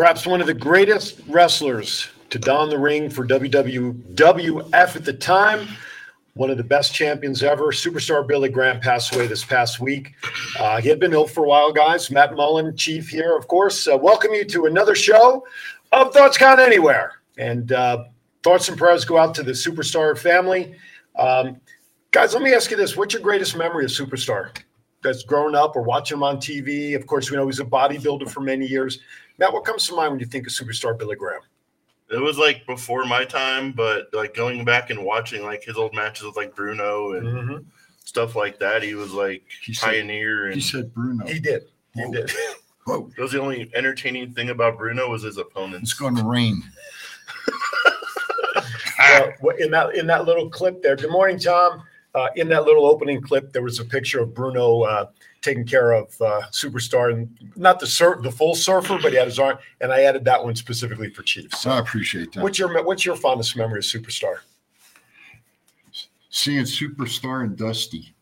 Perhaps one of the greatest wrestlers to don the ring for WWF at the time. One of the best champions ever. Superstar Billy Graham passed away this past week. Uh, he had been ill for a while, guys. Matt Mullen, Chief here, of course. Uh, welcome you to another show of Thoughts Count Anywhere. And uh, thoughts and prayers go out to the Superstar family. Um, guys, let me ask you this. What's your greatest memory of Superstar? That's grown up or watching him on TV. Of course, we know he's a bodybuilder for many years. Matt, what comes to mind when you think of Superstar Billy Graham? It was like before my time, but like going back and watching like his old matches with like Bruno and Mm-hmm. stuff like that, he was like He said- pioneer. And He said Bruno. He did. He Whoa. did. Whoa, that was the only entertaining thing about Bruno was his opponents. it's going to rain. Well, Uh, in that in that little clip there. Good morning, Tom. Uh, in that little opening clip, there was a picture of Bruno uh, taking care of uh, Superstar, and not the sur- the full surfer, but he had his arm. And I added that one specifically for Chiefs. So I appreciate that. What's your what's your fondest memory of Superstar? Seeing Superstar and Dusty.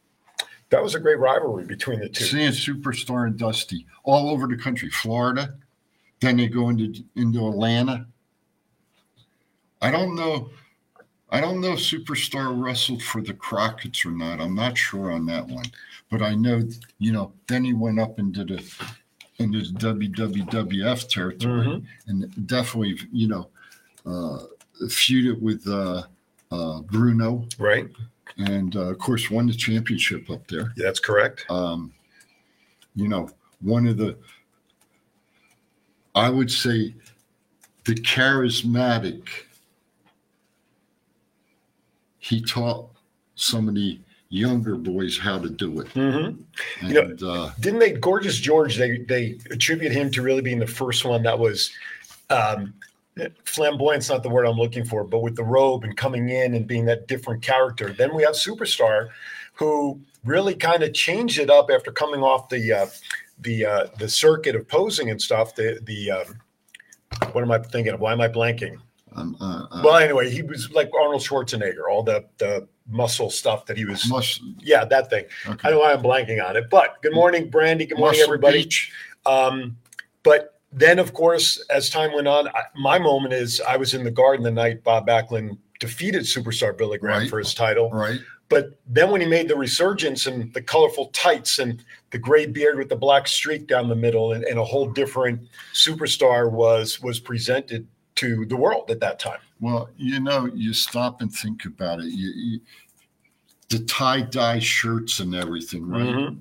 That was a great rivalry between the two. Seeing Superstar and Dusty all over the country. Florida. Then they go into into Atlanta. I don't know. I don't know if Superstar wrestled for the Crockett's or not. I'm not sure on that one. But I know, you know, then he went up into the into the WWF territory. Mhm. and definitely, you know, uh, feuded with uh, uh, Bruno, Right. and uh, of course won the championship up there. Yeah, that's correct. Um, you know, one of the, I would say, the charismatic. He taught some of the younger boys how to do it, hmm and You know- uh, Didn't they, Gorgeous George? They they attribute him to really being the first one that was um, flamboyant's not the word I'm looking for, but with the robe and coming in and being that different character. Then we have Superstar, who really kind of changed it up after coming off the uh, the uh, the circuit of posing and stuff. The the um, what am I thinking of? Why am I blanking? Um, uh, uh, Well, anyway, he was like Arnold Schwarzenegger, all the the muscle stuff that he was. Yeah, that thing. I okay. don't know why I'm blanking on it. But good morning, Brandy. Good morning, Muscle everybody. Um, but then, of course, as time went on, I, my moment is I was in the garden the night Bob Backlund defeated superstar Billy Graham Right. for his title. right? But then when he made the resurgence and the colorful tights and the gray beard with the black streak down the middle and, and a whole different superstar was was presented to the world at that time. Well, you know, you stop and think about it. You, you, the tie dye shirts and everything, right? Mhm.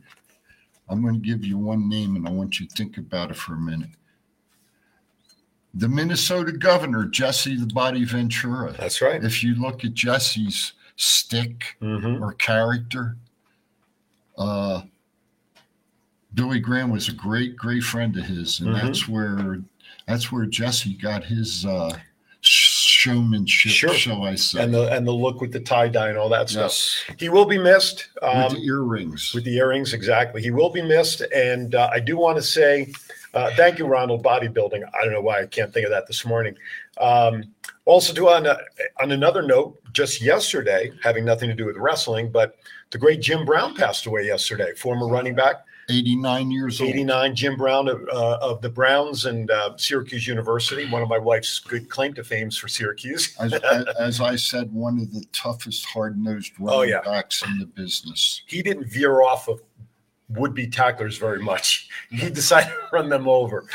I'm going to give you one name and I want you to think about it for a minute. The Minnesota governor, Jesse the Body Ventura. That's right. If you look at Jesse's stick Mhm. or character, uh, Billy Graham was a great, great friend of his, and Mhm. that's where that's where Jesse got his uh, showmanship, Sure. shall I say? And the and the look with the tie dye and all that stuff. yes, He will be missed. Um, with the earrings. with the earrings exactly he will be missed and uh, i do want to say uh, thank you ronald bodybuilding i don't know why i can't think of that this morning um, also do on, a, on another note just yesterday having nothing to do with wrestling but the great jim brown passed away yesterday former running back 89 years old. 89 jim brown of, uh, of the browns and uh, syracuse university one of my wife's good claim to fames for syracuse As, as, I said, one of the toughest, hard-nosed running Oh, yeah. backs in the business. he didn't veer off of would-be tacklers very much. He decided to run them over.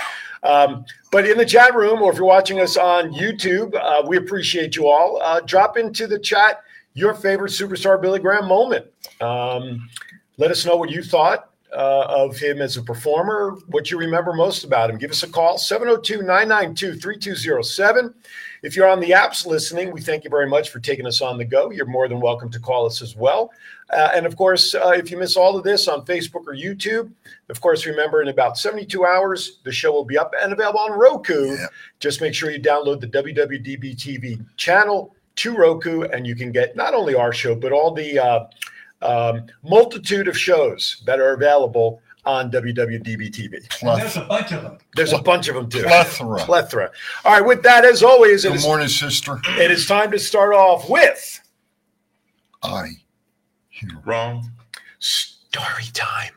Um, but in the chat room, or if you're watching us on YouTube, uh, we appreciate you all. Uh, drop into the chat your favorite superstar Billy Graham moment. Um, let us know what you thought uh, of him as a performer, what you remember most about him. Give us a call, 702 992 3207. If you're on the apps listening, we thank you very much for taking us on the go. You're more than welcome to call us as well. Uh, and of course, uh, if you miss all of this on Facebook or YouTube, of course, remember in about 72 hours, the show will be up and available on Roku. Yeah. Just make sure you download the WWDB TV channel to Roku, and you can get not only our show, but all the uh, um, multitude of shows that are available on WWDB TV. And there's a bunch of them. There's a bunch of them too. Plethora. Plethora. All right, with that, as always, it Good is, morning, sister. it is time to start off with I hear Wrong. story time.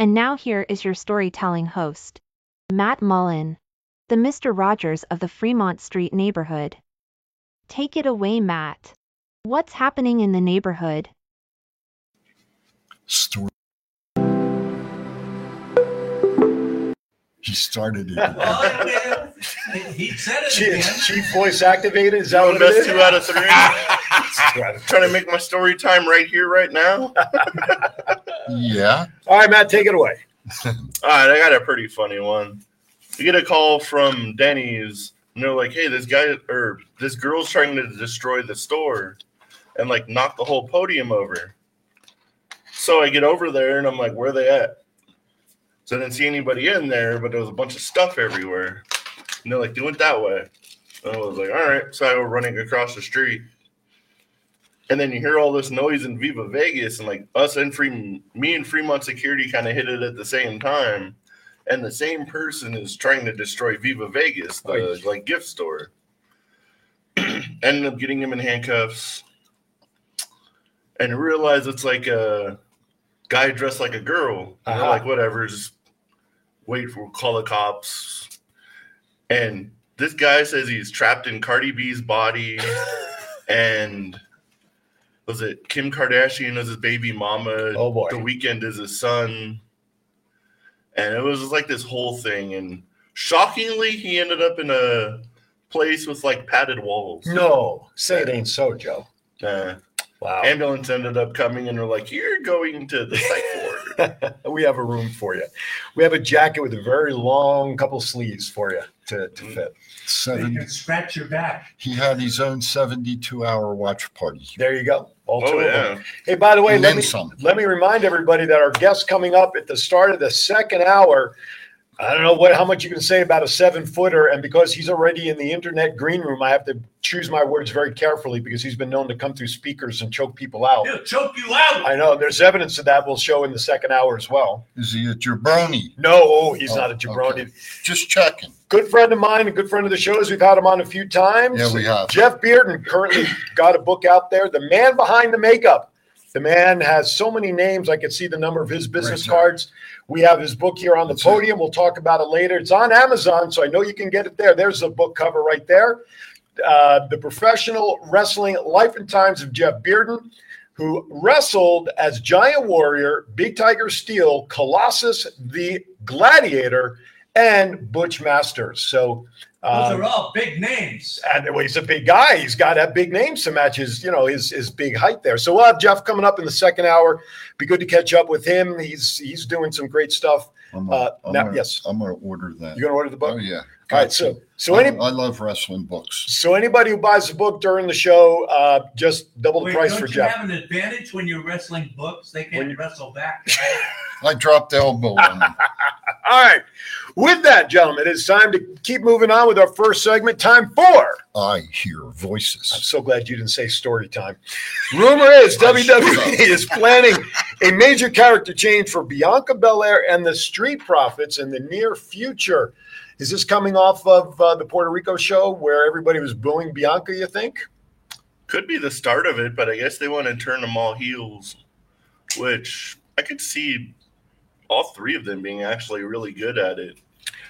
And now here is your storytelling host, Matt Mullen, the Mr. Rogers of the Fremont Street neighborhood. Take it away, Matt. What's happening in the neighborhood? Story. He started it. Oh, Well, he said it Chief, again. chief voice activated. Is that Doing what it best is? two out of three. Trying to make my story time right here, right now. yeah. All right, Matt, take it away. All right, I got a pretty funny one. You get a call from Denny's, and they're like, "Hey, this guy or this girl's trying to destroy the store, and like knock the whole podium over." So I get over there, and I'm like, "Where are they at?" So I didn't see anybody in there, but there was a bunch of stuff everywhere. And they're like, "They went that way." And I was like, "All right." So I go running across the street, and then you hear all this noise in Viva Vegas, and like us and Free, me and Fremont Security kind of hit it at the same time and the same person is trying to destroy Viva Vegas, the like gift store. Ended up getting him in handcuffs, and realize it's like a guy dressed like a girl. Uh-huh. They're like, whatever, just wait for call the cops. And this guy says he's trapped in Cardi B's body, and was it Kim Kardashian is his baby mama? Oh, boy. The Weeknd is his son and it was just like this whole thing and shockingly he ended up in a place with like padded walls No, say it ain't so, Joe. uh, Wow. ambulance ended up coming and they're like you're going to the psych ward we have a room for you. We have a jacket with a very long couple sleeves for you to, to Mm. fit. You can scratch your back. He had his own 72 hour watch party. There you go. All oh two of them. yeah Hey, by the way, And let me, some. let me remind everybody that our guest coming up at the start of the second hour. I don't know what how much you can say about a seven footer, and because he's already in the internet green room, I have to choose my words very carefully because he's been known to come through speakers and choke people out. He'll choke you out. I know there's evidence of that. We'll show in the second hour as well. Is he a jabroni? No, oh, he's Oh, not a oh, jabroni. okay. Just checking. Good friend of mine, a good friend of the shows. We've had him on a few times. Yeah, we have. Jeff Bearden currently got a book out there, The Man Behind the Makeup. The man has so many names. I could see the number of his business Right cards. We have his book here on the That's it. podium. We'll talk about it later. It's on Amazon, so I know you can get it there. There's the book cover right there. Uh, the Professional Wrestling Life and Times of Jeff Bearden, who wrestled as Giant Warrior, Big Tiger Steel, Colossus the Gladiator, and Butch Masters. So, Those um, are all big names. and well, he's a big guy. He's got to have big name to match his, you know, his his big height there. So we'll have Jeff coming up in the second hour. Be good to catch up with him. He's he's doing some great stuff. I'm Uh, gonna, I'm now- gonna- yes. I'm going to order that. You're gonna order the book? Oh, yeah. All right. So so I, any I love wrestling books. so anybody who buys a book during the show, uh, just double the Wait, price don't for you Jeff. have an advantage when you're wrestling books? They can't you- wrestle back. I dropped elbow on him. All right. With that, gentlemen, it's time to keep moving on with our first segment. Time for. I hear Voices. I'm so glad you didn't say story time. Rumor is WWE is planning a major character change for Bianca Belair and the Street Profits in the near future. Is this coming off of uh, the Puerto Rico show where everybody was booing Bianca, you think? could be the start of it but i guess they want to turn them all heels which i could see all three of them being actually really good at it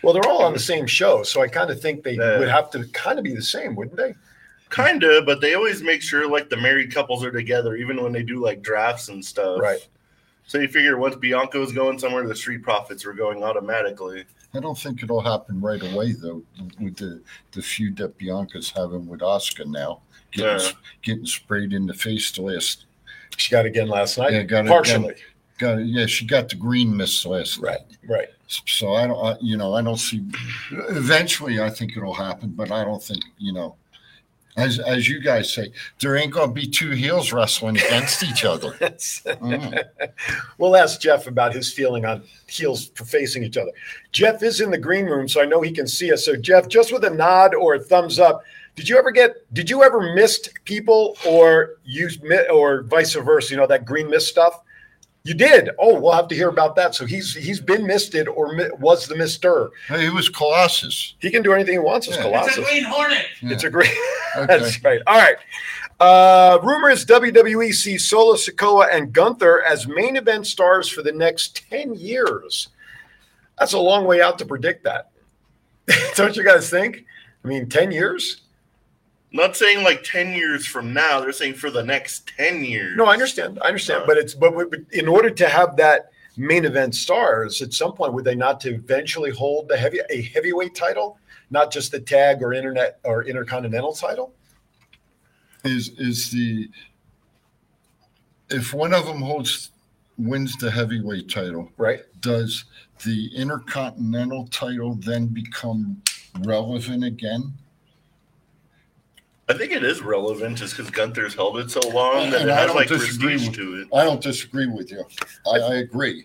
Well, they're all on the same show, so I kind of think they Yeah. would have to kind of be the same, wouldn't they? Kinda, but they always make sure like the married couples are together, even when they do like drafts and stuff. Right. So you figure once Bianca was going somewhere, the Street Profits were going automatically. I don't think it'll happen right away, though, with the, the feud that Bianca's having with Asuka now. Getting, Yeah. getting sprayed in the face the last. She got again last night. Yeah, got it partially. Got yeah, she got the green mist last Right. night. Right. So I don't, I, you know, I don't see. Eventually, I think it'll happen, but I don't think, you know, as as you guys say, there ain't gonna be two heels wrestling against each other. Mm. We'll ask Jeff about his feeling on heels facing each other. Jeff is in the green room, so I know he can see us. So, Jeff, just with a nod or a thumbs up, did you ever get? Did you ever mist people or use or vice versa? You know that green mist stuff. You did. Oh, we'll have to hear about that. So he's he's been misted or mi- was the mister. Hey, it was Colossus. He can do anything he wants as Yeah. It's a Colossus. Green Hornet. Yeah. It's a great. Okay. That's right. All right. Uh, rumor is WWE sees Solo Sikoa and Gunther as main event stars for the next 10 years. That's a long way out to predict that. Don't you guys think? I mean, 10 years? Not saying like 10 years from now, they're saying for the next 10 years. No, I understand. I understand. Uh. But it's, but, but in order to have that main event stars, at some point, would they not to eventually hold the heavy, a heavyweight title, not just the tag or internet or intercontinental title? Is is the if one of them holds wins the heavyweight title, Right. does the intercontinental title then become relevant again? I think it is relevant just because Gunther's held it so long that And it I has don't like disagree prestige with- to it. I don't disagree with you. I, I agree.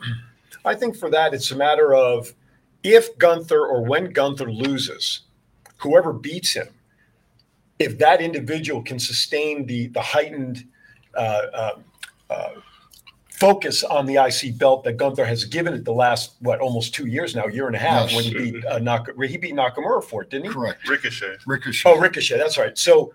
I think for that, it's a matter of if Gunther or when Gunther loses, whoever beats him, if that individual can sustain the the heightened uh, uh, uh, focus on the IC belt that Gunther has given it the last what almost two years now, year and a half, Yes. when he beat uh, Nak- he beat Nakamura for it, didn't he? Correct. Ricochet. Ricochet. Oh, Ricochet, that's right. So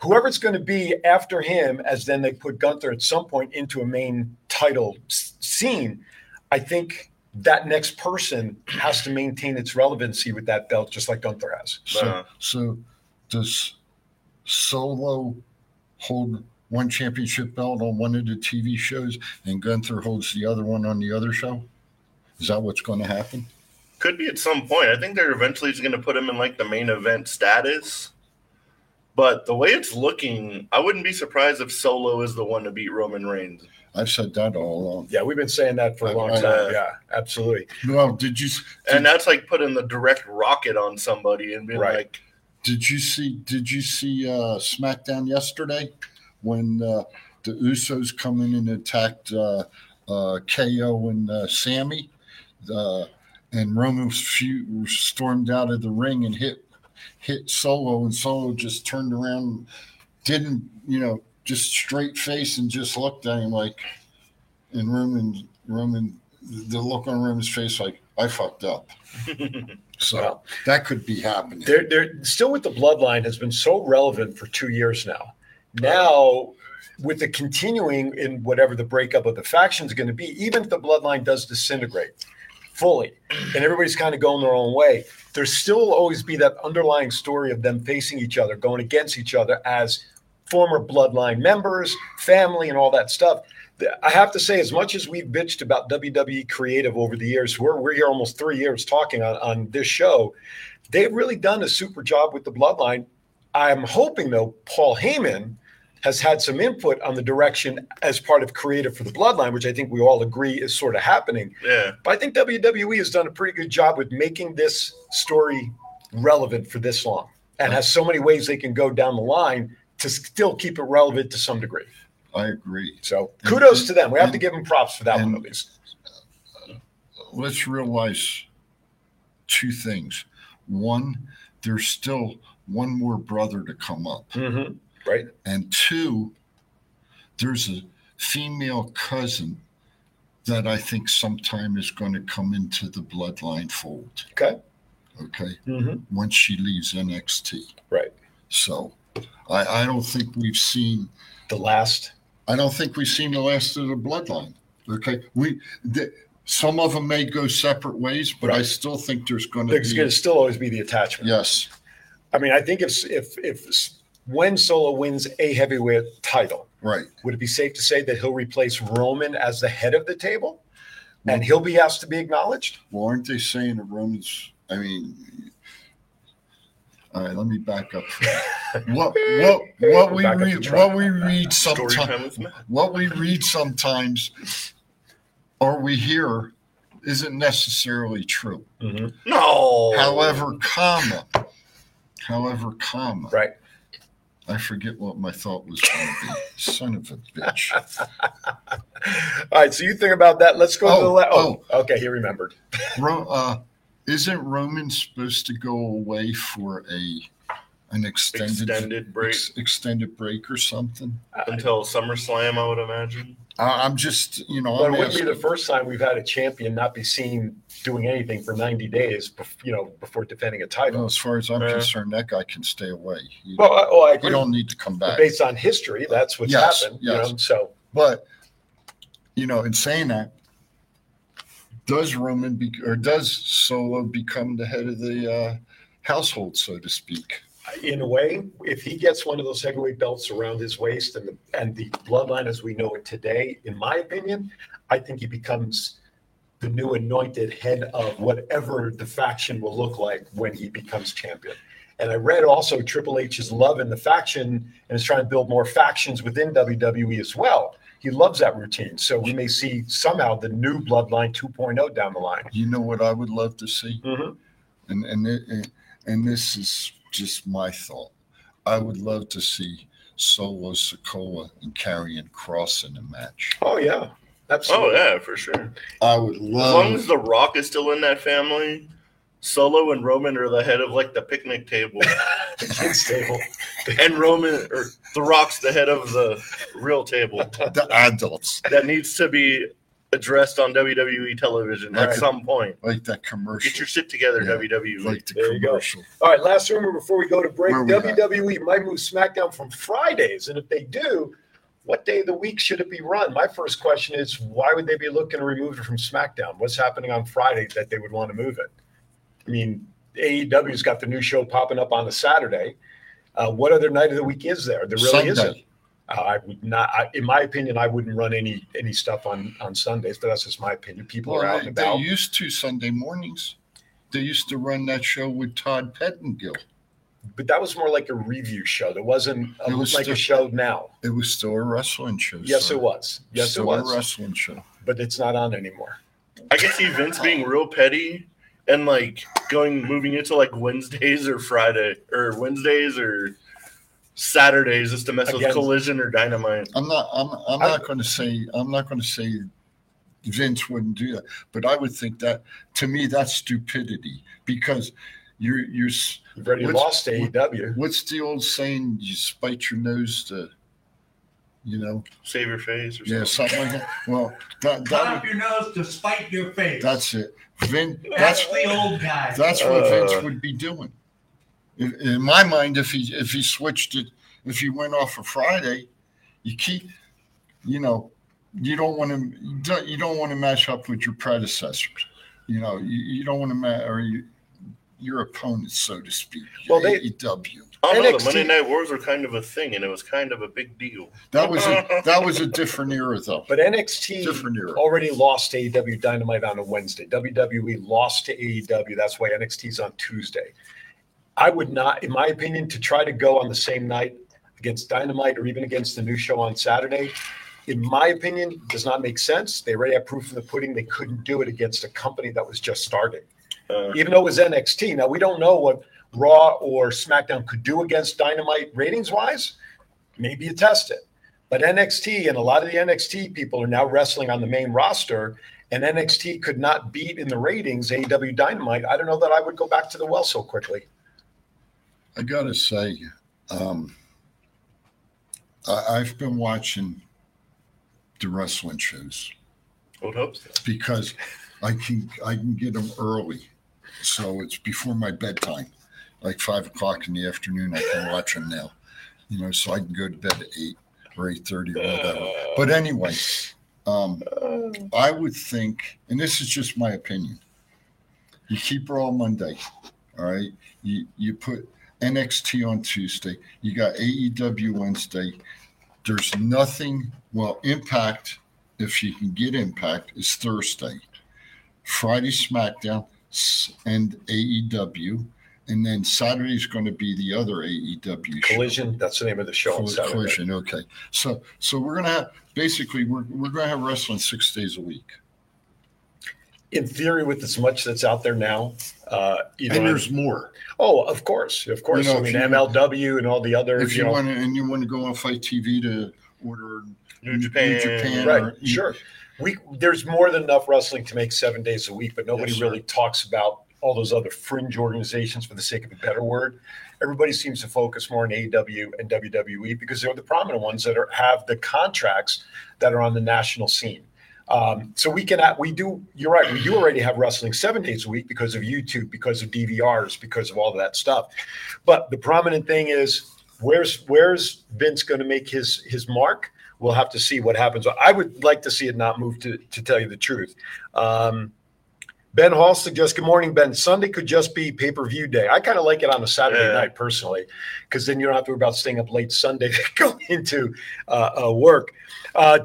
whoever it's going to be after him, as then they put Gunther at some point into a main title s- scene, I think that next person has to maintain its relevancy with that belt, just like Gunther has. So, Uh. so does Solo hold one championship belt on one of the TV shows and Gunther holds the other one on the other show? Is that what's going to happen? Could be at some point. I think they're eventually just going to put him in like the main event status. But the way it's looking, I wouldn't be surprised if Solo is the one to beat Roman Reigns. I've said that all along. Yeah, we've been saying that for a long I- I- time. Yeah, absolutely. Well, did you And that's like putting the direct rocket on somebody and being Right. like, did you see did you see uh, SmackDown yesterday when uh, the Usos come in and attacked uh, uh, KO and uh, Sami, uh, and Roman few, stormed out of the ring and hit hit Solo, and Solo just turned around, didn't you know, just straight face and just looked at him like, and Roman Roman the look on Roman's face like I fucked up. So that could be happening. they're, they're still with the bloodline has been so relevant for two years now. Now, with the continuing in whatever the breakup of the faction is going to be, even if the bloodline does disintegrate fully and everybody's kind of going their own way, there still will always be that underlying story of them facing each other, going against each other as former bloodline members, family, and all that stuff. I have to say, as much as we've bitched about WWE creative over the years, we're, we're here almost three years talking on, on this show. They've really done a super job with the bloodline. I'm hoping, though, Paul Heyman has had some input on the direction as part of creative for the bloodline, which I think we all agree is sort of happening. yeah. But I think WWE has done a pretty good job with making this story relevant for this long and has so many ways they can go down the line to still keep it relevant to some degree. I agree. So kudos to them. We have to give them props for that one at least. let's realize two things. One, there's still one more brother to come up. Mm-hmm. Right? And two, there's a female cousin that I think sometime is going to come into the bloodline fold. Okay. Okay. Mm-hmm. Once she leaves NXT. Right. So I, I don't think we've seen The last. I don't think we've seen the last of the bloodline. Okay. We the, some of them may go separate ways, but I still think there's going to be There's be going to still always be the attachment. yes. I mean, I think if if if when Solo wins a heavyweight title, Right. would it be safe to say that he'll replace Roman as the head of the table, and he'll be asked to be acknowledged? Well, aren't they saying that Romans? I mean, all right. Let me back up. What what what we Back up the read what we read sometimes what we read sometimes or we hear isn't necessarily true. Mm-hmm. No. However, comma, however, comma. Right. I forget what my thought was going to be. Son of a bitch. All right. So you think about that. Let's go to the Oh, left. Oh, okay. He remembered. Ro- uh, isn't Roman supposed to go away for a an extended Extended break ex- extended break or something. until SummerSlam, I would imagine. I, I'm just, you know, But I'm it wouldn't be the first time we've had a champion not be seen doing anything for 90 days, bef- you know, before defending a well, title. as far as I'm Yeah. concerned, that guy can stay away. You, Well, I, well, I you don't need to come But back. based on history, that's what's Yes, happened. yes. You know, so But you know, in saying that, does Roman be, or does Solo become the head of the uh, household, so to speak? In a way, if he gets one of those heavyweight belts around his waist and the and the bloodline as we know it today, in my opinion, I think he becomes the new anointed head of whatever the faction will look like when he becomes champion. And I read also Triple H's love in the faction and is trying to build more factions within WWE as well. He loves that routine. So we may see somehow the new bloodline 2.0 down the line. You know what I would love to see, Mhm. and and it, and this is just my thought. I would love to see Solo Sikoa and Karrion Kross in a match. Oh, yeah. Absolutely. Oh yeah, for sure. I would love As long as. The Rock is still in that family, Solo and Roman are the head of like the picnic table, the kids table. and Roman or The Rock's the head of the real table The adults, that needs to be addressed on WWE television at Right. some point. like that commercial. Get your shit together, Yeah. WWE. like the There you go. commercial. All right, last rumor before we go to break. Where we at? WWE might move SmackDown from Fridays, and if they do, what day of the week should it be run? My first question is, why would they be looking to remove it from SmackDown? What's happening on Friday that they would want to move it? I mean, AEW's got the new show popping up on a Saturday. Uh, what other night of the week is there? There really isn't. Sunday. Uh, I would not. I, in my opinion, I wouldn't run any any stuff on on Sundays, but that's just my opinion. People are out they, and they used to Sunday mornings. They used to run that show with Todd Pettengill. but that was more like a review show. There wasn't a, It was like still- a show now. It was still a wrestling show. Yes, sir. it was. Yes, it was. a wrestling show. But it's not on anymore. I can see Vince being real petty and like going moving it to like Wednesdays or Friday or Wednesdays or Saturdays just to mess Again. with Collision or Dynamite. I'm not. I'm. I'm I- not going to say. I'm not going to say Vince wouldn't do that. But I would think that to me that's stupidity because you're you're. s- You've already lost to AEW. What's the old saying? You spite your nose to, you know, Save your face or yeah, something. something like that. Well, that, Cut that up your nose to spite your face. that's it. Vin, That's that's the old guy. That's what Vince Uh. would be doing. In, in my mind, if he if he switched it, if he went off a Friday, you keep, you know, you don't want to you don't, you don't want to match up with your predecessors. You know, you, you don't want to match or you, your opponents, so to speak. Well, they- AEW. I don't know. The Monday Night Wars were kind of a thing, and it was kind of a big deal. That was a that was a different era, though. But NXT Different era. already lost to AEW Dynamite on a Wednesday. WWE lost to AEW. That's why NXT's on Tuesday. I would not, in my opinion, to try to go on the same night against Dynamite or even against the new show on Saturday, in my opinion, does not make sense. They already have proof in the pudding they couldn't do it against a company that was just starting. Uh, even though it was NXT. Now we don't know what Raw or SmackDown could do against Dynamite ratings wise. Maybe you test it. But NXT and a lot of the NXT people are now wrestling on the main roster, and NXT could not beat in the ratings AEW Dynamite. I don't know that I would go back to the well so quickly. I gotta say, um, I, I've been watching the wrestling shows. I would hope so. because I can I can get them early, so it's before my bedtime, like five o'clock in the afternoon. I can watch them now, you know, so I can go to bed at eight or eight thirty or whatever. But anyway, um, I would think, and this is just my opinion. You keep Raw Monday, all right. You you put NXT on Tuesday. You got AEW Wednesday. There's nothing. Well, Impact if you can get Impact, is Thursday. Friday SmackDown and AEW, and then Saturday is going to be the other AEW show. Collision, that's the name of the show on Coll- Saturday. Collision. Okay, so so we're gonna have basically we're we're gonna have wrestling six days a week, In theory, with as much that's out there now, uh, you and know, there's more. oh, of course, of course. know, I mean, you- MLW and all the other, If you you know, want to and you want to go on FITE TV to order New Japan. Japan, right or- sure we there's more than enough wrestling to make seven days a week but nobody Yes, sir. really talks about all those other fringe organizations for the sake of a better word everybody seems to focus more on AEW and WWE because they're the prominent ones that are, have the contracts that are on the national scene. Um, so we can we do. You're right. We do already have wrestling seven days a week because of YouTube, because of DVRs, because of all of that stuff. But the prominent thing is where's where's Vince going to make his his mark? We'll have to see what happens. I would like to see it not move to to tell you the truth. Um, Ben Hall suggests, Good morning, Ben. Sunday could just be pay per view day. I kind of like it on a Saturday Yeah. night personally, because then you don't have to worry about staying up late Sunday to go into uh, uh, work. Uh,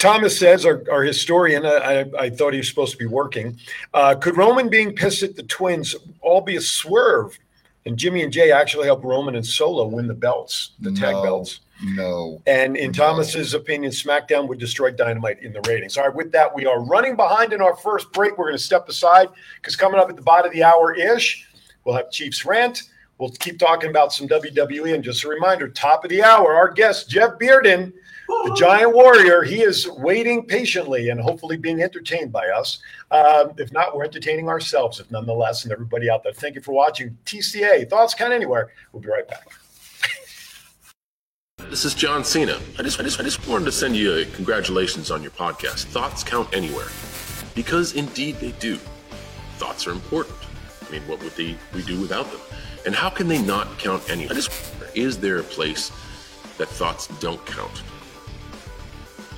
Thomas says, our, our historian, I, I, thought he was supposed to be working. Uh, could Roman being pissed at the twins all be a swerve? And Jimmy and Jay actually helped Roman and Solo win the belts, the tag No. belts. No. And in No. Thomas's opinion, SmackDown would destroy Dynamite in the ratings. All right, with that, we are running behind in our first break. We're going to step aside because coming up at the bottom of the hour ish, we'll have Chiefs rant. We'll keep talking about some WWE. And just a reminder, top of the hour, our guest Jeff Bearden, the Giant Warrior. He is waiting patiently and hopefully being entertained by us. Um, if not, we're entertaining ourselves. If nonetheless, and everybody out there, thank you for watching. TCA thoughts count anywhere. We'll be right back. This is John Cena. I just, I just, I just wanted to send you a congratulations on your podcast. Thoughts count anywhere, because indeed they do. Thoughts are important. I mean, what would they, we do without them? And how can they not count anywhere? Is there a place that thoughts don't count?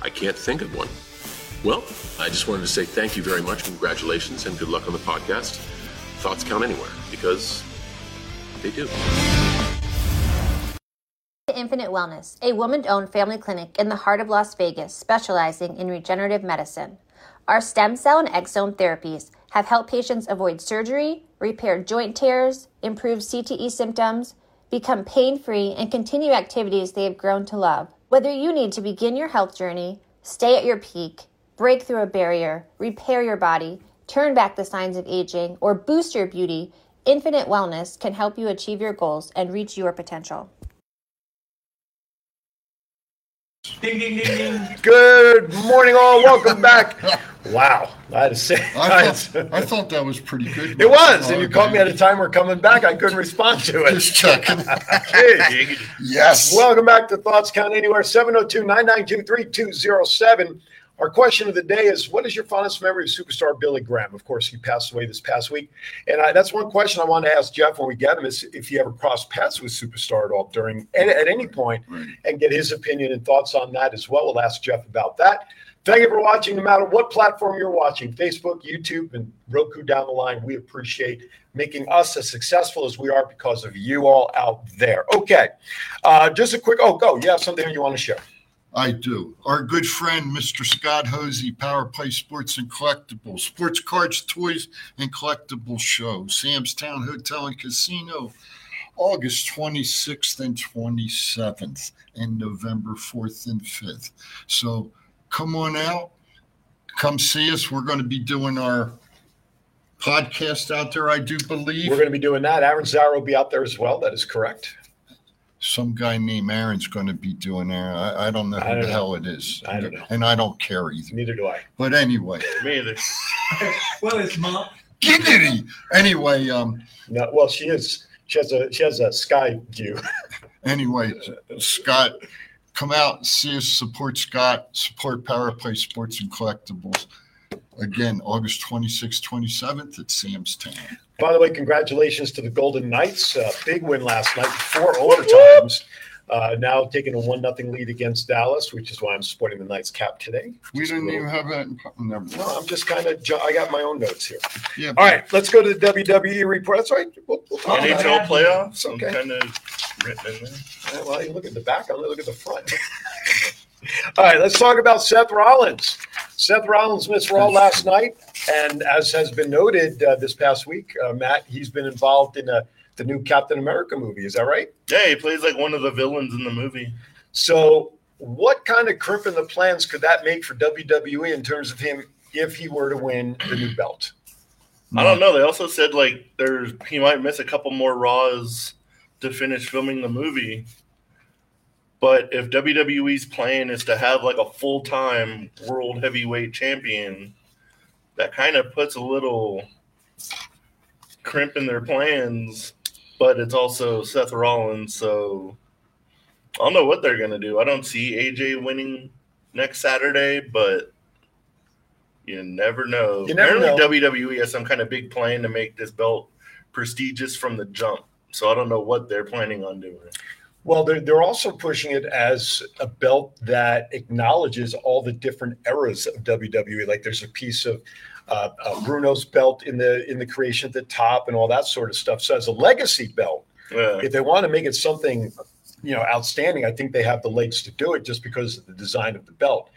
I can't think of one. Well, I just wanted to say thank you very much, congratulations, and good luck on the podcast. Thoughts count anywhere because they do. Infinite Wellness, a woman owned family clinic in the heart of Las Vegas specializing in regenerative medicine. Our stem cell and exosome therapies have helped patients avoid surgery, repair joint tears, improve CTE symptoms, become pain free, and continue activities they have grown to love. Whether you need to begin your health journey, stay at your peak, break through a barrier, repair your body, turn back the signs of aging, or boost your beauty, Infinite Wellness can help you achieve your goals and reach your potential. Ding, ding, ding, ding. Good morning, all. Welcome back. Wow, I had to say, I thought, I thought that was pretty good. it was, oh, and Oh, you caught me at a time we're coming back. I couldn't respond to it. Just checking. Yes. Welcome back to Thoughts Count Anywhere, 702 992 3207. Our question of the day is What is your fondest memory of superstar Billy Graham? Of course, he passed away this past week. And I, that's one question I want to ask Jeff when we get him is if he ever crossed paths with Superstar at all during at, at any point Right. and get his opinion and thoughts on that as well. We'll ask Jeff about that. Thank you for watching, no matter what platform you're watching Facebook, YouTube, and Roku down the line. We appreciate making us as successful as we are because of you all out there. Okay. Uh, just a quick, oh, go. You have something you want to share. I do. Our good friend, Mr. Scott Hosey, Power Play Sports and Collectibles, Sports Cards, Toys, and Collectibles Show, Sam's Town Hotel and Casino, August 26th and 27th, and November 4th and 5th. So come on out, come see us. We're going to be doing our podcast out there, I do believe. We're going to be doing that. Aaron Zara will be out there as well. That is correct. Some guy named Aaron's going to be doing there. I, I don't know who don't the know. hell it is. I don't know. And I don't care either. Neither do I. But anyway, Me either. Well, it's mom. giggity. Anyway, um, No, well, she is. She has a she has a sky view. anyway, Scott, come out, and see us, support Scott, support Power Play Sports and Collectibles. Again, August 26th, 27th at Sam's Town. By the way, congratulations to the Golden Knights. Uh, big win last night, four overtimes. Uh, now taking a one nothing lead against Dallas, which is why I'm supporting the Knights cap today. We Just a didn't little- even have that. In, never No. I'm just kind of. I got my own notes here. Yeah, All right, let's go to the WWE report. That's right. We'll, we'll talk. NHL playoffs. It's I'm okay. kind of written in there. Yeah, Well, you look at the back. I'm going look at the front. All right, let's talk about Seth Rollins. Seth Rollins missed Raw last night, and as has been noted uh, this past week, uh, Matt, he's been involved in uh the new Captain America movie. Is that right? Yeah, he plays like one of the villains in the movie. So, what kind of crimp in the plans could that make for WWE in terms of him if he were to win the new belt? I don't know. They also said like there's he might miss a couple more Raws to finish filming the movie. But if WWE's plan is to have like a full time world heavyweight champion, that kind of puts a little crimp in their plans. but it's also Seth Rollins. So I don't know what they're gonna do. I don't see AJ winning next Saturday, but you never know. You never Apparently, WWE has some kind of big plan to make this belt prestigious from the jump. So I don't know what they're planning on doing. Well, they're, they're also pushing it as a belt that acknowledges all the different eras of WWE. Like there's a piece of uh, uh, Bruno's belt in the in the creation at the top and all that sort of stuff. So as a legacy belt, Yeah. if they want to make it something, you know, outstanding, I think they have the legs to do it just because of the design of the belt.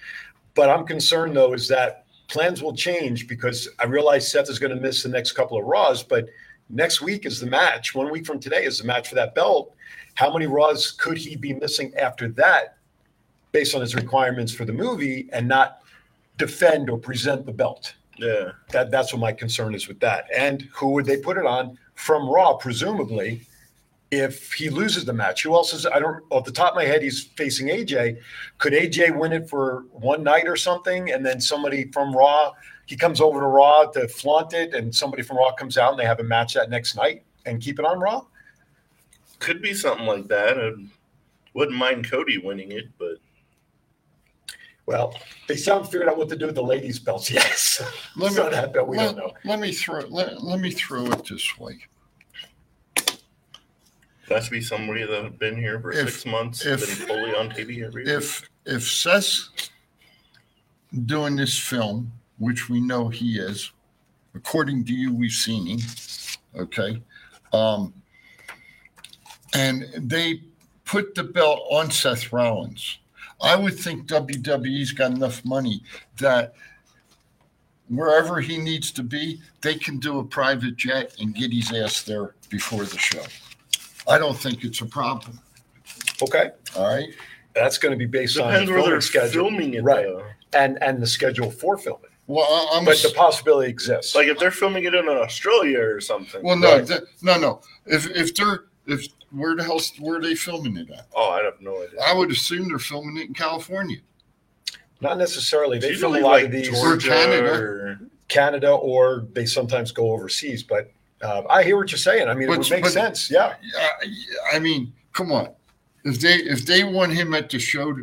But I'm concerned though is that plans will change because I realize Seth is going to miss the next couple of Raws, but next week is the match. One week from today is the match for that belt. How many Raws could he be missing after that, based on his requirements for the movie, and not defend or present the belt? Yeah. That that's what my concern is with that. And who would they put it on from Raw, presumably, if he loses the match? Who else is I don't off the top of my head, he's facing AJ. Could AJ win it for one night or something? And then somebody from Raw, he comes over to Raw to flaunt it, and somebody from Raw comes out and they have a match that next night and keep it on Raw? Could be something like that. I wouldn't mind Cody winning it, but Well, they haven't figured out what to do with the ladies' belts. Yes. Let so that belt we let, don't know. let me throw let, let me throw it this way. that's be somebody that's been here for If- six months, if- been fully on TV every week. If if Seth's doing this film, which we know he is, according to you, we've seen him. Okay. Um, and they put the belt on Seth Rollins. I would think WWE's got enough money that wherever he needs to be, they can do a private jet and get his ass there before the show. I don't think it's a problem. Okay. All right. That's going to be based on the filming schedule. filming it, right? though. And and the schedule for filming. Well, I- I'm But the possibility exists. Like if they're filming it in Australia or something. Well, no, Right. th- no, no. If if they're if where the hell where are they filming it at? Oh, I have no idea. I would assume they're filming it in California. Not necessarily. They film a usually lot like of these Georgia Canada. or- Canada, or they sometimes go overseas. But uh, I hear what you're saying. I mean, it But- would make but- sense. Yeah. I, I mean, come on. If they if they want him at the show,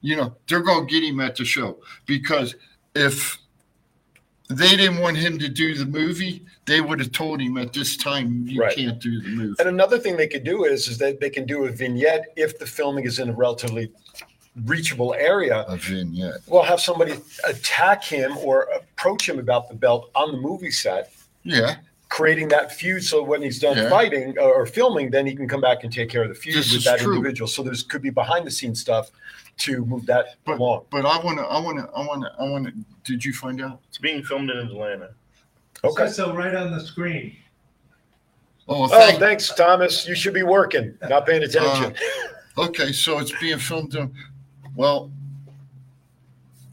you know, they're gonna get him at the show because if they didn't want him to do the movie, they would have told him at this time you Right. can't do the movie. And another thing they could do is is that they can do a vignette if the filming is in a relatively reachable area. A vignette. We'll have somebody attack him or approach him about the belt on the movie set, Yeah. creating that feud. So when he's done Yeah. fighting or, or filming, then he can come back and take care of the feud This with that true. individual. So there's could be behind the scenes stuff to move that But along. but I wanna I wanna I wanna I wanna did you find out? It's being filmed in Atlanta. Okay. Says so right on the screen. Oh, Oh, thanks, Thomas. You should be working, not paying uh, attention. okay, so it's being filmed in well, Hey,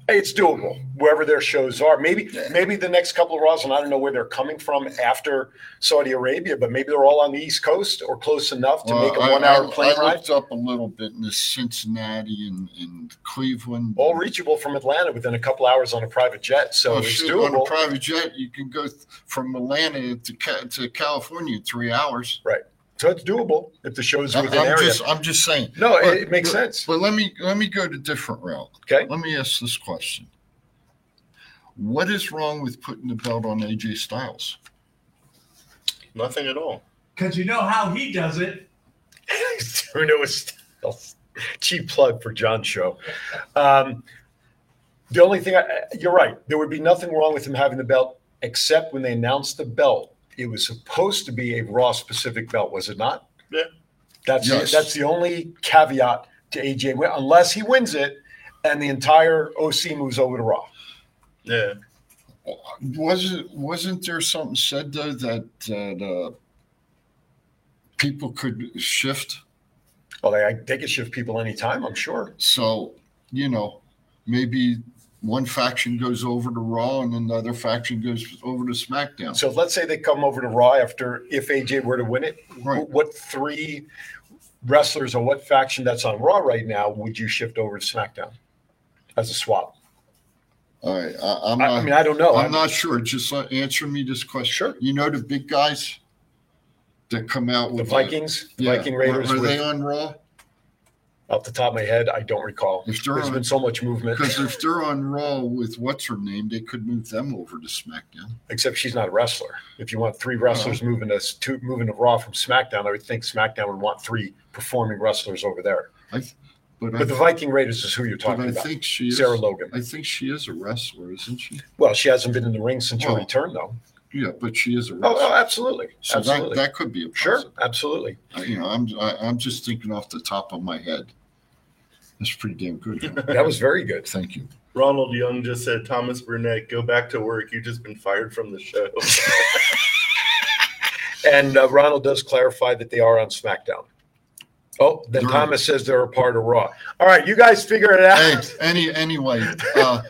it's doable wherever their shows are. Maybe maybe the next couple of Raws, and I don't know where they're coming from after Saudi Arabia, but maybe they're all on the East Coast or close enough to make a one-hour I, plane I ride. looked up a little bit in the Cincinnati and, and Cleveland. All reachable from Atlanta within a couple hours on a private jet, so Oh, it's shoot, on a private jet, you can go th- from Atlanta to Ca- to California in three hours. So it's doable if the show's I'm, within I'm area. just I'm just saying. no, but- it, it makes but- sense. But let me let me go to different route. Okay. Let me ask this question: What is wrong with putting the belt on AJ Styles? Nothing at all. Because you know how he does it. Bruno is cheap plug for John's show. Um, the only thing, I, you're right. There would be nothing wrong with him having the belt, except when they announced the belt, it was supposed to be a Raw specific belt, was it not? Yeah. That's Yes. the, that's the only caveat to AJ, unless he wins it and the entire OC moves over to Raw. Yeah. Wasn't wasn't there something said though that that uh, people could shift? Well, they, they could shift people anytime, I'm sure. So you know, maybe one faction goes over to Raw and another faction goes over to SmackDown. So let's say they come over to Raw after if AJ were to win it. Right. What three wrestlers or what faction that's on Raw right now would you shift over to SmackDown as a swap? All right, I, I'm I, mean, I don't know. I'm not sure. Just uh, answer me this question. Sure. You know the big guys. that come out The with Vikings, Yeah. Viking Raiders. Are, are with- they on Raw? Off the top of my head, I don't recall. If they're There's on- been so much movement, Because if they're on Raw with what's her name, they could move them over to SmackDown. except she's not a wrestler. If you want three wrestlers moving us to moving to Raw from SmackDown, I would think SmackDown would want three performing wrestlers over there. But I, But the Viking Raiders is who you're but talking I about. think she is. Sarah Logan. I think she is a wrestler, isn't she? Well, she hasn't been in the ring since her return, though. Yeah, but she is a Oh, wrestler. oh absolutely, so that, absolutely. that could be a sure, absolutely. Uh, You know, I'm I, I'm just thinking off the top of my head. That's pretty damn good. That was very good. Thank you. Ronald Young just said, Thomas Burnett, go back to work. You've just been fired from the show. And uh, Ronald does clarify that they are on SmackDown. Oh, then They're- Thomas says they're a part of Raw. All right, you guys figure it Hey, out. any anyway, uh,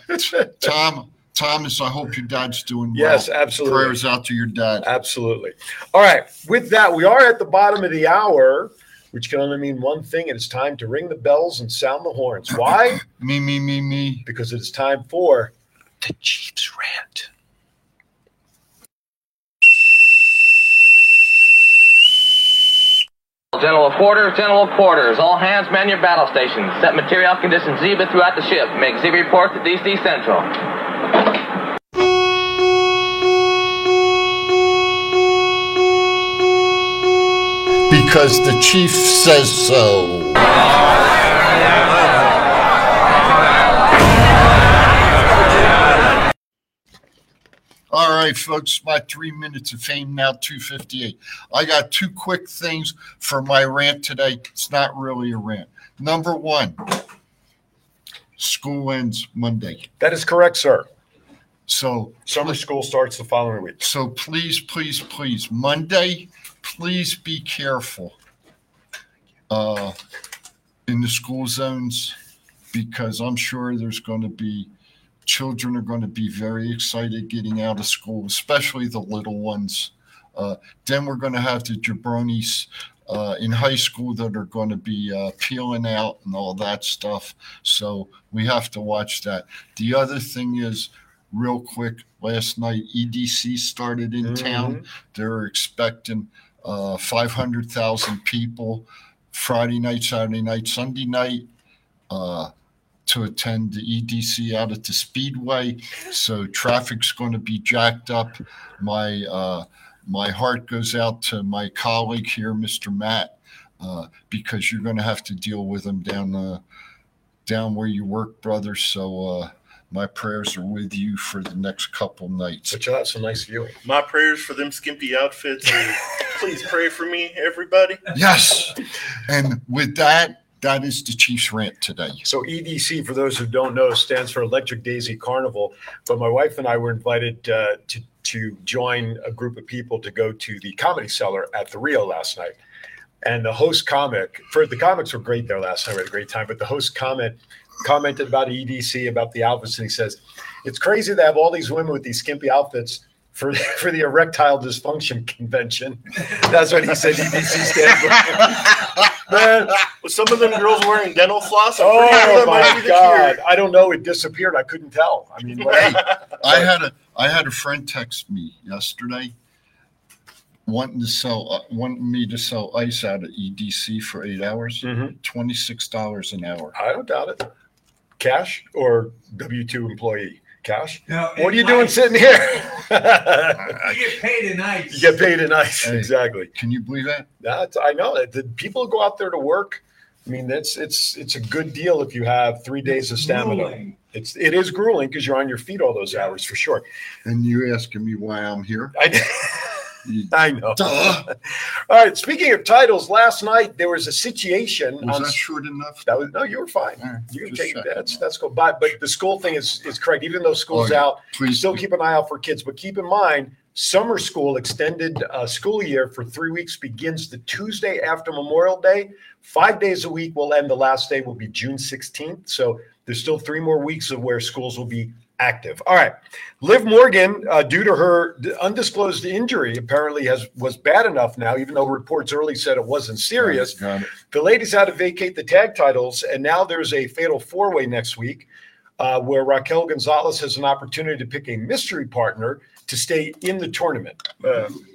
Tom Thomas, I hope your dad's doing well. yes, absolutely. Prayers out to your dad. Absolutely. All right. With that, we are at the bottom of the hour, which can only mean one thing. It's time to ring the bells and sound the horns. Why? Me, me, me, me. because it's time for the Chiefs rant. General of quarters, general of quarters. All hands man your battle stations. Set material conditions Zebra throughout the ship. Make Zebra report to DC Central. Because the chief says so. All right, folks, my three minutes of fame now 258. I got two quick things for my rant today. It's not really a rant. Number one, school ends Monday. That is correct, sir. So Summer school starts the following week. so please, please, please, Monday, please be careful uh, in the school zones because I'm sure there's going to be children are going to be very excited getting out of school, especially the little ones. Uh, then we're going to have the jabronis uh, in high school that are going to be uh, peeling out and all that stuff. So we have to watch that. The other thing is, real quick, last night EDC started in town. They're expecting uh, 500,000 people Friday night, Saturday night, Sunday night uh, to attend the EDC out at the Speedway. So traffic's going to be jacked up. My uh, my heart goes out to my colleague here, Mr. Matt, uh, because you're going to have to deal with him down uh, down where you work, brother. So uh, my prayers are with you for the next couple nights. But you'll have some nice viewing. My prayers for them skimpy outfits. Please pray for me, everybody. Yes. And with that, that is the Chiefs rant today. So EDC, for those who don't know, stands for Electric Daisy Carnival. But my wife and I were invited uh, to to join a group of people to go to the Comedy Cellar at the Rio last night. And the host comic, for the comics were great there last night. We had a great time. But the host comment commented about EDC, about the outfits, and he says, "It's crazy to have all these women with these skimpy outfits." For, for the erectile dysfunction convention. That's what he said EDC stands for. Man, With some of them girls wearing dental floss, I'm Oh my god! I don't know. It disappeared. I couldn't tell. I mean, Hey, I had a I had a friend text me yesterday wanting to sell uh, wanting me to sell ice out of EDC for eight hours, Mhm. twenty six dollars an hour. I don't doubt it. Cash or W two employee? Cash. No, What are you it doing sitting here? You get paid in ice. you get paid in ice. Hey. Exactly. Can you believe that? That's I know that the people go out there to work. I mean, that's it's it's a good deal if you have three days of stamina. Grueling. It's it is grueling because you're on your feet all those hours for sure. And you asking me why I'm here? I, You- I know. Duh. All right. Speaking of titles, last night there was a situation Was on that short enough? That was no, you were fine. Right, You can take checking. that's that's cool. But but the school thing is is correct. Even though school's Oh, yeah. out, Please still keep an eye out for kids. But keep in mind, summer school extended uh, school year for three weeks begins the Tuesday after Memorial Day. Five days a week will end. The last day will be June 16th. So there's still three more weeks of where schools will be active. All right, Liv Morgan, uh, due to her undisclosed injury, apparently has was bad enough now, even though reports early said it wasn't serious. It. The ladies had to vacate the tag titles, and now there's a fatal four way next week uh, where Raquel Gonzalez has an opportunity to pick a mystery partner to stay in the tournament.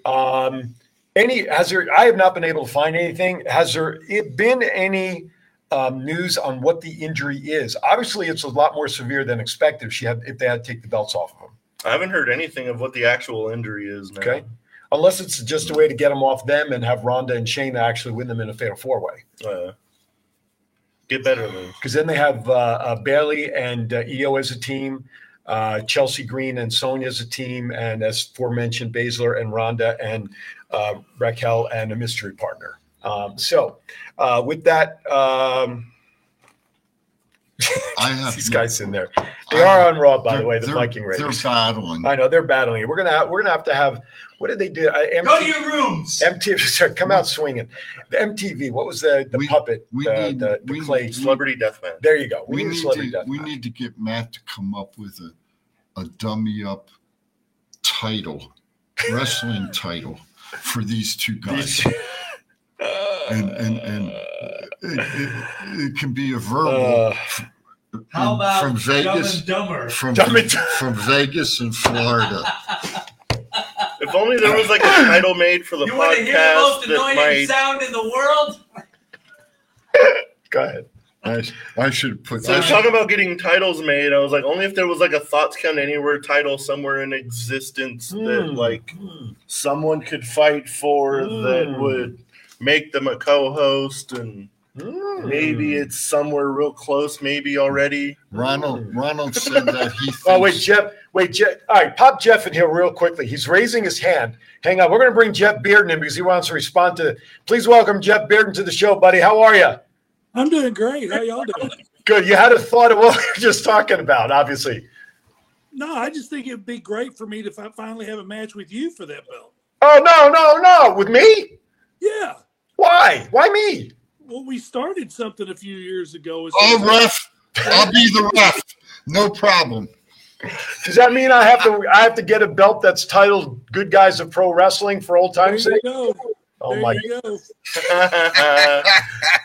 Um, Any has there? I have not been able to find anything. Has there been any um, news on what the injury is? Obviously, it's a lot more severe than expected. If she had, if they had to take the belts off of him. I haven't heard anything of what the actual injury is now. Okay. Unless it's just a way to get them off them and have Ronda and Shayna actually win them in a fatal four way. Uh, get better, Because then they have uh, uh, Bayley and uh, Io as a team, uh, Chelsea Green and Sonya as a team, and as aforementioned, Baszler and Ronda and uh, Raquel and a mystery partner. Um, so, uh, with that, um, I have these guys in there. They are on Raw, by the way, the they're- Viking They're battling. I know they're battling. We're gonna we're gonna have to have. What did they do? I, MT, Go to your rooms. MTV, sorry, come out swinging. The MTV. What was the the We- puppet? we the, need- the, the we clay. need- Celebrity Deathmatch. There you go. We, We need need celebrity to death we match. need to get Matt to come up with a a dummy up title, wrestling title for these two guys. These- and and and it, it, it can be a verbal Uh, How about from Dumb Vegas and Dumber? from Dumb and- from Vegas and Florida. If only there was like a title made for the You want to hear the most annoying might. sound in the world? Go ahead. I, I should put. So I I talking about getting titles made. I was like, only if there was like a Thoughts Count Anywhere title somewhere in existence that Hmm. like someone could fight for that Hmm. would make them a co-host, and Mm. maybe it's somewhere real close, maybe already. Ronald Ronald said that he. Thinks, Oh wait, Jeff. Wait, Jeff. All right, pop Jeff in here real quickly. He's raising his hand. Hang on, we're going to bring Jeff Bearden in because he wants to respond to. Please welcome Jeff Bearden to the show, buddy. How are you? I'm doing great. How y'all doing? Good. You had a thought of what we were just talking about, obviously. No, I just think it'd be great for me to finally have a match with you for that belt. Oh no, no, no! With me? Yeah. Why? Why me? Well, we started something a few years ago. As Oh, ref, I'll be the ref. No problem. Does that mean I have to? I have to get a belt that's titled "Good Guys of Pro Wrestling" for old time's sake? go. Oh there my! you go.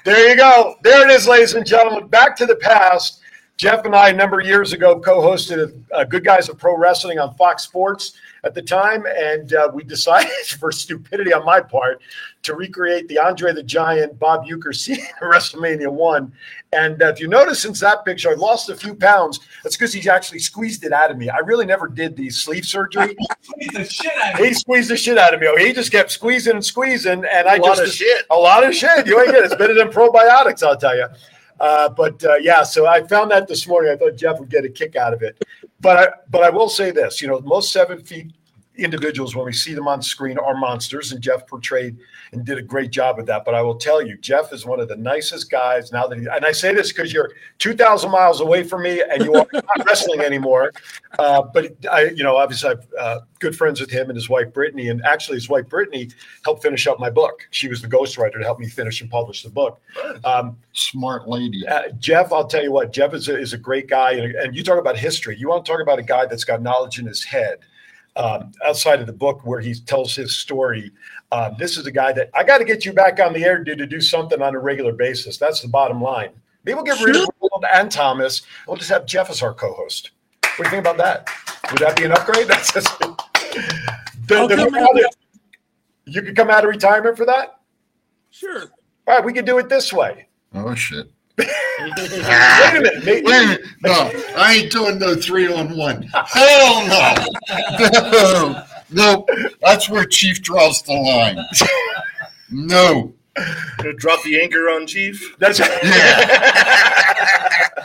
There you go. There it is, ladies and gentlemen. Back to the past. Jeff and I, a number of years ago, co-hosted uh, "Good Guys of Pro Wrestling" on Fox Sports at the time, and uh, we decided, for stupidity on my part, to recreate the Andre the Giant Bob Uecker scene in WrestleMania One. And uh, if you notice, since that picture, I lost a few pounds. That's because he actually squeezed it out of me. I really never did the sleeve surgery. Beat the shit out of he squeezed the shit out of me. Oh, He just kept squeezing and squeezing, and I a lot just of shit. a lot of shit. You ain't get it. It's better than probiotics, I'll tell you. Uh, but uh, yeah, so I found that this morning. I thought Jeff would get a kick out of it. But I, but I will say this: you know, most seven feet individuals when we see them on screen are monsters, and Jeff portrayed and did a great job of that. But I will tell you, Jeff is one of the nicest guys. Now that, he, and I say this because you're two thousand miles away from me, and you are not wrestling anymore. Uh, but I, you know, obviously, I'm uh, good friends with him and his wife Brittany, and actually, his wife Brittany helped finish up my book. She was the ghostwriter to help me finish and publish the book. Um, Smart lady. uh, Jeff, I'll tell you what, Jeff is a, is a great guy. And, and you talk about history. You want to talk about a guy that's got knowledge in his head um, outside of the book where he tells his story. Um, this is a guy that I got to get you back on the air dude, to do something on a regular basis. That's the bottom line. Maybe we'll get rid of Roland and Thomas. We'll just have Jeff as our co host. What do you think about that? Would that be an upgrade? That's just, the, I'll the- you could come out of retirement for that? Sure. All right, we could do it this way. Oh shit. Wait a minute. Maybe, Wait a minute. No, I ain't doing no three on one. Hell no. No. No. That's where Chief draws the line. No. To drop the anchor on Chief. that's yeah.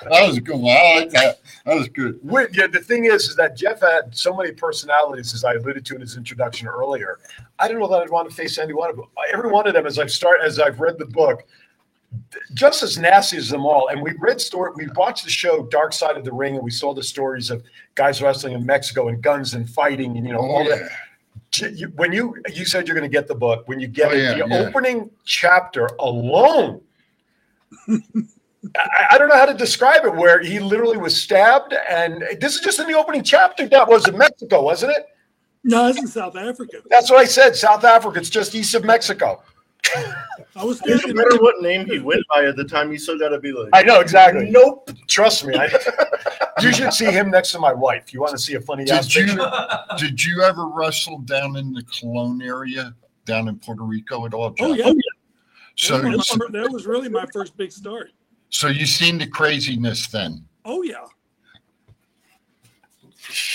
That was a good one. I like that. That was good. We're- yeah, the thing is, is that Jeff had so many personalities, as I alluded to in his introduction earlier. I don't know that I'd want to face any one of them. Every one of them, as I've start, as I've read the book, just as nasty as them all. And we read story, we watched the show Dark Side of the Ring, and we saw the stories of guys wrestling in Mexico and guns and fighting, and you know Oh, all yeah. that. You- When you you said you're going to get the book, when you get Oh, it, yeah, the yeah. opening chapter alone. I, I don't know how to describe it. Where he literally was stabbed, and this is just in the opening chapter. That was in Mexico, wasn't it? No, it's in South Africa. That's what I said. South Africa. It's just east of Mexico. I was No thinking, matter what name he went by at the time, he still got to be like, I know exactly. Nope. Trust me. I, you should see him next to my wife. You want to see a funny ass Did you picture? did you ever wrestle down in the Cologne area down in Puerto Rico at all? Oh Jeff? Oh, yeah, So, that, was my, that was really my first big start. so you seen the craziness then? Oh yeah.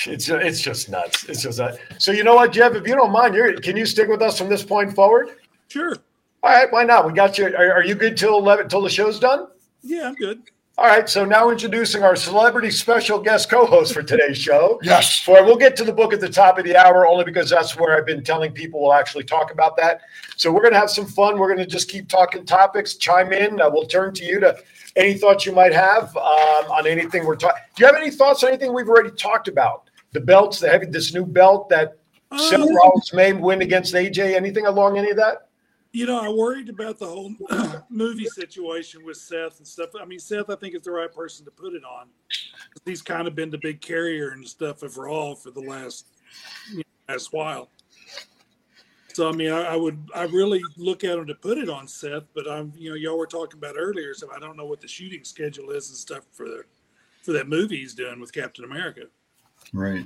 It's it's just nuts. It's just that. So you know what, Jeff? If you don't mind, you're, can you stick with us from this point forward? Sure. All right, why not? We got you. Are, are you good till eleven? Till the show's done? Yeah, I'm good. All right. So now introducing our celebrity special guest co-host for today's show. Yes. For we'll get to the book at the top of the hour only because that's where I've been telling people we'll actually talk about that. So we're gonna have some fun. We're gonna just keep talking topics. Chime in. Uh, we'll turn to you to any thoughts you might have um, on anything we're talking. Do you have any thoughts on anything we've already talked about? The belts, the heavy, this new belt that Seth Um, Rollins may win against AJ. Anything along any of that? You know, I worried about the whole movie situation with Seth and stuff. I mean, Seth, I think is the right person to put it on. He's kind of been the big carrier and stuff Raw for the last you know, last while. So I mean, I, I would I really look at him to put it on Seth, but I'm you know y'all were talking about earlier, so I don't know what the shooting schedule is and stuff for the for that movie he's doing with Captain America. Right.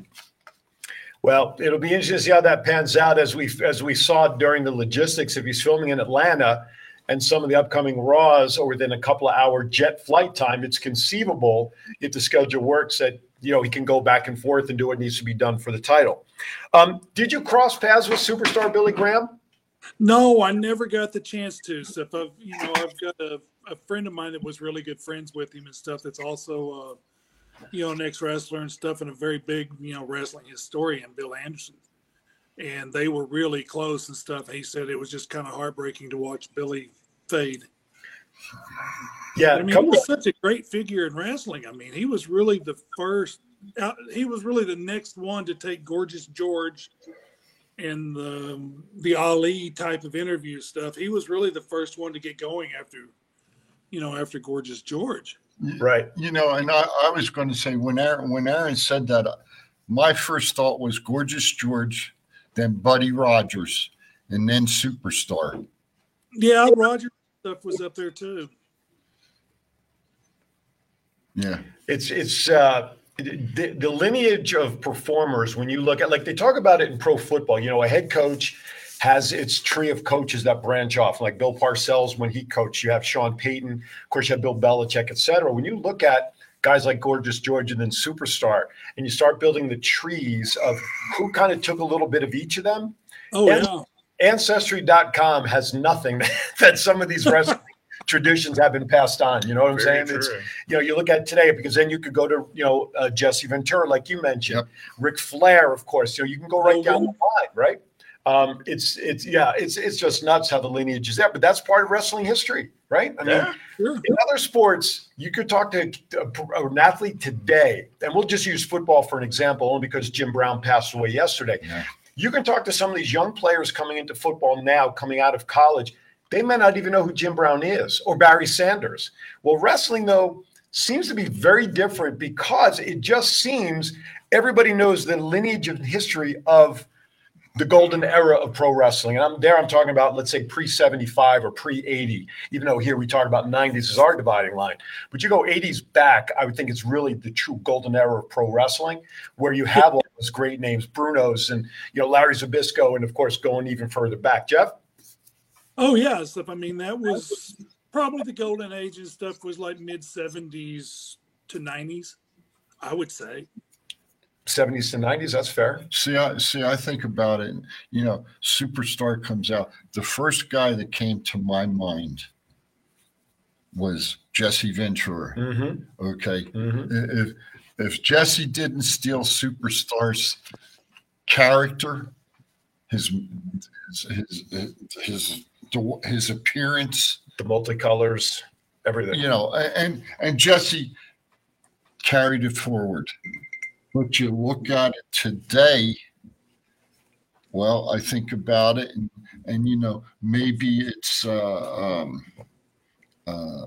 Well, it'll be interesting to see how that pans out as we as we saw during the logistics. If he's filming in Atlanta and some of the upcoming Raws are within a couple of hour jet flight time, it's conceivable if the schedule works that you know he can go back and forth and do what needs to be done for the title. Um, did you cross paths with superstar Billy Graham? No, I never got the chance to. So if I've, you know, I've got a, a friend of mine that was really good friends with him and stuff. That's also, uh, you know, an ex wrestler and stuff, and a very big, you know, wrestling historian, Bill Anderson. And they were really close and stuff. He said it was just kind of heartbreaking to watch Billy fade. Yeah, I mean, he was such a great figure in wrestling. I mean, he was really the first. Uh, he was really the next one to take Gorgeous George and the the Ali type of interview stuff. He was really the first one to get going after, you know, after Gorgeous George. Right. You know, and I, I was going to say when Aaron when Aaron said that, uh, my first thought was Gorgeous George, then Buddy Rogers, and then Superstar. Yeah, Roger stuff was up there too. Yeah. It's it's uh, the, the lineage of performers. When you look at like they talk about it in pro football, you know, a head coach has its tree of coaches that branch off. Like Bill Parcells when he coached, you have Sean Payton, of course, you have Bill Belichick, et cetera. When you look at guys like Gorgeous George and then Superstar, and you start building the trees of who kind of took a little bit of each of them. Oh And- yeah. Ancestry.com has nothing that, that some of these wrestling traditions have been passed on. You know what I'm Very saying? It's you know, you look at today because then you could go to you know uh, Jesse Ventura, like you mentioned, Yep. Ric Flair, of course. You know, you can go right down the line, right? Um, it's it's yeah, it's it's just nuts how the lineage is there, but that's part of wrestling history, right? I mean, Yeah. Sure. in other sports, you could talk to a- an athlete today, and we'll just use football for an example, only because Jim Brown passed away yesterday. Yeah. You can talk to some of these young players coming into football now, coming out of college. They may not even know who Jim Brown is or Barry Sanders. Well, wrestling, though, seems to be very different because it just seems everybody knows the lineage and history of the golden era of pro wrestling. And I'm there, I'm talking about, let's say, pre 75 or pre 80, even though here we talk about 90s as our dividing line. But you go 80s back, I would think it's really the true golden era of pro wrestling, where you have all those great names, Bruno's and, you know, Larry Zbyszko, and of course, going even further back. Jeff? Oh yes. I mean, that was probably the golden age and stuff was like mid seventies to nineties, I would say. 70s to 90s, that's fair. See, I see. I think about it. You know, Superstar comes out. The first guy that came to my mind was Jesse Ventura. Mm-hmm. Okay, Mm-hmm. if if Jesse didn't steal Superstar's character, his his his his, his appearance, The multicolors, everything. you know, and and Jesse carried it forward. But you look at it today. Well, I think about it, and, and you know, maybe it's uh, um, uh,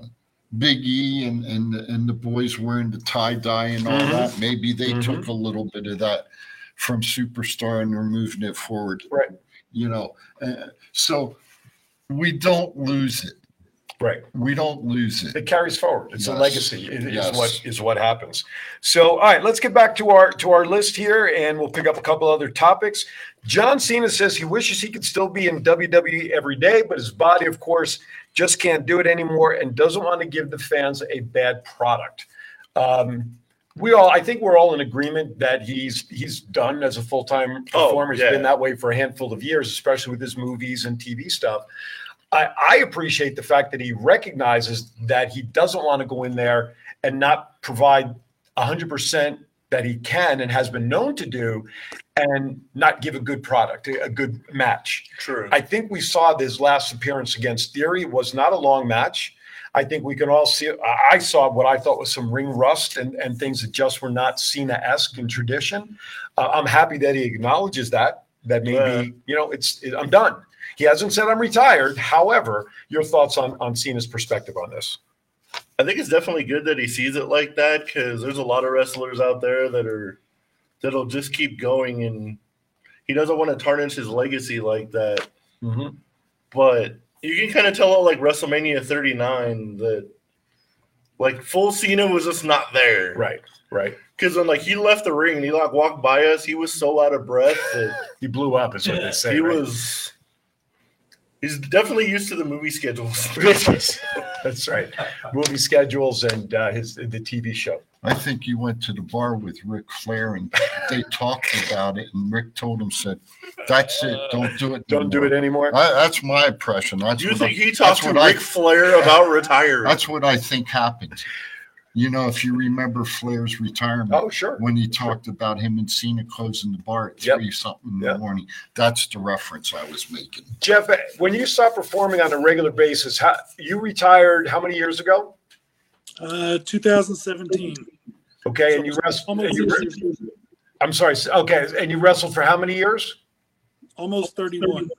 Big E and, and and the boys wearing the tie dye and all Mhm. that. Maybe they Mhm. took a little bit of that from Superstar and they're moving it forward. Right. You know, uh, so we don't lose it. Right. We don't lose it. It carries forward. It's a legacy. It is Yes. what is what happens. So, all right, let's get back to our to our list here, and we'll pick up a couple other topics. John Cena says he wishes he could still be in WWE every day, but his body, of course, just can't do it anymore, and doesn't want to give the fans a bad product. Um, we all, I think, we're all in agreement that he's he's done as a full time Oh, performer. He's been that way for a handful of years, especially with his movies and TV stuff. I, I appreciate the fact that he recognizes that he doesn't want to go in there and not provide 100% that he can and has been known to do and not give a good product, a good match. True. I think we saw this last appearance against Theory was not a long match. I think we can all see. I I saw what I thought was some ring rust and, and things that just were not Cena esque in tradition. Uh, I'm happy that he acknowledges that. That maybe Yeah. you know it's it, I'm done. He hasn't said I'm retired. However, your thoughts on on Cena's perspective on this? I think it's definitely good that he sees it like that because there's a lot of wrestlers out there that are that'll just keep going, and he doesn't want to tarnish his legacy like that. Mm-hmm. But you can kind of tell, like WrestleMania 39, that like full Cena was just not there, Right, right. Because when like he left the ring and he like walked by us, he was so out of breath that He blew up, is what they say. he right? was. He's definitely used to the movie schedules. That's right. Movie schedules and uh, his the TV show. I think you went to the bar with Ric Flair and they talked about it, and Rick told him, "said That's it. Don't do it. Don't do it anymore. I, that's my impression. That's Do you what think I- he talked to what Ric I, Flair about retiring? That's what I think happened. You know, if you remember Flair's retirement, Oh, sure. when he talked about him and Cena closing the bar at Yep. three something in Yep. the morning, that's the reference I was making. Jeff, when you stopped performing on a regular basis, how, you retired how many years ago? Uh, 2017. Okay, and you So wrestled. almost and you six re- I'm sorry. Okay, and you wrestled for how many years? almost 31.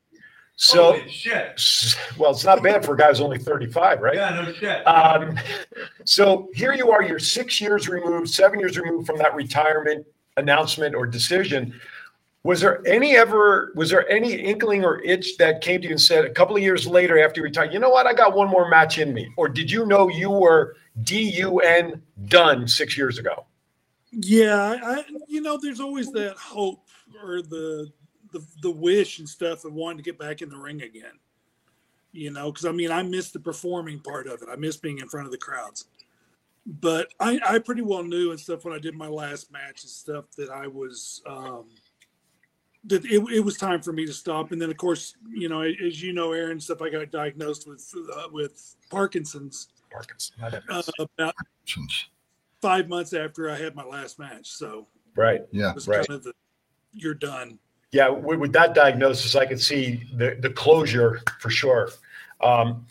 So, Holy shit. well, it's not bad for a guy who's only 35, right? Yeah, no shit. Um, so here you are, you're six years removed, seven years removed from that retirement announcement or decision. Was there any ever, was there any inkling or itch that came to you and said a couple of years later after you retired, you know what, I got one more match in me? Or did you know you were D-U-N done six years ago? Yeah, I, I you know, there's always that hope or the the the wish and stuff of wanting to get back in the ring again. You know, because I mean, I miss the performing part of it. I miss being in front of the crowds. But I, I pretty well knew and stuff when I did my last match and stuff that I was um, that it, it was time for me to stop. And then, of course, you know, as you know, Aaron, stuff I got diagnosed with uh, with Parkinson's Parkinson's. uh, about Since- five months after I had my last match. So Right. Yeah. it was Right. kind of the you're done. Yeah, with, with that diagnosis, I could see the, the closure for sure. Um,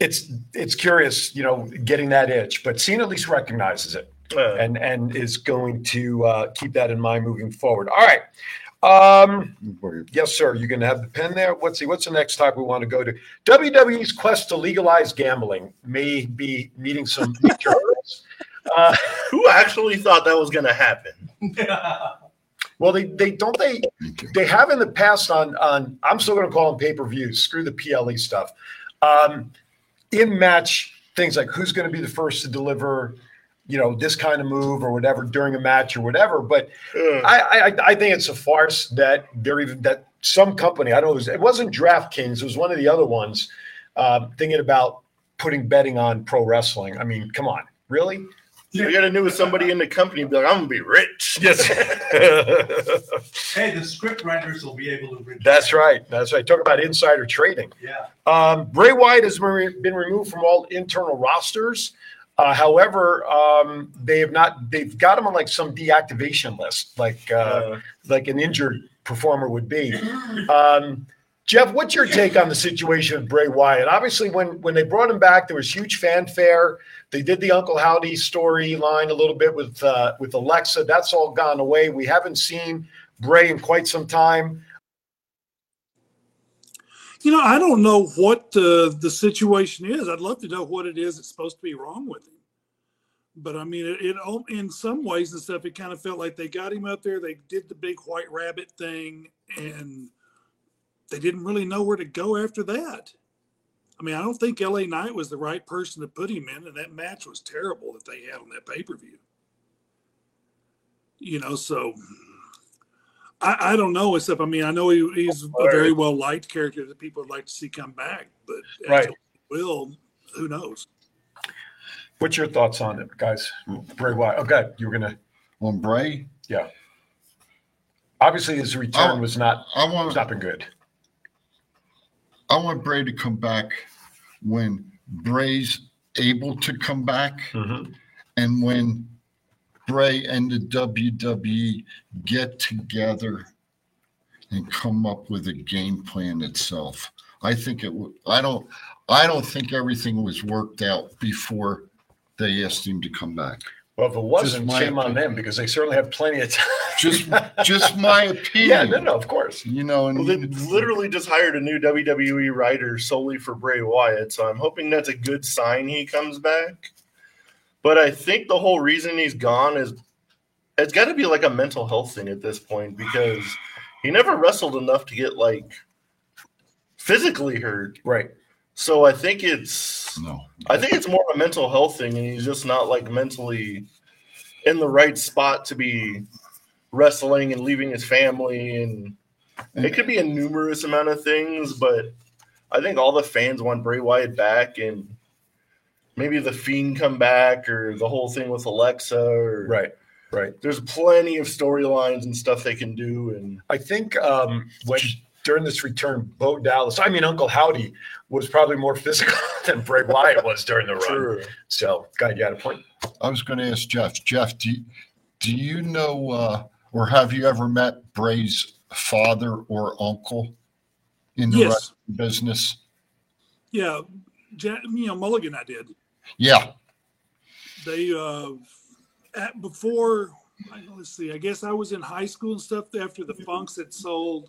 it's it's curious, you know, getting that itch, but Cena at least recognizes it Uh, and and is going to uh, keep that in mind moving forward. All right. Um, yes, sir. You can have the pen there. Let's see. What's the next topic we want to go to? WWE's quest to legalize gambling may be meeting some. Uh, who actually thought that was going to happen? well, they they don't they they have in the past on on I'm still going to call them pay per views. Screw the PLE stuff. Um, in match things like who's going to be the first to deliver, you know, this kind of move or whatever during a match or whatever. But Uh, I I, I think it's a farce that they're even that some company I don't know it, was, it wasn't DraftKings it was one of the other ones um, thinking about putting betting on pro wrestling. I mean, come on, really? I got to know somebody in the company be like, I'm going to be rich. Yes. hey, the script writers will be able to. read- That's right. That's right. Talk about insider trading. Yeah. Um, Bray Wyatt has been been removed from all internal rosters. Uh, however, um, they have not. They've got him on like some deactivation list, like uh, Uh, like an injured performer would be. Um, Jeff, what's your take on the situation with Bray Wyatt? Obviously, when when they brought him back, there was huge fanfare. They did the Uncle Howdy storyline a little bit with uh, with Alexa. That's all gone away. We haven't seen Bray in quite some time. You know, I don't know what the the situation is. I'd love to know what it is that's supposed to be wrong with him. But I mean, it, it in some ways and stuff, it kind of felt like they got him up there. They did the big white rabbit thing, and they didn't really know where to go after that. I mean, I don't think LA Knight was the right person to put him in, and that match was terrible that they had on that pay per view. You know, so I, I don't know. Except, I mean, I know he, he's a very well liked character that people would like to see come back, but Right. Will, who knows? What's your thoughts on it, guys? Bray Wyatt. Oh, okay, you were gonna. On Bray, Yeah. Obviously, his return Oh, was not I was want not been good. I want Bray to come back when Bray's able to come back mm-hmm. and when Bray and the WWE get together and come up with a game plan itself. I think it would I don't I don't think everything was worked out before they asked him to come back. Well, if it wasn't, my shame on them because they certainly have plenty of time. Just just my yeah, opinion. no, no, of course. You know, and Well, they literally just hired a new WWE writer solely for Bray Wyatt, so I'm hoping that's a good sign he comes back. But I think the whole reason he's gone is it's got to be like a mental health thing at this point because he never wrestled enough to get like physically hurt. Right. So I think it's no. I think it's more of a mental health thing, and he's just not like mentally in the right spot to be wrestling and leaving his family. And it could be a numerous amount of things, but I think all the fans want Bray Wyatt back, and maybe the Fiend come back, or the whole thing with Alexa. Or Right. Right. there's plenty of storylines and stuff they can do, and I think um, when during this return, Bo Dallas, I mean Uncle Howdy, was probably more physical than Bray Wyatt was during the run. Sure. So, God, you had a point. I was going to ask Jeff. Jeff, do you, do you know uh, or have you ever met Bray's father or uncle in the Yes. wrestling business? Yeah, Ja- you know, Mulligan, I did. Yeah. they uh at before let's see i guess i was in high school and stuff after the funks had sold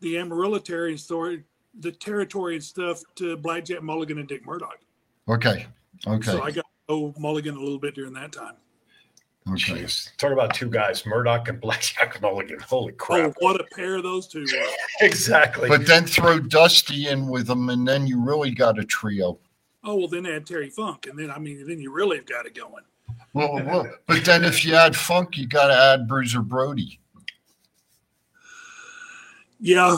the amarillo territory story the territory and stuff to blackjack mulligan and dick murdoch Okay. Okay. so i got to know mulligan a little bit during that time okay. Jeez. Talk about two guys, Murdoch and Blackjack Mulligan. Holy oh crap. what a pair those two were Exactly. But then throw Dusty in with them, and then you really got a trio. oh well then add terry funk and then i mean then you really have got it going Well, well, but then if you add Funk, you got to add Bruiser Brody. Yeah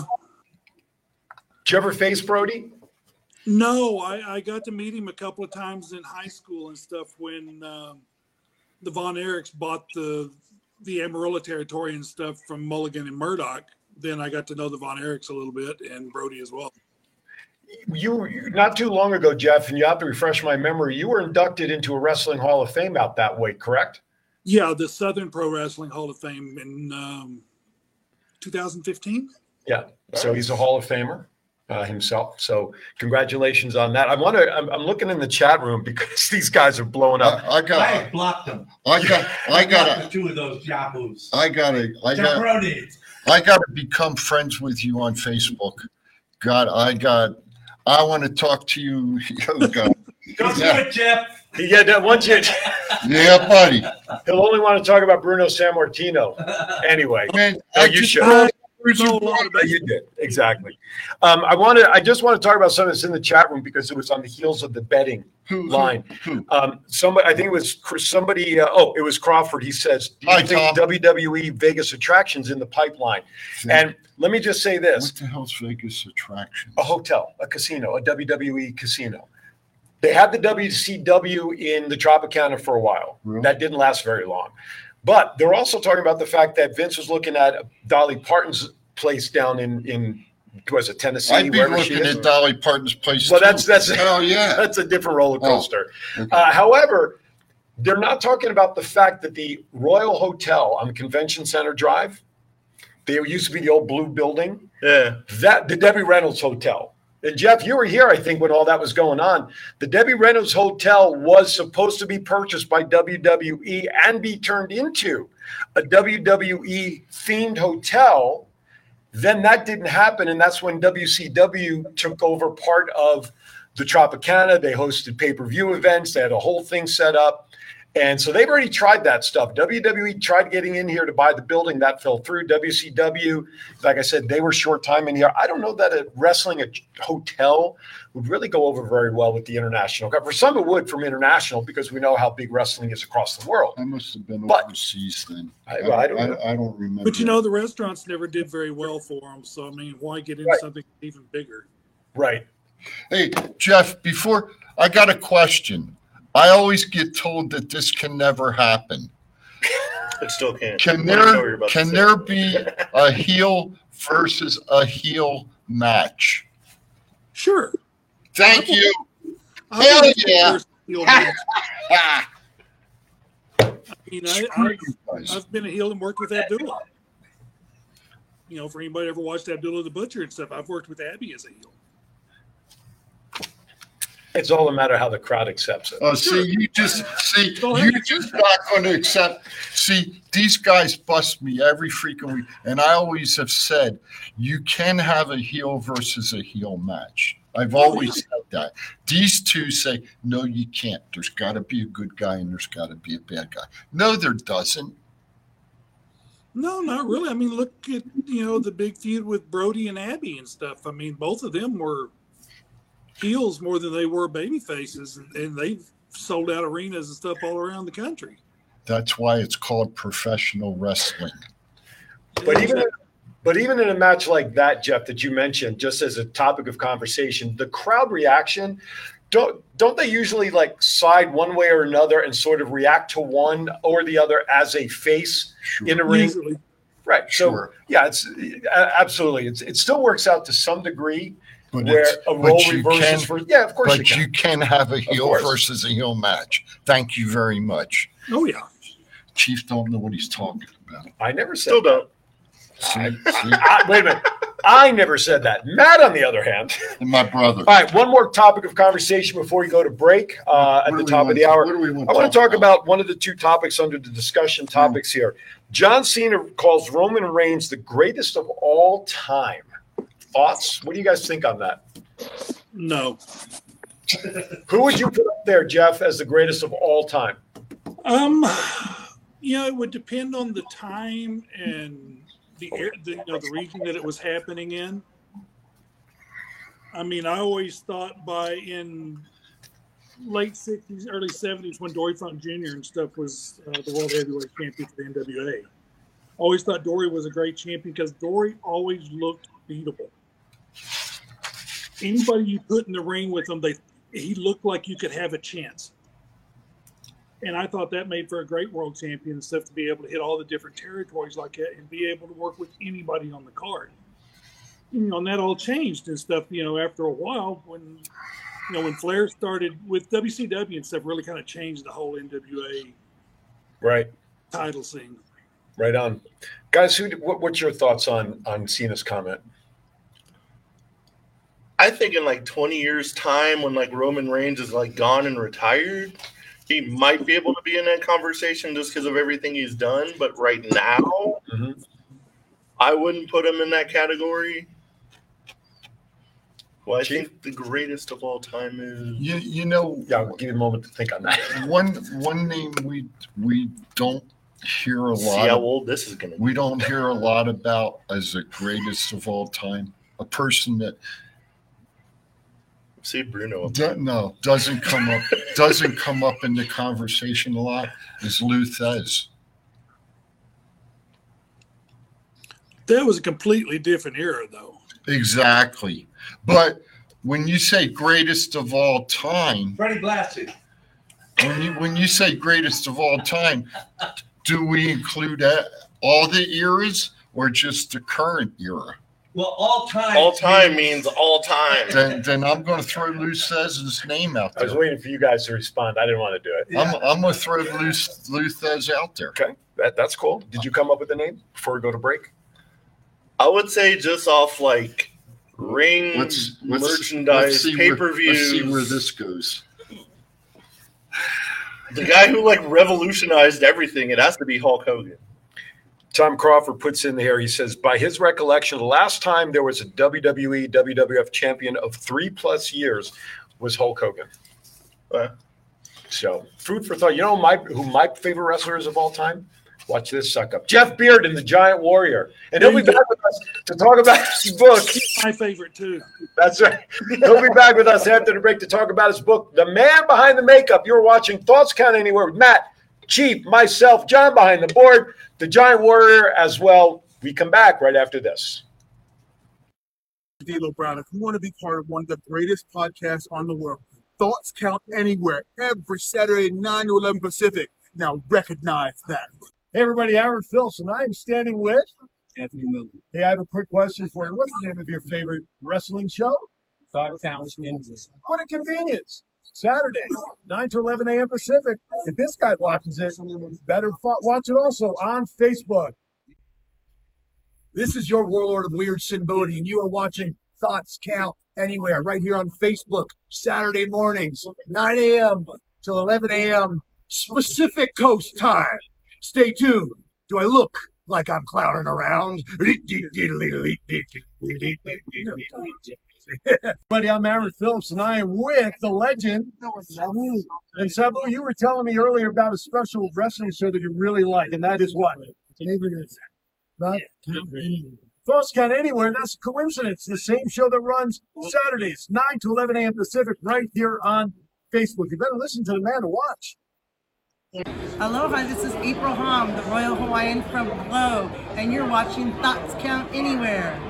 Did you ever face Brody? No, I, I got to meet him a couple of times in high school and stuff when um, the Von Erichs bought the the Amarillo territory and stuff from Mulligan and Murdoch. Then I got to know the Von Erichs a little bit and Brody as well. You not too long ago, Jeff, and you have to refresh my memory. You were inducted into a Wrestling Hall of Fame out that way, correct? Yeah, the Southern Pro Wrestling Hall of Fame in um, 2015. Yeah. So he's a Hall of Famer uh, himself. So congratulations on that. I want to. I'm, I'm looking in the chat room because these guys are blowing up. I, I got, I blocked them. I got, I got blocked to, two of those yahoos. I got to, I got, Jabronis. I got to become friends with you on Facebook. God, I got, I want to talk to you. Oh God, Go do Yeah. it, Jeff. Yeah, that once you, yeah, buddy. he'll only want to talk about Bruno Sammartino. Anyway, Man, No, I you just should. Heard I know a lot Yeah, you did exactly. Um, I want to. I just want to talk about something that's in the chat room because it was on the heels of the betting line. Um, somebody, I think it was somebody. Uh, oh, it was Crawford. He says, "Do you Hi, think Tom. WWE Vegas attractions in the pipeline?" And let me just say this: What the hell's Vegas attraction? a hotel, a casino, a WWE casino. They had the WCW in the Tropicana for a while. Really? That didn't last very long. But they're also talking about the fact that Vince was looking at Dolly Parton's place down in in was it Tennessee? I'd be wherever she looking is. at Dolly Parton's place. Well, too. that's that's hell yeah. that's a different roller Oh, coaster. okay. Uh, however, they're not talking about the fact that the Royal Hotel on Convention Center Drive, there used to be the old blue building yeah, that the Debbie Reynolds Hotel. And Jeff, you were here, I think, when all that was going on. The Debbie Reynolds Hotel was supposed to be purchased by WWE and be turned into a WWE themed hotel. Then that didn't happen. And that's when WCW took over part of the Tropicana. They hosted pay per view events, they had a whole thing set up. And so they've already tried that stuff. WWE tried getting in here to buy the building, that fell through. WCW, like I said, they were short time in here. I don't know that a wrestling a hotel would really go over very well with the international. For some, it would from international because we know how big wrestling is across the world. I must have been But- overseas then. I- well, I don't know. I, don't remember. But you know, the restaurants never did very well for them. So I mean, why get into Right. something even bigger? Right. Hey, Jeff, before I got a question. I always get told that this can never happen. It still can't. Can I know what you're there can there be a heel versus a heel match? Sure. Thank you. I Hell wouldn't say yeah. there's heel match. Ah, I mean, I, screw I, you guys. I've been a heel and worked with Abdullah. You know, for anybody ever watched Abdullah the Butcher and stuff, I've worked with Abby as a heel. It's all a matter of how the crowd accepts it. Oh, see, you just see you ahead. just not going to accept. See, these guys bust me every freaking week, and I always have said you can have a heel versus a heel match. I've oh, always said that. These two say no, you can't. There's got to be a good guy and there's got to be a bad guy. No, there doesn't. No, not really. I mean, look at you know the big feud with Brody and Abby and stuff. I mean, both of them were heels more than they were baby faces, and, and they've sold out arenas and stuff all around the country. That's why it's called professional wrestling. But even but even in a match like that, Jeff, that you mentioned, just as a topic of conversation, the crowd reaction don't don't they usually like side one way or another and sort of react to one or the other as a face Sure. in a ring? Usually, Right. So Sure. yeah, it's absolutely. It's, it still works out to some degree But where a role you reverses can- for yeah, of course you But can. you can have a heel versus a heel match. Thank you very much. oh yeah. Chief don't know what he's talking about. I never said Still don't. See, see? I, wait a minute. I never said that. Matt, on the other hand. And my brother. All right, one more topic of conversation before we go to break uh, at the top of the to- hour. what do we want I want to talk about one of the two topics under the discussion topics here. John Cena calls Roman Reigns the greatest of all time. Thoughts? What do you guys think on that? No. Who would you put up there, Jeff, as the greatest of all time? Um, you know, it would depend on the time and the air, the, you know, the region that it was happening in. I mean, I always thought by in late '60s, early '70s, when Dory Funk Jr. and stuff was uh, the world heavyweight champion for the NWA. Always thought Dory was a great champion because Dory always looked beatable. Anybody you put in the ring with him, they he looked like you could have a chance and I thought that made for a great world champion and stuff to be able to hit all the different territories like that and be able to work with anybody on the card. You know, and that all changed and stuff. You know, after a while, when you know when Flair started with WCW and stuff, really kind of changed the whole NWA Right, title scene. right on, guys. Who? What, what's your thoughts on on Cena's comment? I think in like 20 years' time, when like Roman Reigns is like gone and retired, he might be able to be in that conversation just because of everything he's done. But right now, Mhm. I wouldn't put him in that category. Well, I Chief? think the greatest of all time is You, you know, Yeah, I'll give you a moment to think on that. one one name we we don't hear a see lot. how Of, old this is going to we don't hear a lot about as the greatest of all time. A person that See Bruno. do, no doesn't come up doesn't come up in the conversation a lot is Lou Thesz. That was a completely different era, though. Exactly, but when you say greatest of all time, Freddie Blassie. when you when you say greatest of all time, do we include all the eras or just the current era? Well, all time. All time means all time. Then then I'm going to throw Lou Thesz's name out there. I was waiting for you guys to respond. I didn't want to do it. I'm I'm going to throw Lou Lou Thesz out there. Okay, that, that's cool. Did you come up with a name before we go to break? I would say just off like ring Let's, let's merchandise, pay where- per Let's see where this goes. The guy who like revolutionized everything. It has to be Hulk Hogan. Tom Crawford puts in here, he says, by his recollection, the last time there was a WWE, WWF champion of three plus years was Hulk Hogan. Uh, So, food for thought. You know my who my favorite wrestler is of all time? Watch this suck up. Jeff Bearden, the Giant Warrior. And he'll be back with us to talk about his book. My favorite too. That's right. He'll be back with us after the break to talk about his book, The Man Behind the Makeup. You're watching Thoughts Count Anywhere with Matt, Chief, myself, John behind the board, the Giant Warrior as well. We come back right after this. D'Lo Brown. If you want to be part of one of the greatest podcasts on the world, Thoughts Count Anywhere, every Saturday, 9 to 11 Pacific. Now recognize that. Hey everybody, Aaron Phillips, and I'm standing with Anthony Miller. Hey, I have a quick question for you. What's the name of your favorite wrestling show? Thought Counts Kansas. What a convenience. Saturday, 9 to 11 a.m. Pacific. If this guy watches it, better watch it also on Facebook. This is your warlord of weird Sinn Bodhi, and you are watching Thoughts Count Anywhere right here on Facebook, Saturday mornings, 9 a.m. till 11 a.m. Pacific Coast time. Stay tuned. Do I look like I'm clowning around? Buddy, I'm Aaron Phillips, and I am with the legend. And Sabu, you were telling me earlier about a special wrestling show that you really like, and that is what? Not Thoughts Count Anywhere. That's a coincidence. The same show that runs Saturdays, 9 to 11 a.m. Pacific, right here on Facebook. You better listen to the man to watch. Aloha, this is April Hom, the Royal Hawaiian from Glow, and you're watching Thoughts Count Anywhere.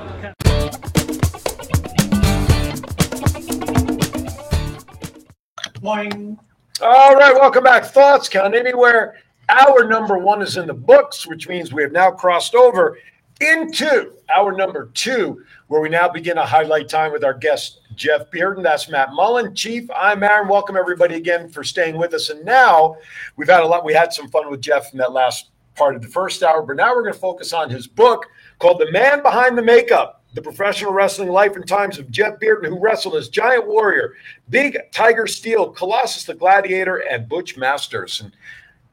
Boing. All right, welcome back. Thoughts count anywhere. Our number one is in the books, which means we have now crossed over into our number two, where we now begin a highlight time with our guest, Jeff Bearden. That's Matt Mullen. Chief, I'm Aaron. Welcome everybody again for staying with us. And now we've had a lot, we had some fun with Jeff in that last part of the first hour, but now we're going to focus on his book called The Man Behind the Makeup. The professional wrestling life and times of Jeff Bearden, who wrestled as Giant Warrior, Big Tiger Steel, Colossus the Gladiator, and Butch Masters. And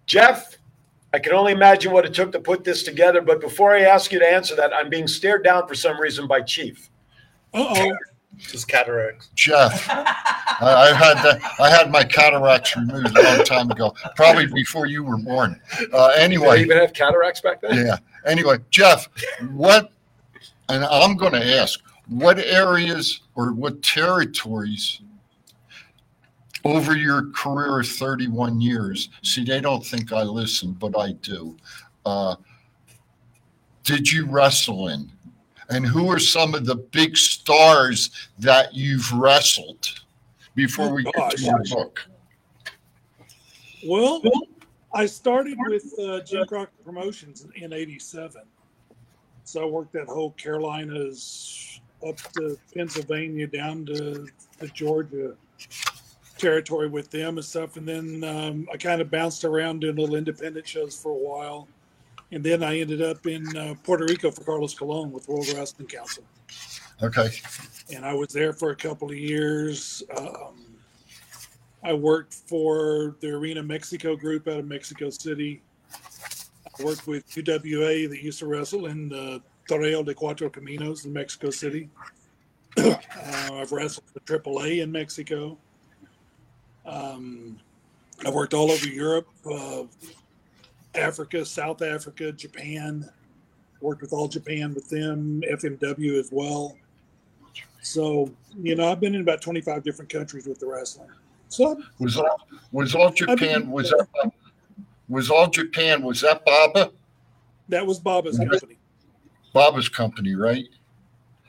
Jeff, I can only imagine what it took to put this together. But before I ask you to answer that, I'm being stared down for some reason by Chief. Uh oh. Just cataracts. Jeff, I, I had that. I had my cataracts removed a long time ago, probably before you were born. Uh, Did they anyway, even have cataracts back then? yeah. Anyway, Jeff, what? And I'm going to ask, what areas or what territories over your career of 31 years? See, they don't think I listen, but I do. Uh, did you wrestle in? And who are some of the big stars that you've wrestled before we get to your book? Well, I started with uh, Jim Crockett Promotions in '87. So I worked that whole Carolinas up to Pennsylvania down to the Georgia territory with them and stuff. And then um, I kind of bounced around doing little independent shows for a while. And then I ended up in uh, Puerto Rico for Carlos Colon with World Wrestling Council. Okay. and I was there for a couple of years. Um, I worked for the Arena Mexico group out of Mexico City. Worked with UWA that used to wrestle in the Toreo de Cuatro Caminos in Mexico City. uh, I've wrestled for AAA in Mexico. Um, I worked all over Europe, uh, Africa, South Africa, Japan. Worked with All Japan with them, FMW as well. So, you know, I've been in about 25 different countries with the wrestling. So, Was all was all Japan was that was all Japan was that Baba that was Baba's Okay. company. Baba's company, right?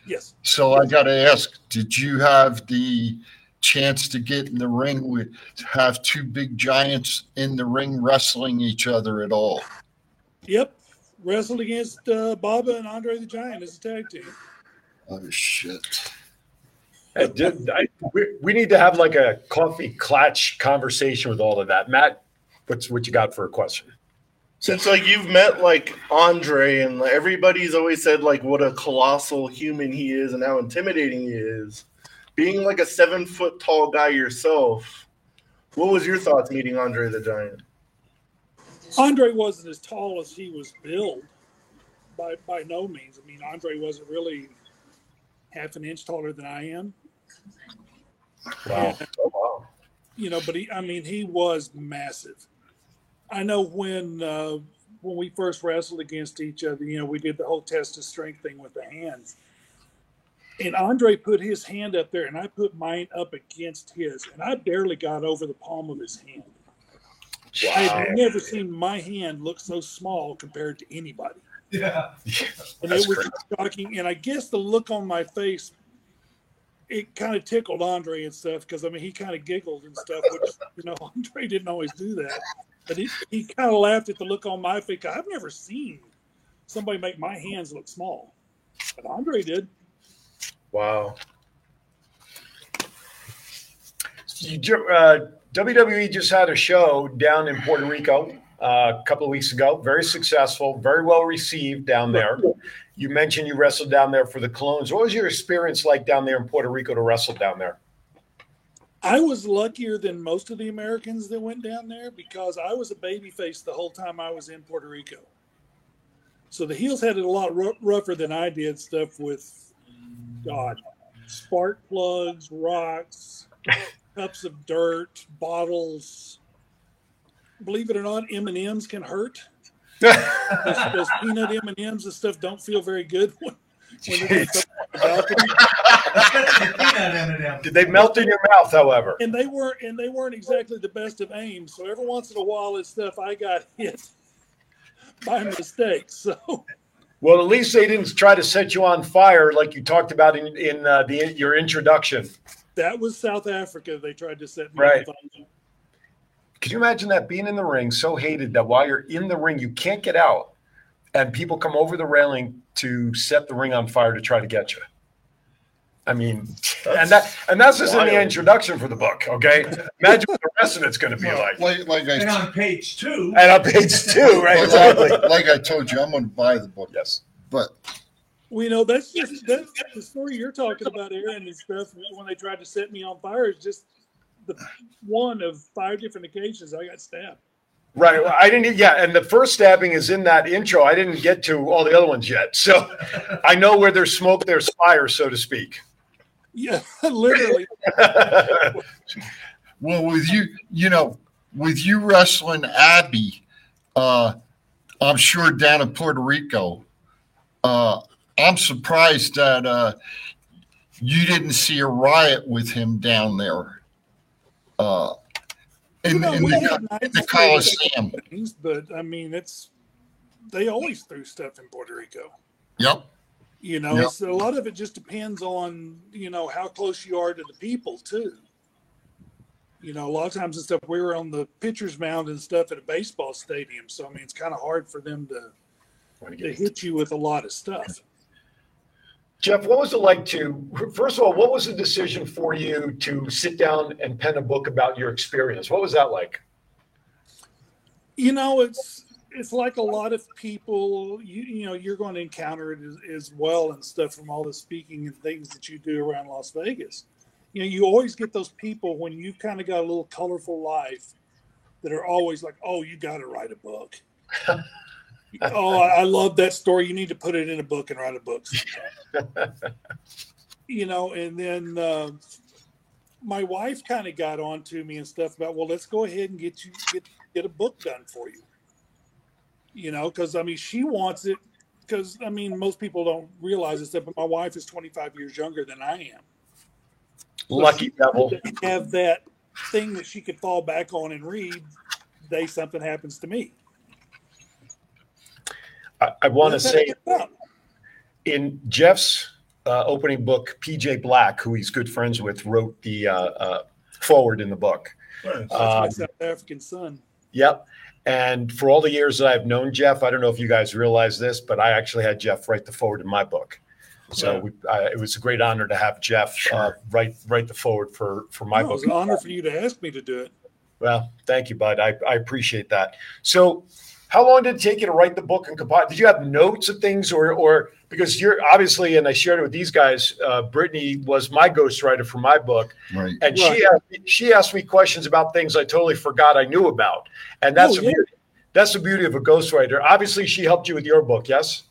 Yes. So I got to ask, did you have the chance to get in the ring with have two big giants in the ring wrestling each other at all? Yep. Wrestled against uh, Baba and Andre the Giant as a tag team. Oh shit! Hey, did- I- we, we need to have like a coffee clutch conversation with all of that. Matt, what's what you got for a question? Since like you've met like Andre and like, everybody's always said like what a colossal human he is and how intimidating he is. Being like a seven foot tall guy yourself, what was your thoughts meeting Andre the Giant? Andre wasn't as tall as he was billed by by no means. I mean, Andre wasn't really half an inch taller than I am. Wow. Oh, wow. you know, but he, I mean, he was massive. I know when uh, when we first wrestled against each other, you know, we did the whole test of strength thing with the hands. And Andre put his hand up there, and I put mine up against his, and I barely got over the palm of his hand. Wow. I had never seen my hand look so small compared to anybody. Yeah. yeah And That's it was great. shocking. And I guess the look on my face, it kind of tickled Andre and stuff because I mean he kind of giggled and stuff, which you know Andre didn't always do that. But he, he kind of laughed at the look on my face. I've never seen somebody make my hands look small, but Andre did. Wow. Uh, WWE just had a show down in Puerto Rico uh, a couple of weeks ago. Very successful, very well received down there. You mentioned you wrestled down there for the Colons. What was your experience like down there in Puerto Rico to wrestle down there? I was luckier than most of the Americans that went down there because I was a babyface the whole time I was in Puerto Rico. So the heels had it a lot rou- rougher than I did. Stuff with God, spark plugs, rocks, cups of dirt, bottles. Believe it or not, M and M's can hurt. those, those peanut M and M's and stuff don't feel very good when, when they're up on the balcony. Did they melt in your mouth, however? and they weren't and they weren't exactly the best of aims. So every once in a while, it's stuff I got hit by mistake. So Well, at least they didn't try to set you on fire like you talked about in, in uh, the your introduction. that was South Africa. They tried to set me Right. on fire. Could you imagine that being in the ring so hated that while you're in the ring you can't get out, and people come over the railing to set the ring on fire to try to get you? I mean, and that and that's just in the introduction for the book. Okay, imagine what the rest of it's going to be like. Like, like I And on page two, And on page two, right? like, Exactly. like I told you, I'm going to buy the book. Yes. But Well, you know, that's just that's the story you're talking about, Aaron, and stuff. When they tried to set me on fire, is just the one of five different occasions I got stabbed. Right. Well, I didn't. Yeah, and the first stabbing is in that intro. I didn't get to all the other ones yet, so I know where there's smoke, there's fire, so to speak. Yeah, literally. well, with you, you know, with you wrestling Abby, uh, I'm sure down in Puerto Rico, uh, I'm surprised that uh, you didn't see a riot with him down there. Uh, in, You know, in we the, had in the Coliseum. things, But I mean, it's they always threw stuff in Puerto Rico. Yep. You know, Yep. so a lot of it just depends on you know how close you are to the people too. You know, a lot of times and stuff we were on the pitcher's mound and stuff at a baseball stadium, so I mean it's kind of hard for them to to hit you with a lot of stuff. Jeff, what was it like to, first of all, what was the decision for you to sit down and pen a book about your experience? What was that like? You know, it's it's like a lot of people. You you know, you're going to encounter it as, as well and stuff from all the speaking and things that you do around Las Vegas. You know, you always get those people when you kind of got a little colorful life that are always like, "Oh, you got to write a book." Oh, I I love that story. You need to put it in a book and write a book. you know, and then uh, my wife kind of got on to me and stuff about, well, let's go ahead and get you get get a book done for you. You know, because I mean, she wants it. Because I mean, most people don't realize this, but my wife is 25 years younger than I am. So Lucky devil. Have that thing that she could fall back on and read. Day something happens to me. I, I want to say in Jeff's uh, opening book, PJ Black, who he's good friends with, wrote the uh, uh, forward in the book. That's my Um, South African son. Yep. And for all the years that I've known Jeff, I don't know if you guys realize this, but I actually had Jeff write the forward in my book. So Yeah. we, I, it was a great honor to have Jeff uh, write write the forward for for my No, it book. was an honor for you to ask me to do it. Well, thank you, bud. I, I appreciate that. So, how long did it take you to write the book and compile? Did you have notes of things, or or because you're obviously, and I shared it with these guys. Uh, Brittany was my ghostwriter for my book, Right. and Right. she asked, me- she asked me questions about things I totally forgot I knew about, and that's Oh, the yeah. beauty. That's the beauty of a ghostwriter. Obviously, she helped you with your book. Yes.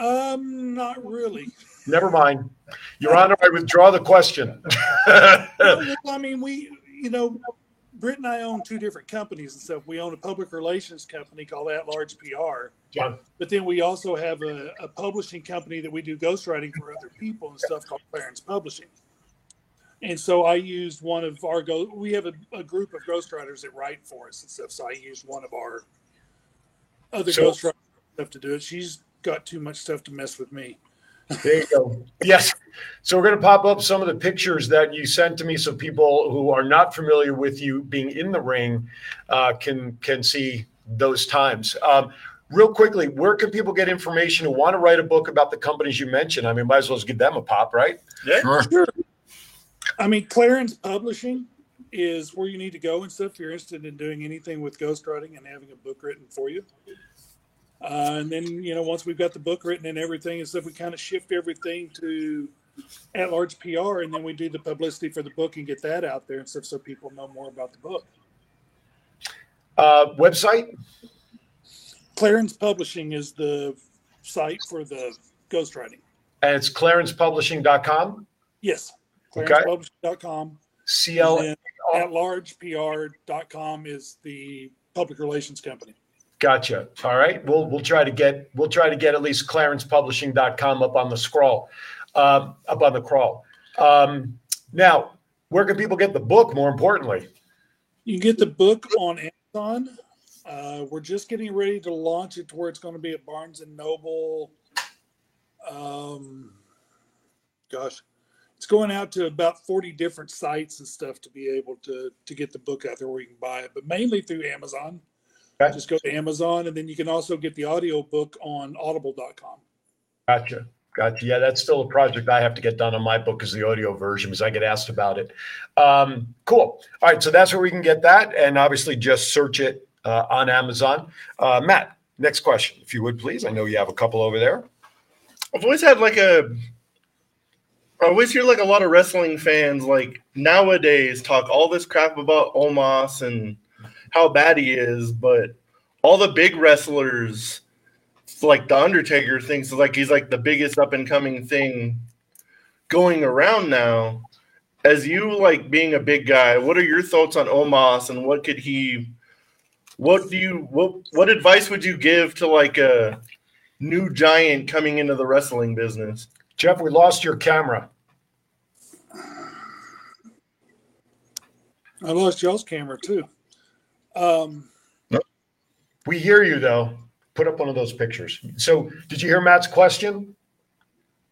Um, not really. Never mind, Your Honor. I withdraw the question. well, I mean, we, you know, Britt and I own two different companies and stuff. We own a public relations company called At Large PR, John. but then we also have a, a publishing company that we do ghostwriting for other people and stuff called Clarence Publishing. And so I used one of our go. We have a, a group of ghostwriters that write for us and stuff. So I used one of our other ghostwriters stuff to do it. She's got too much stuff to mess with me. There you go. Yes. So we're going to pop up some of the pictures that you sent to me, so people who are not familiar with you being in the ring uh, can can see those times. Um, real quickly, where can people get information who want to write a book about the companies you mentioned? I mean, might as well just give them a pop, right? Yeah. Sure. Sure. I mean, Clarence Publishing is where you need to go and stuff. If you're interested in doing anything with ghostwriting and having a book written for you. Uh, and then, you know, once we've got the book written and everything and stuff, we kind of shift everything to at large PR and then we do the publicity for the book and get that out there and stuff so people know more about the book. Uh, website? Clarence Publishing is the site for the ghostwriting. And it's clarencepublishing.com. Yes. Okay. ClarencePublishing.com. CL. And then at largepr.com is the public relations company. Gotcha. All right. We'll we'll try to get we'll try to get at least clarencepublishing.com up on the scroll, um, up on the crawl. Um, now, where can people get the book? More importantly, You get the book on Amazon. Uh, we're just getting ready to launch it to where it's going to be at Barnes and Noble. Um, gosh, it's going out to about 40 different sites and stuff to be able to to get the book out there where you can buy it, but mainly through Amazon. Okay. Just go to Amazon, and then you can also get the audio book on Audible.com. gotcha, gotcha. Yeah, that's still a project I have to get done on my book is the audio version because I get asked about it. Um, cool. All right, so that's where we can get that, and obviously just search it uh, on Amazon. Uh, Matt, next question, if you would please. I know you have a couple over there. I've always had like a. I always hear like a lot of wrestling fans like nowadays talk all this crap about Omos and how bad he is, but all the big wrestlers, like the Undertaker, thinks like he's like the biggest up and coming thing going around now. As you like being a big guy, what are your thoughts on Omos and what could he? What do you what what advice would you give to like a new giant coming into the wrestling business? Jeff, we lost your camera. I lost y'all's camera too. Um, We hear you though. Put up one of those pictures. So, did you hear Matt's question?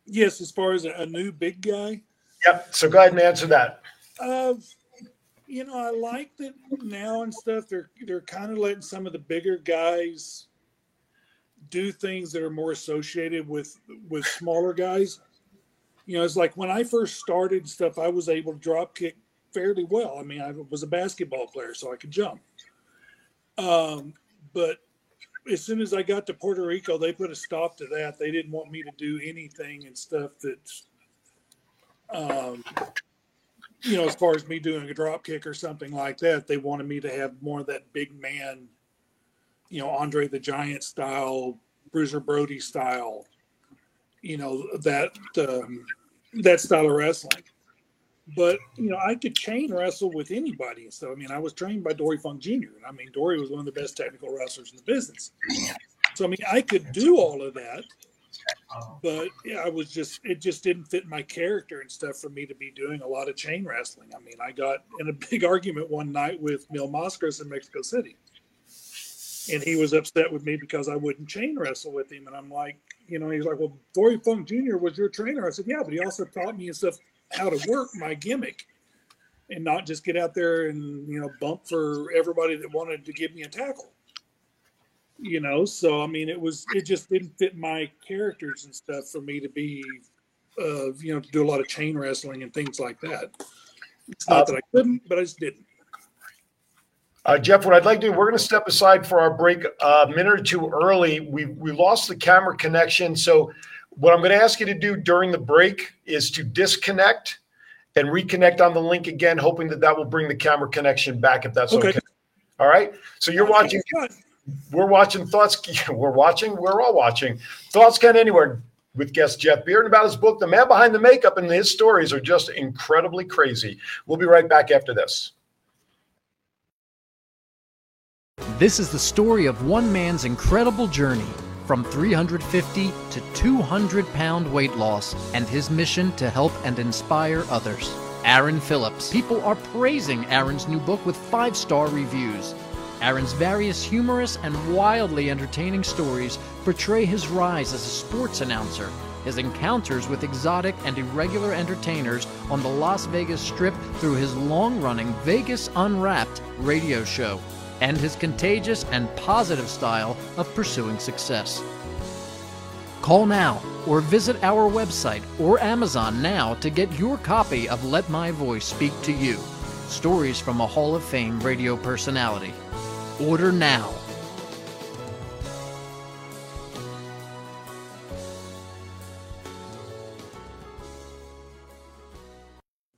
yes, as far as a, new big guy, Yep. So go ahead and answer that. Uh, you know, I like that now and stuff. They're they're kind of letting some of the bigger guys do things that are more associated with with smaller guys. You know, it's like when I first started stuff, I was able to drop kick fairly well. I mean, I was a basketball player, so I could jump. Um, but as soon as I got to Puerto Rico, they put a stop to that. They didn't want me to do anything and stuff that's um, you know, as far as me doing a drop kick or something like that, they wanted me to have more of that big man, you know, Andre the Giant style, Bruiser Brody style, you know, that um, that style of wrestling. But you know, I could chain wrestle with anybody. So I mean, I was trained by Dory Funk Jr. I mean, Dory was one of the best technical wrestlers in the business. So I mean, I could do all of that but yeah, I was just it just didn't fit my character and stuff for me to be doing a lot of chain wrestling. I mean, I got in a big argument one night with Mil Mascaras in Mexico City, and he was upset with me because I wouldn't chain wrestle with him. And I'm like, you know, he's like, "Well, Dory Funk Jr. was your trainer." I said, "Yeah, but he also taught me and stuff how to work my gimmick." And not just get out there and you know bump for everybody that wanted to give me a tackle you know so i mean it was it just didn't fit my characters and stuff for me to be uh you know to do a lot of chain wrestling and things like that it's not that i couldn't but i just didn't Uh, Jeff, what I'd like to do, we're going to step aside for our break a minute or two early. We we lost the camera connection, so what I'm going to ask you to do during the break is to disconnect and reconnect on the link again, hoping that that will bring the camera connection back. If that's okay. Okay. All right. So you're watching. We're watching thoughts. We're watching. We're all watching thoughts can anywhere with guest Jeff Beard about his book. The man behind the makeup and his stories are just incredibly crazy. We'll be right back after this. This is the story of one man's incredible journey from 350 to 200 pound weight loss and his mission to help and inspire others. Aaron Phillips. People are praising Aaron's new book with five star reviews. Aaron's various humorous and wildly entertaining stories portray his rise as a sports announcer, his encounters with exotic and irregular entertainers on the Las Vegas Strip through his long running Vegas Unwrapped radio show, and his contagious and positive style of pursuing success. Call now or visit our website or Amazon now to get your copy of Let My Voice Speak to You Stories from a Hall of Fame radio personality. Order now.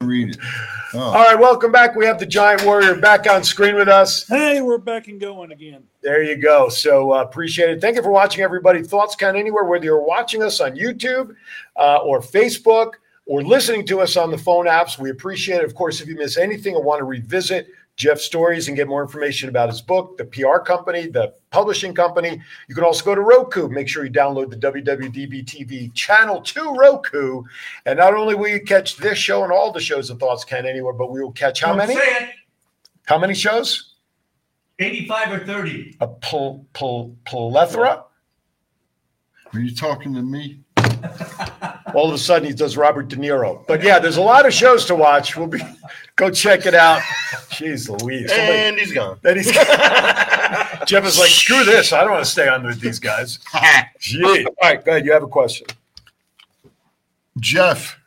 Read it. Oh. All right, welcome back. We have the Giant Warrior back on screen with us. Hey, we're back and going again. There you go. So uh, appreciate it. Thank you for watching, everybody. Thoughts count anywhere, whether you're watching us on YouTube uh, or Facebook or listening to us on the phone apps. We appreciate it. Of course, if you miss anything or want to revisit Jeff's stories and get more information about his book, the PR company, the publishing company, you can also go to Roku. Make sure you download the WWDB TV channel to Roku. And not only will you catch this show and all the shows of Thoughts Count Anywhere, but we will catch how Don't many? say it. How many shows? 85 or 30. A pl- pl- plethora? Are you talking to me? All of a sudden, he does Robert De Niro. But yeah, there's a lot of shows to watch. We'll be go check it out. Jeez Louise. Somebody- And he's gone. Then he's Jeff is like, screw this. I don't want to stay on with these guys. Gee. All right, go ahead. You have a question. Jeff,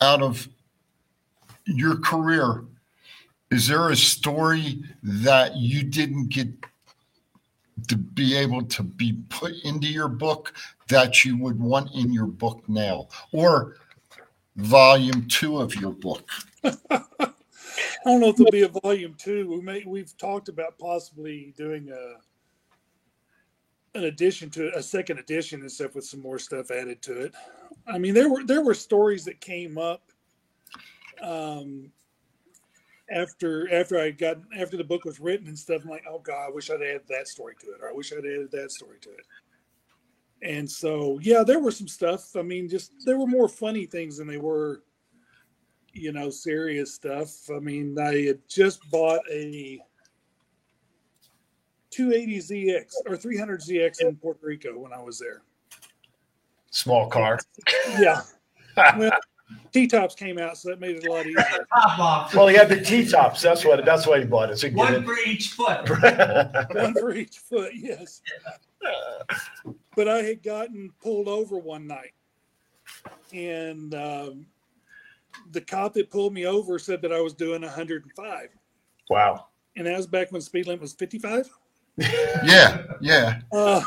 out of your career, is there a story that you didn't get to be able to be put into your book that you would want in your book now or volume two of your book? I don't know if there'll be a volume two. We may we've talked about possibly doing a an addition to a second edition and stuff with some more stuff added to it. I mean, there were there were stories that came up um, after after I got after the book was written and stuff. I'm like, oh god, I wish I'd added that story to it, or I wish I'd added that story to it. And so, yeah, there were some stuff. I mean, just there were more funny things than they were you know, serious stuff. I mean, I had just bought a 280ZX or 300ZX in Puerto Rico when I was there. Small car. Yeah. well, T tops came out, so that made it a lot easier. Well, he had the T tops. That's what. That's why he bought it. So One get for each foot. One for each foot, yes. But I had gotten pulled over one night, and um, the cop that pulled me over said that I was doing 105, Wow. and that was back when speed limit was 55. Yeah, yeah. Uh,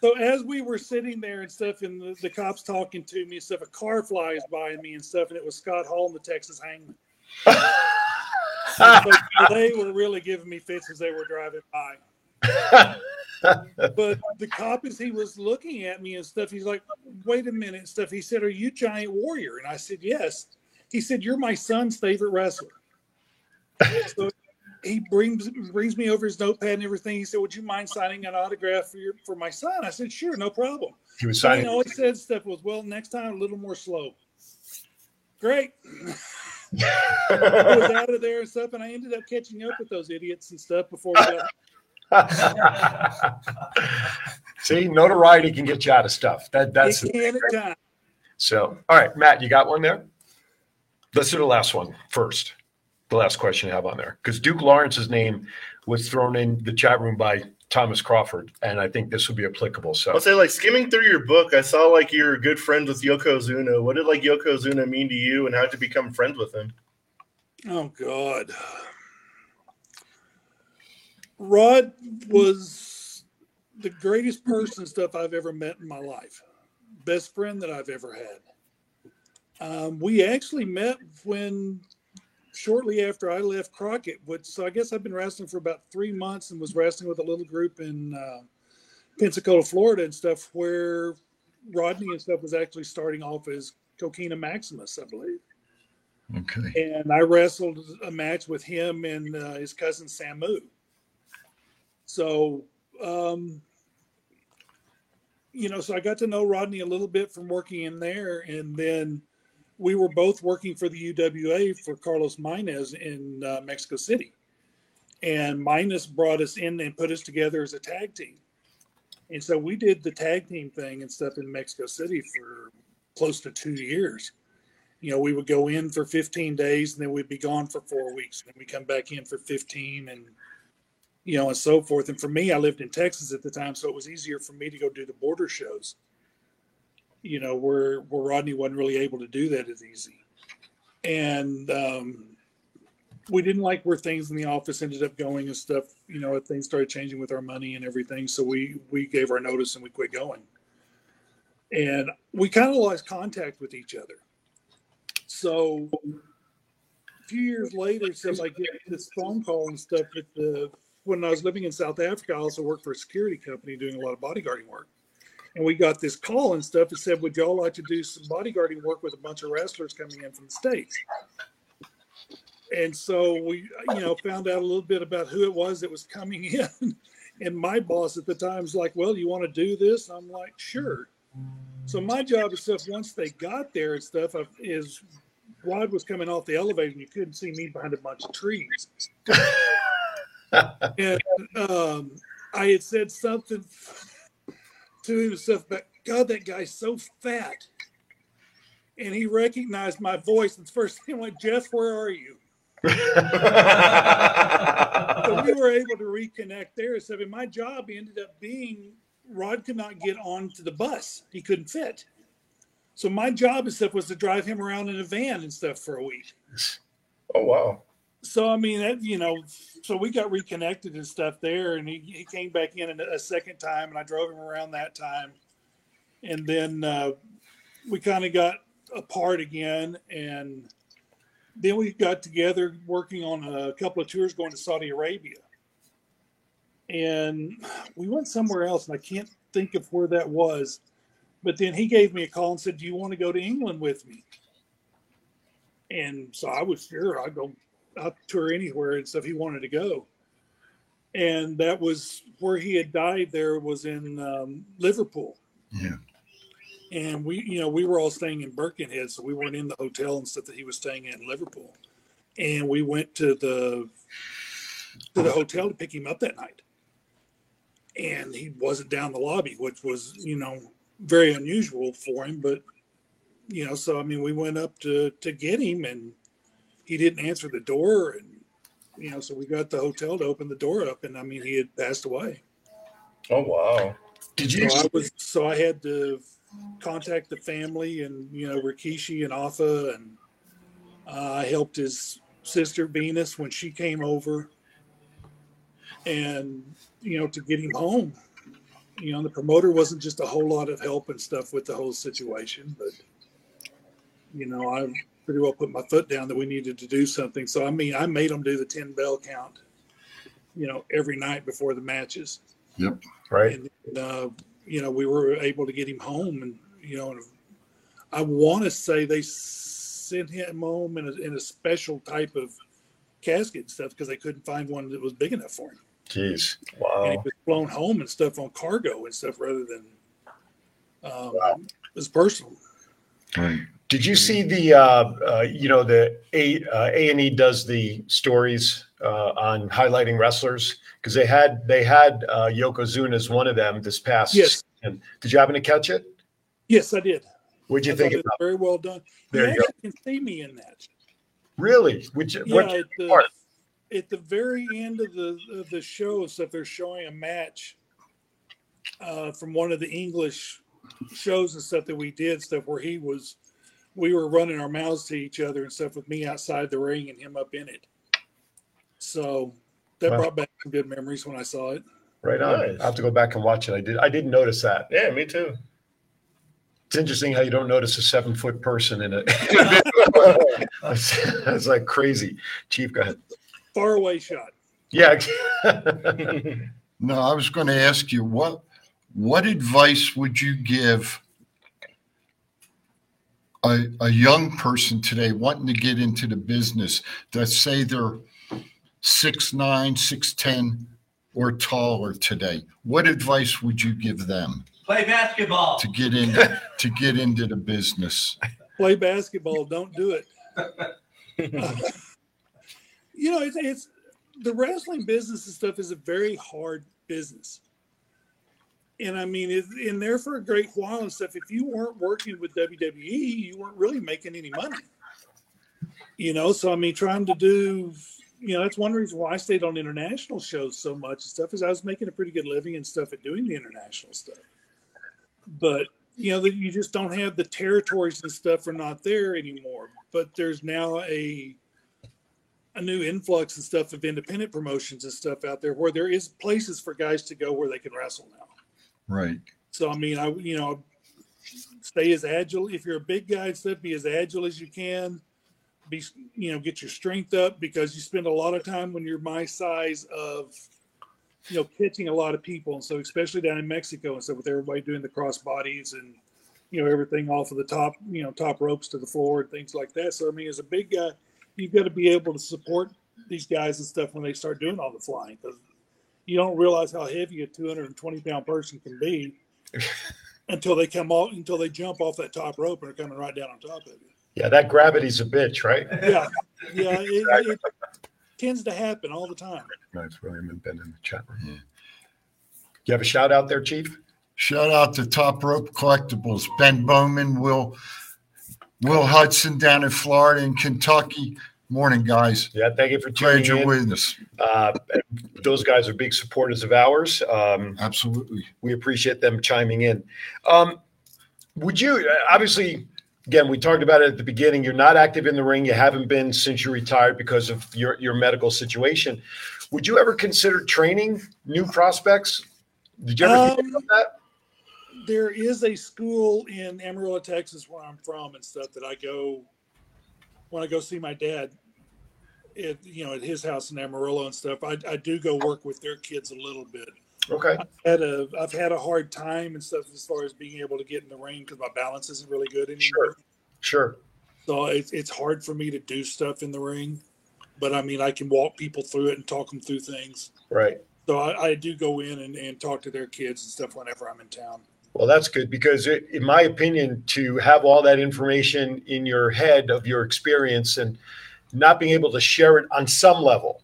so as we were sitting there and stuff, and the, the cops talking to me and stuff, a car flies by me and stuff, and it was Scott Hall and the Texas Hangman. So they were really giving me fits as they were driving by. but the cop, as he was looking at me and stuff, he's like, "Wait a minute," stuff. He said, "Are you Giant Warrior?" And I said, "Yes." He said, "You're my son's favorite wrestler." so he brings brings me over his notepad and everything. He said, "Would you mind signing an autograph for your for my son?" I said, "Sure, no problem." He was signing. he said stuff was, "Well, next time a little more slow." Great. I was out of there and stuff, and I ended up catching up with those idiots and stuff before we got. See, notoriety can get you out of stuff. That that's It can at times. so. All right, Matt, you got one there. Let's do the last one first. The last question you have on there, because Duke Lawrence's name was thrown in the chat room by Thomas Crawford, and I think this would be applicable. So I'll say, like skimming through your book, I saw like you're good friends with Yokozuna. What did like Yokozuna mean to you, and how did you become friends with him? Oh God. Rod was the greatest person stuff I've ever met in my life. Best friend that I've ever had. Um, we actually met when shortly after I left Crockett, which so I guess I've been wrestling for about three months and was wrestling with a little group in uh, Pensacola, Florida, and stuff where Rodney and stuff was actually starting off as Kokina Maximus, I believe. Okay. And I wrestled a match with him and uh, his cousin Samu. So, um, you know, so I got to know Rodney a little bit from working in there, and then we were both working for the UWA for Carlos Maynez in uh, Mexico City, and Maynez brought us in and put us together as a tag team, and so we did the tag team thing and stuff in Mexico City for close to two years. You know, we would go in for 15 days and then we'd be gone for four weeks. And we come back in for 15 and you know, and so forth. And for me, I lived in Texas at the time, so it was easier for me to go do the border shows. You know, where where Rodney wasn't really able to do that as easy. And um, we didn't like where things in the office ended up going and stuff. You know, things started changing with our money and everything. So we we gave our notice and we quit going. And we kind of lost contact with each other. So a few years later, so I get this phone call and stuff the when I was living in South Africa, I also worked for a security company doing a lot of bodyguarding work. And we got this call and stuff that said, Would y'all like to do some bodyguarding work with a bunch of wrestlers coming in from the States? And so we, you know, found out a little bit about who it was that was coming in. And my boss at the time was like, Well, you want to do this? I'm like, Sure. So my job and stuff, once they got there and stuff, is Rod was coming off the elevator and you couldn't see me behind a bunch of trees and um, I had said something to him and stuff but God, that guy's so fat. And he recognized my voice. And the first thing went, Jeff, where are you? so we were able to reconnect there. So I mean, my job ended up being Rod could not get onto the bus. He couldn't fit. So my job and stuff was to drive him around in a van and stuff for a week. Oh wow so I mean, that, you know, so we got reconnected and stuff there, and he, he came back in a second time, and I drove him around that time, and then uh, we kind of got apart again, and then we got together working on a couple of tours going to Saudi Arabia, and we went somewhere else, and I can't think of where that was, but then he gave me a call and said, "Do you want to go to England with me?" And so I was sure I'd go out tour anywhere and stuff he wanted to go. And that was where he had died. There was in um, Liverpool. Yeah. And we, you know, we were all staying in Birkenhead, so we weren't in the hotel and stuff that he was staying in Liverpool. And we went to the to the hotel to pick him up that night. And he wasn't down the lobby, which was, you know, very unusual for him. But you know, so I mean, we went up to to get him, and he didn't answer the door and you know so we got the hotel to open the door up and i mean he had passed away. Oh wow. Did you so i was so i had to contact the family and you know rikishi and Afa and uh, i helped his sister venus when she came over and you know to get him home. You know the promoter wasn't just a whole lot of help and stuff with the whole situation but you know i pretty well put my foot down that we needed to do something. So I mean, I made them do the ten bell count, you know, every night before the matches. Yep. Right. And uh, you know, we were able to get him home, and you know, and I want to say they sent him home in a, in a special type of casket and stuff because they couldn't find one that was big enough for him. Jeez, wow! And he was flown home and stuff on cargo and stuff rather than um, wow. his personal. Right. Did you see the uh, uh, you know the A uh, and E does the stories uh, on highlighting wrestlers because they had they had uh, Yokozuna as one of them this past. Yes. Season. Did you happen to catch it? Yes, I did. What'd you I think it about? Very well done. There you you go. can see me in that. Really? Which Yeah, what at the, at the very end of the of the show, stuff they're showing a match uh, from one of the English shows and stuff that we did, stuff where he was, we were running our mouths to each other and stuff with me outside the ring and him up in it. So that Wow. brought back some good memories when I saw it. Right on. Nice. I have to go back and watch it. I did. I didn't notice that. Yeah, me too. It's interesting how you don't notice a seven foot person in it. that's, that's like crazy. Chief, go ahead. Far away shot. Yeah. No, I was going to ask you what what advice would you give a, a young person today wanting to get into the business that say they're six nine, six ten, or taller today, what advice would you give them Play basketball. to get in to get into the business? Play basketball. Don't do it. You know, it's, it's the wrestling business and stuff is a very hard business. And I mean, it's in there for a great while and stuff. If you weren't working with WWE, you weren't really making any money. You know, so I mean, trying to do, you know, that's one reason why I stayed on international shows so much and stuff is I was making a pretty good living and stuff at doing the international stuff. But you know that you just don't have the territories and stuff are not there anymore. But there's now a a new influx and stuff of independent promotions and stuff out there where there is places for guys to go where they can wrestle now. Right. So I mean, I you know, stay as agile. If you're a big guy stuff, be as agile as you can. Be you know, get your strength up because you spend a lot of time when you're my size of you know catching a lot of people, and so especially down in Mexico and stuff with everybody doing the cross bodies and you know everything off of the top you know top ropes to the floor and things like that. So I mean, as a big guy, you've got to be able to support these guys and stuff when they start doing all the flying because you don't realize how heavy a 220 pound person can be until they come off until they jump off that top rope and are coming right down on top of you. Yeah, that gravity's a bitch, right? Yeah, yeah, it, it tends to happen all the time. Nice, William and Ben in the chat room. Mm-hmm. You have a shout out there, Chief? Shout out to Top Rope Collectibles, Ben Bowman, Will Will Hudson down in Florida and Kentucky. Morning, guys. Yeah, thank you for Glad tuning you're in. with us. Uh, those guys are big supporters of ours. Um, Absolutely. we appreciate them chiming in. Um, would you, obviously, again, we talked about it at the beginning. You're not active in the ring. You haven't been since you retired because of your, your medical situation. Would you ever consider training new prospects? Did you ever think Um, about that? There is a school in Amarillo, Texas, where I'm from, and stuff that I go when I go see my dad. At you know, at his house in Amarillo and stuff. I, I do go work with their kids a little bit. Okay. I've had a I've had a hard time and stuff as far as being able to get in the ring because my balance isn't really good anymore. Sure. So it's it's hard for me to do stuff in the ring, but I mean I can walk people through it and talk them through things. Right. So I, I do go in and, and talk to their kids and stuff whenever I'm in town. Well, that's good because, it, in my opinion, to have all that information in your head of your experience and not being able to share it on some level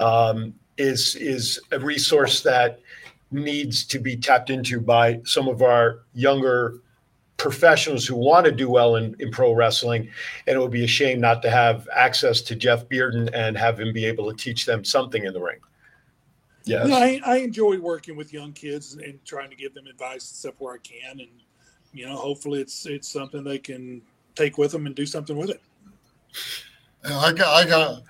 um, is is a resource that needs to be tapped into by some of our younger professionals who want to do well in, in pro wrestling. And it would be a shame not to have access to Jeff Bearden and have him be able to teach them something in the ring. Yes. Yeah, I, I enjoy working with young kids and, and trying to give them advice and stuff where I can, and you know, hopefully it's it's something they can take with them and do something with it. I got, I got,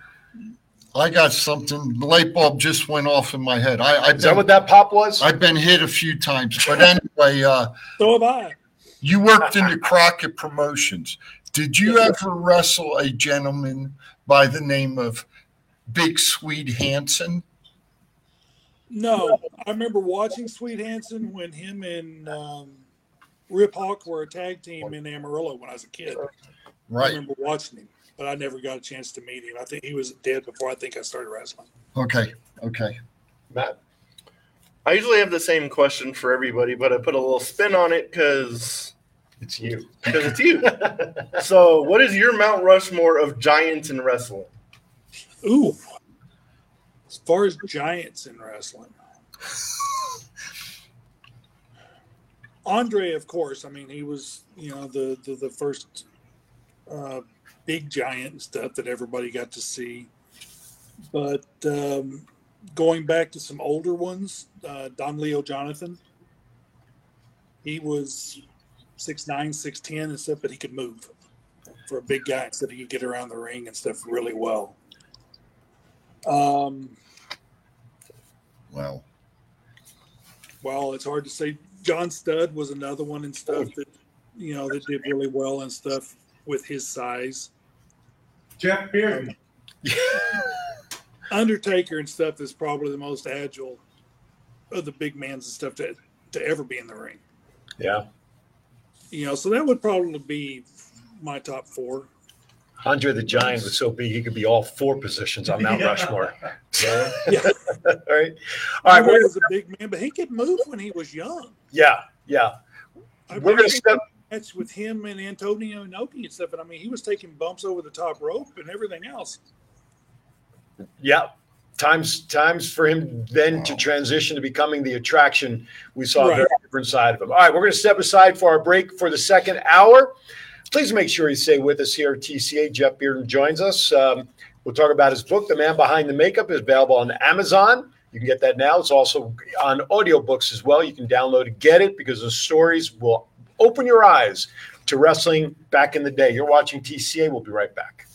I got something. The light bulb just went off in my head. I, I've Is that been, what that pop was? I've been hit a few times, but anyway, uh, So have I. you worked in the Crockett Promotions. Did you ever wrestle a gentleman by the name of Big Swede Hanson? No, I remember watching Swede Hanson when him and um, Rip Hawk were a tag team in Amarillo when I was a kid. Right. I remember watching him, but I never got a chance to meet him. I think he was dead before I think I started wrestling. Okay. Okay. Matt. I usually have the same question for everybody, but I put a little spin on it because it's you. Because it's you. so, what is your Mount Rushmore of giants in wrestling? Ooh, as far as giants in wrestling, Andre, of course. I mean, he was you know the the, the first uh, big giant and stuff that everybody got to see. But um, going back to some older ones, uh, Don Leo Jonathan, he was six nine, six ten and stuff, but he could move for a big guy, stuff. He could get around the ring and stuff really well. Um, Wow. well, it's hard to say. John Studd was another one and stuff that you know that did really well and stuff with his size. Jeff Bearden. Undertaker and stuff is probably the most agile of the big mans and stuff to to ever be in the ring. Yeah. You know, so that would probably be my top four. Andre the Giant was so big he could be all four positions on Mount Yeah. Rushmore. Yeah. all right. All right. We're- was a big man, but he could move when he was young. yeah. Yeah. I We're gonna step. That's with him and Antonio Inoki and stuff. And I mean, he was taking bumps over the top rope and everything else. Yeah. Times times for him then to transition to becoming the attraction. We saw a very different side of him. All right, we're going to step aside for our break for the second hour. Please make sure you stay with us here at TCA. Jeff Bearden joins us. Um, we'll talk about his book, The Man Behind the Makeup, is available on Amazon. You can get that now. It's also on audiobooks as well. You can download and get it because the stories will open your eyes to wrestling back in the day. You're watching TCA. We'll be right back.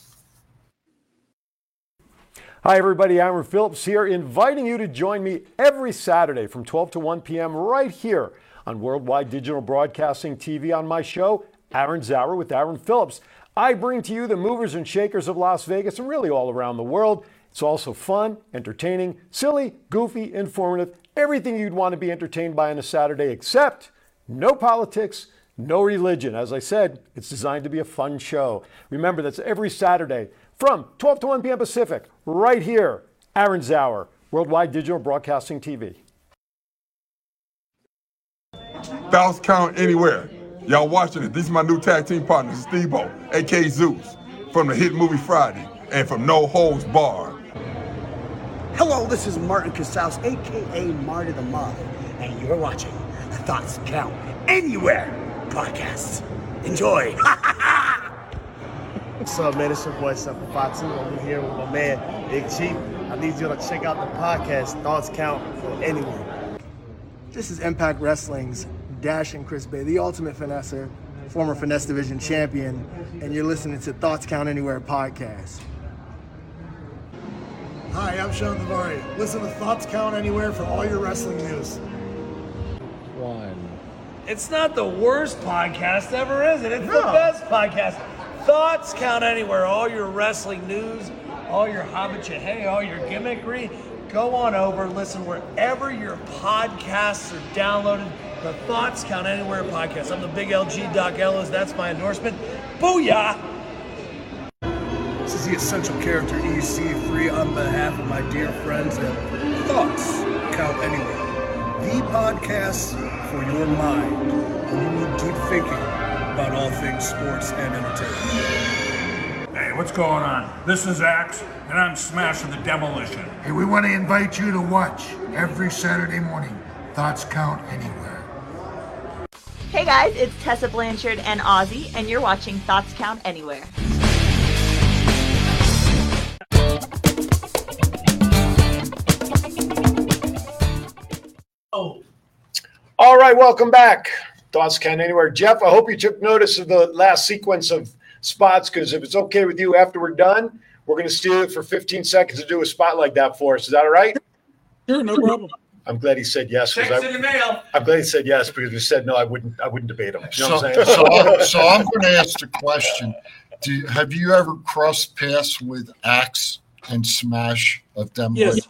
Hi, everybody. Aaron Phillips here, inviting you to join me every Saturday from 12 to 1 p.m. right here on Worldwide Digital Broadcasting TV on my show, Aaron's Hour with Aaron Phillips. I bring to you the movers and shakers of Las Vegas and really all around the world. It's also fun, entertaining, silly, goofy, informative, everything you'd want to be entertained by on a Saturday, except no politics, no religion. As I said, it's designed to be a fun show. Remember, that's every Saturday from 12 to 1 p.m. Pacific, right here, Aaron Hour, Worldwide Digital Broadcasting TV. Thoughts count anywhere. Y'all watching it. This is my new tag team partner, Steve O, aka Zeus, from the hit movie Friday and from No Holds Barred. Hello, this is Martin Casaus, aka Marty the Model, and you're watching the Thoughts Count Anywhere podcast. Enjoy. What's up, man? It's your boy Seven Fatu over here with my man Big Chief. I need you to check out the podcast. Thoughts count anywhere. This is Impact Wrestling's Dash and Chris Bey, the ultimate finesser, former finesse division champion, and you're listening to Thoughts Count Anywhere podcast. Hi, I'm Shawn Daivari. Listen to Thoughts Count Anywhere for all your wrestling news. One. It's not the worst podcast ever, is it? It's the best podcast. Thoughts count anywhere. All your wrestling news, all your hobbit hey, all your gimmickry. Go on over, listen wherever your podcasts are downloaded. The Thoughts Count Anywhere podcast. I'm the big LG Doc Ellis. That's my endorsement. Booyah! This is the essential character EC free on behalf of my dear friends at Thoughts Count Anywhere. The podcast for your mind when you need deep thinking about all things sports and entertainment. Hey, what's going on? This is Axe, and I'm smashing the demolition. Hey, we want to invite you to watch every Saturday morning. Thoughts count anywhere. Hey guys, it's Tessa Blanchard and Ozzy, and you're watching Thoughts Count Anywhere. Oh. All right, welcome back. Thoughts count anywhere. Jeff, I hope you took notice of the last sequence of spots because if it's okay with you after we're done, we're going to steal it for 15 seconds to do a spot like that for us. Is that all right? Sure, no problem. I'm glad he said yes. 'cause Checks I, in the mail. I'm glad he said yes because if he said no, I wouldn't. I wouldn't debate him. You know So, what I'm saying? so, I'm- so I'm going to ask the question: Do have you ever crossed paths with Axe and Smash of them? Yes.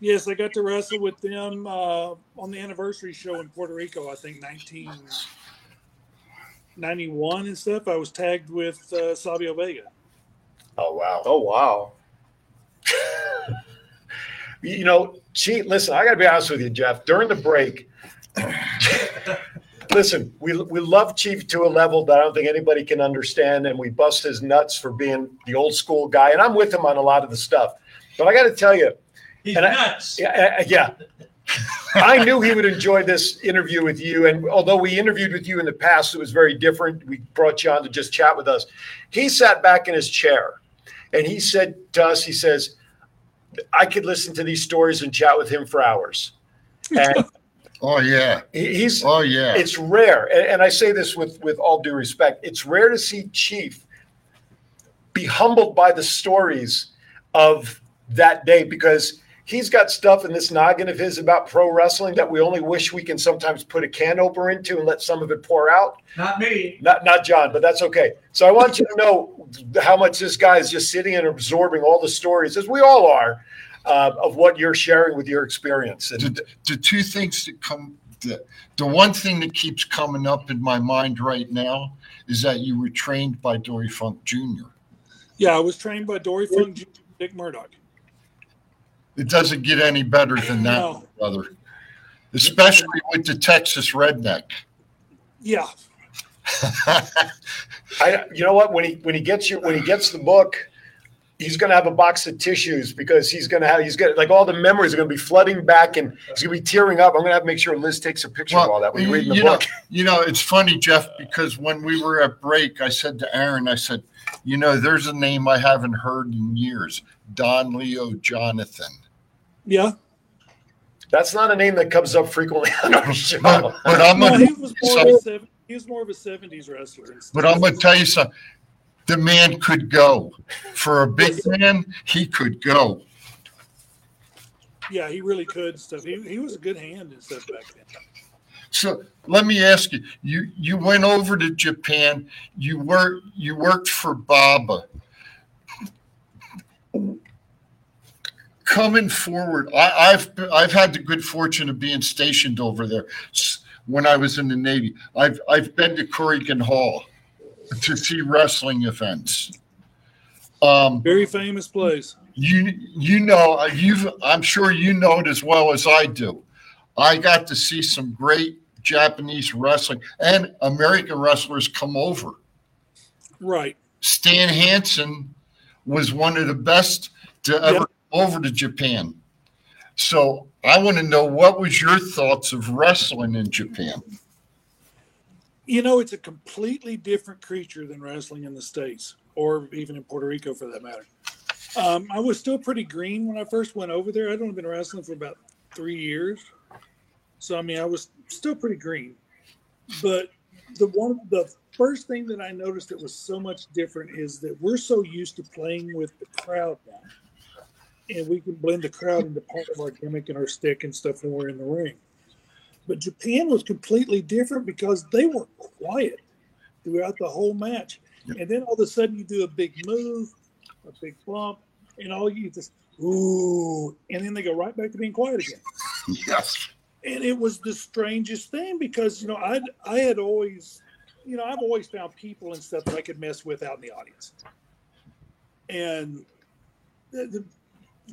Yes, I got to wrestle with them uh, on the anniversary show in Puerto Rico, I think 1991 and stuff. I was tagged with uh, Savio Vega. Oh wow! Oh wow! you know, cheat. Listen, I got to be honest with you, Jeff. During the break, listen, we we love Chief to a level that I don't think anybody can understand, and we bust his nuts for being the old school guy. And I'm with him on a lot of the stuff. But I got to tell you, He's and I- yeah, uh, uh, yeah. I knew he would enjoy this interview with you. And although we interviewed with you in the past, it was very different. We brought you on to just chat with us. He sat back in his chair and he said to us, he says, I could listen to these stories and chat with him for hours. And Oh yeah. he's Oh yeah. it's rare. And, and I say this with, with all due respect. It's rare to see Chief be humbled by the stories of that day because he's got stuff in this noggin of his about pro wrestling that we only wish we can sometimes put a can opener into and let some of it pour out. Not me. Not not John, but that's okay. So I want you to know how much this guy is just sitting and absorbing all the stories, as we all are, uh, of what you're sharing with your experience. And the, the two things that come the, the one thing that keeps coming up in my mind right now is that you were trained by Dory Funk Jr. Yeah, I was trained by Dory Funk Jr. Dick Murdoch. It doesn't get any better than that, No. brother. Especially with the Texas redneck. Yeah, I, you know what? When he when he gets you when he gets the book, he's going to have a box of tissues because he's going to have he's got like all the memories are going to be flooding back and he's going to be tearing up. I'm going to have to make sure Liz takes a picture of all that when you're reading the you book. Know, you know, it's funny, Jeff, because when we were at break, I said to Aaron, I said, you know, there's a name I haven't heard in years Don Leo Jonathan. Yeah. That's not a name that comes up frequently on our show. But, but I'm No, gonna, he was more of a seven, he was more of a '70s wrestler. but I'm gonna tell you something. The man could go. For a big man, he could go. Yeah, he really could and stuff. He, he was a good hand and stuff back then. So let me ask you: you you went over to Japan. You worked you worked for Baba. Coming forward, I, I've I've had the good fortune of being stationed over there when I was in the Navy. I've I've been to Korakuen Hall to see wrestling events. Um, Very famous place. you you know uh, you've I'm sure you know it as well as I do. I got to see some great Japanese wrestling and American wrestlers come over. Right. Stan Hansen was one of the best to ever come over to Japan. So I want to know what was your thoughts of wrestling in Japan? You know, it's a completely different creature than wrestling in the States or even in Puerto Rico for that matter. Um, I was still pretty green when I first went over there. I'd only been wrestling for about three years. So, I mean, I was still pretty green. But the one, the first thing that I noticed that was so much different is that we're so used to playing with the crowd now. And we can blend the crowd into part of our gimmick and our stick and stuff when we're in the ring. But Japan was completely different because they were quiet throughout the whole match. And then all of a sudden you do a big move, a big bump, and all you just ooh, and then they go right back to being quiet again. Yes. And it was the strangest thing because you know I I had always you know I've always found people and stuff that I could mess with out in the audience, and th- th-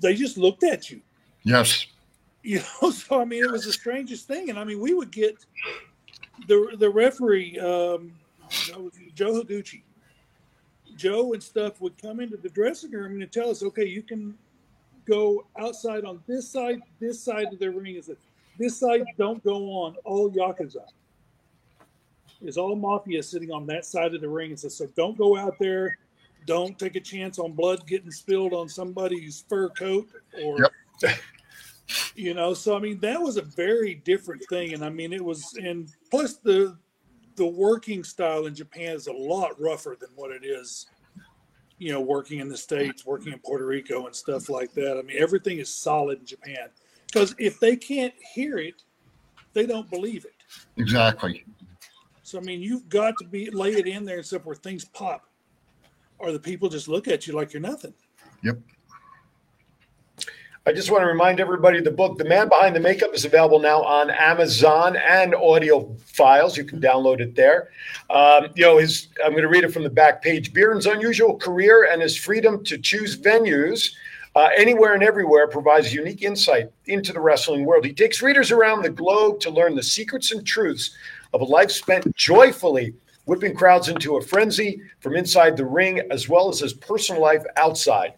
they just looked at you. Yes. you know so i mean it was the strangest thing. And i mean we would get the the referee um joe higuchi. Joe and stuff would come into the dressing room and tell us okay you can go outside on this side this side of the ring. Is it this side don't go on. All yakuza is all mafia sitting on that side of the ring. And says so don't go out there don't take a chance on blood getting spilled on somebody's fur coat or you know so i mean that was a very different thing and i mean it was and plus the the working style in japan is a lot rougher than what it is you know working in the states working in puerto rico and stuff like that. I mean everything is solid in japan because if they can't hear it they don't believe it. Exactly. so i mean you've got to be lay it in there and stuff where things pop or the people just look at you like you're nothing Yep. I just want to remind everybody the book, The Man Behind the Makeup, is available now on Amazon and audio files. You can download it there. Um, you know, his I'm going to read it from the back page. Bearden's unusual career and his freedom to choose venues uh, anywhere and everywhere provides unique insight into the wrestling world. He takes readers around the globe to learn the secrets and truths of a life spent joyfully whipping crowds into a frenzy from inside the ring, as well as his personal life outside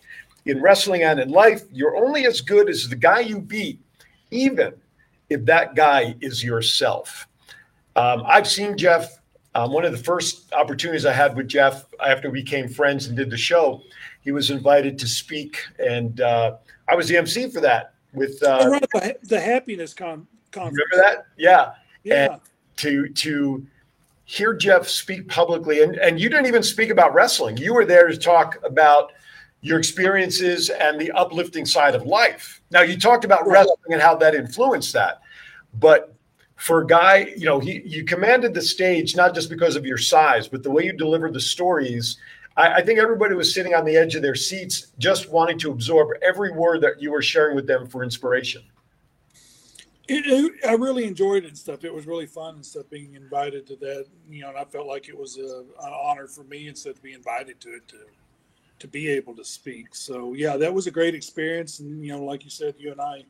in wrestling and in life, you're only as good as the guy you beat, even if that guy is yourself. Um, I've seen Jeff. Um, one of the first opportunities I had with Jeff after we became friends and did the show, he was invited to speak, and uh, I was the MC for that. With uh, the happiness con- conference remember that? Yeah. Yeah. And to to hear Jeff speak publicly, and, and you didn't even speak about wrestling. You were there to talk about your experiences and the uplifting side of life. Now you talked about wrestling and how that influenced that, but for a guy, you know, he you commanded the stage not just because of your size, but the way you delivered the stories. I, I think everybody was sitting on the edge of their seats, just wanting to absorb every word that you were sharing with them for inspiration. It, it, I really enjoyed it and stuff. It was really fun and stuff being invited to that. You know, and I felt like it was a, an honor for me stuff to be invited to it to to be able to speak. So yeah, that was a great experience. And you know, like you said, you and I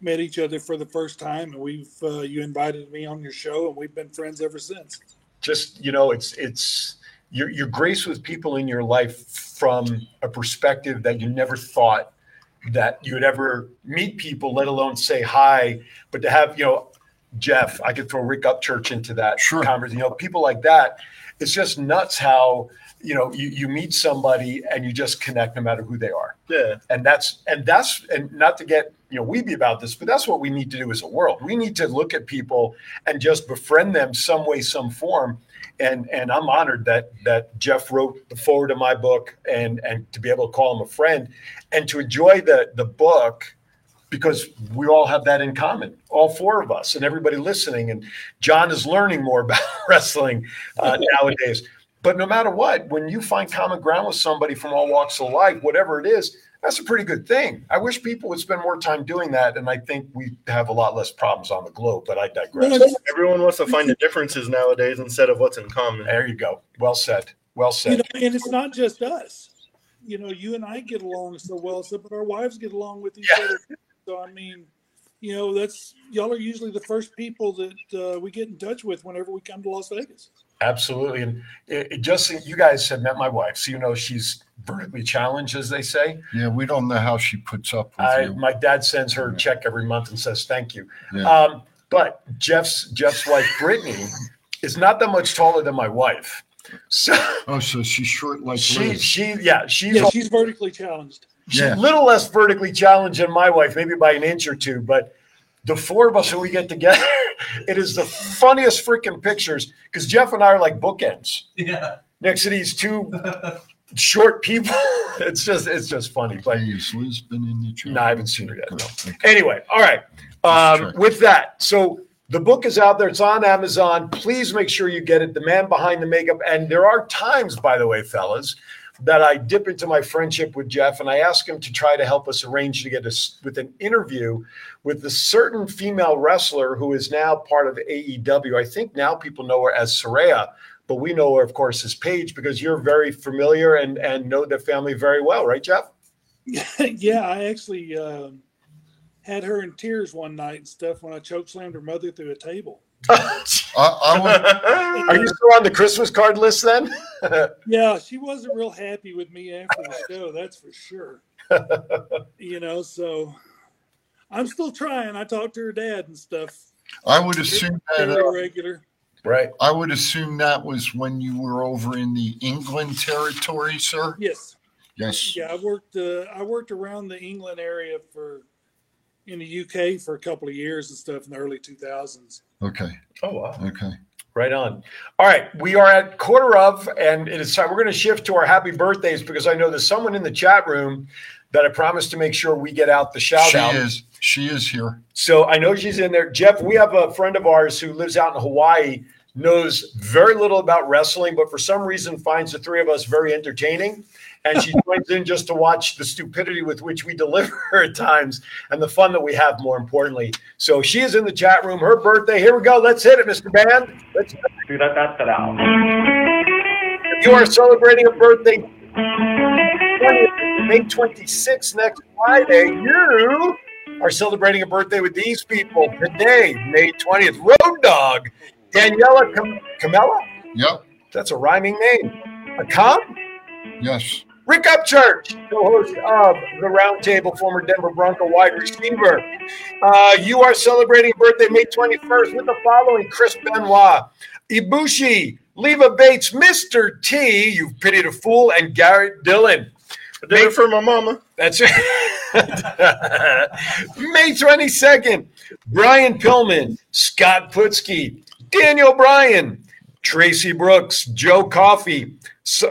met each other for the first time, and we've uh, you invited me on your show, and we've been friends ever since. just you know it's it's you're, you're with people in your life from a perspective that you never thought that you would ever meet people let alone say hi but to have you know jeff i could throw rick upchurch into that sure. conversation you know people like that it's just nuts how you know you, you meet somebody and you just connect no matter who they are Yeah. and that's and that's and not to get you know weepy about this but that's what we need to do as a world we need to look at people and just befriend them some way some form and and i'm honored that that jeff wrote the forward of my book and and to be able to call him a friend and to enjoy the the book because we all have that in common all four of us and everybody listening. And john is learning more about wrestling uh, nowadays but no matter what when you find common ground with somebody from all walks of life whatever it is that's a pretty good thing i wish people would spend more time doing that and i think we have a lot less problems on the globe but i digress Everyone wants to find the differences nowadays instead of what's in common. There you go. Well said. Well said. You know, and it's not just us. You know, you and I get along so well, so but our wives get along with each other. So I mean, you know, that's y'all are usually the first people that uh, we get in touch with whenever we come to Las Vegas. Absolutely. And it, it just, you guys have met my wife, so you know she's vertically challenged, as they say. Yeah, we don't know how she puts up with I, you. my dad sends her a check every month and says thank you. Yeah. Um, but Jeff's Jeff's wife Brittany is not that much taller than my wife. So oh, so she's short like she Liz. she yeah she's Yeah, she's vertically challenged. She's a little less vertically challenged than my wife, maybe by an inch or two. But the four of us when we get together, it is the funniest freaking pictures because Jeff and I are like bookends Yeah. next to these two short people. It's just it's just funny. But Has Liz been in the chat? no, I haven't seen her yet. No. Anyway, all right. Um, with that, so the book is out there. It's on Amazon. Please make sure you get it. The Man Behind the Makeup. And there are times, by the way, fellas, that I dip into my friendship with Jeff and I ask him to try to help us arrange to get us with an interview with the certain female wrestler who is now part of AEW. I think now people know her as Saraya, but we know her, of course, as Paige because you're very familiar and, and know the family very well, right, Jeff? yeah, I actually um had her in tears one night and stuff when I choke slammed her mother through a table. I, I would, Are you still on the Christmas card list then? Yeah, she wasn't real happy with me after the show, that's for sure. You know, so I'm still trying. I talked to her dad and stuff. I would assume that. Uh, regular. Right. I would assume that was when you were over in the England territory, sir. Yes. Yes. Yeah, I worked. Uh, I worked around the England area for in the UK for a couple of years and stuff in the early 2000s. Okay. Oh wow. Okay. Right on. All right, we are at quarter of, and it is time. We're going to shift to our happy birthdays because I know there's someone in the chat room that I promised to make sure we get out the shout She out. is. She is here. So I know she's in there. Jeff, we have a friend of ours who lives out in Hawaii, knows very little about wrestling, but for some reason finds the three of us very entertaining. And she joins in just to watch the stupidity with which we deliver at times and the fun that we have, more importantly. So she is in the chat room. Her birthday. Here we go. Let's hit it, Mr. Band. Let's do that that's that out If you are celebrating a birthday May 26th, next Friday, you are celebrating a birthday with these people today, May 20th. Road Dog, Daniela Cam- Camella. Yep. That's a rhyming name. Akam, Yes. Rick Upchurch, co-host of the Roundtable, former Denver Bronco wide receiver. Uh, you are celebrating birthday May 21st with the following: Chris Benoit, Ibushi, Leva Bates, Mr. T, You've Pitied a Fool, and Garrett Dillon. I did it for my mama. That's it. May 22nd, Brian Pillman, Scott Putski, Daniel Bryan, Traci Brooks, Joe Coffey, C-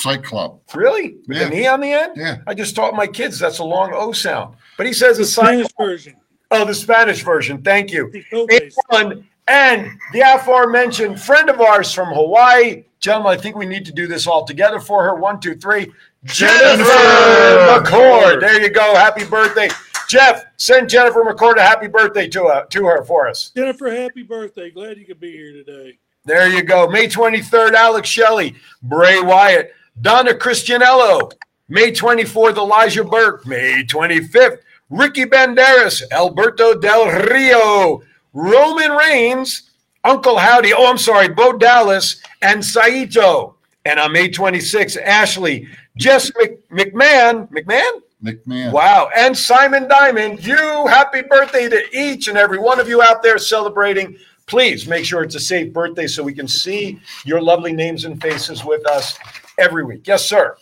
Cyclope? Cyclop. Really? With Yeah. an E on the end? Yeah. I just taught my kids that's a long O sound. But he says a Spanish Cyclope. version. Oh, the Spanish version. Thank you. Copays. One, and the aforementioned friend of ours from Hawaii. Gentlemen, I think we need to do this all together for her. One, two, three. Jennifer McCord. There you go. Happy birthday. Jeff, send Jennifer McCord a happy birthday to, uh, to her for us. Jennifer, happy birthday! Glad you could be here today. There you go. May 23rd, Alex Shelley, Bray Wyatt, Donna Christanello. May 24th, Elijah Burke. May 25th, Ricky Banderas, Alberto Del Rio, Roman Reigns, Uncle Howdy. Oh, I'm sorry, Bo Dallas, and Saito. And on May 26th, Ashley, Jess Mc- McMahon. McMahon? McMahon. Wow. And Simon Diamond, you happy birthday to each and every one of you out there celebrating. Please make sure it's a safe birthday so we can see your lovely names and faces with us every week. Yes, sir.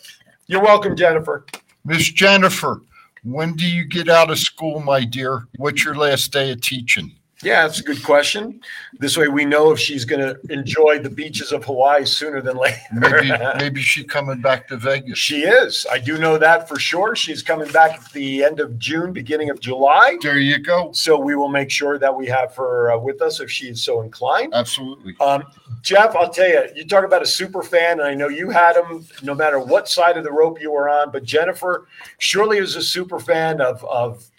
You're welcome, Jennifer. Miss Jennifer, when do you get out of school, my dear? What's your last day of teaching? Yeah, that's a good question. This way we know if she's going to enjoy the beaches of Hawaii sooner than later. Maybe maybe she coming back to Vegas. She is. I do know that for sure. She's coming back at the end of June, beginning of July. There you go. So we will make sure that we have her uh, with us if she is so inclined. Absolutely. Um, Jeff, I'll tell you, you talk about a super fan, and I know you had him no matter what side of the rope you were on. But Jennifer surely is a super fan of of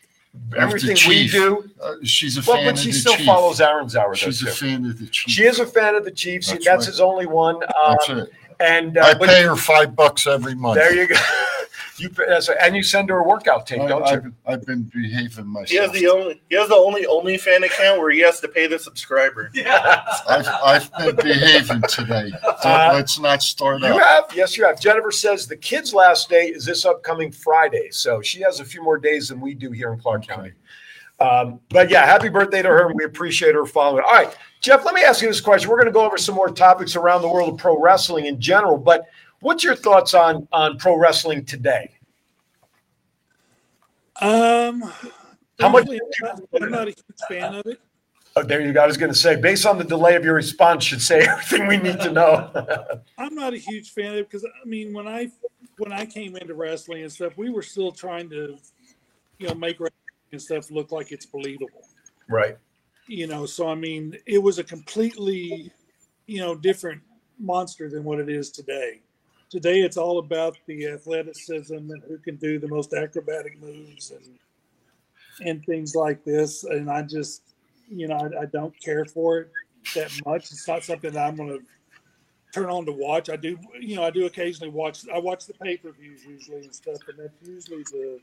everything we do. Uh, she's a Well, fan but of she the still Chief. follows Aaron's hour. She's a too. fan of the Chief. She is a fan of the Chiefs. That's That's, right. his only one. Um, That's it. And uh, I pay her five bucks every month. There you go. You that's right. and you send her a workout tape, I, don't you? I've, I've been behaving myself. He has the only he has the only OnlyFan account where he has to pay the subscriber. I've, I've been behaving today. Uh, let's not start You out. have, yes, you have. Jennifer says the kids' last day is this upcoming Friday, so she has a few more days than we do here in Clark County. Um, but yeah, happy birthday to her, and we appreciate her following. All right, Jeff, let me ask you this question. We're going to go over some more topics around the world of pro wrestling in general, but what's your thoughts on on pro wrestling today? Um, How much- not- I'm not a huge fan of it. Oh, there you go. I was going to say, based on the delay of your response, should say everything we need to know. I'm not a huge fan of it because I mean, when I when I came into wrestling and stuff, we were still trying to, you know, make wrestling and stuff look like it's believable. right. You know, so I mean, it was a completely, you know, different monster than what it is today. Today, it's all about the athleticism and who can do the most acrobatic moves and and things like this. And I just, you know, I, I don't care for it that much. It's not something that I'm going to turn on to watch. I do, you know, I do occasionally watch. I watch the pay per views usually and stuff, and that's usually the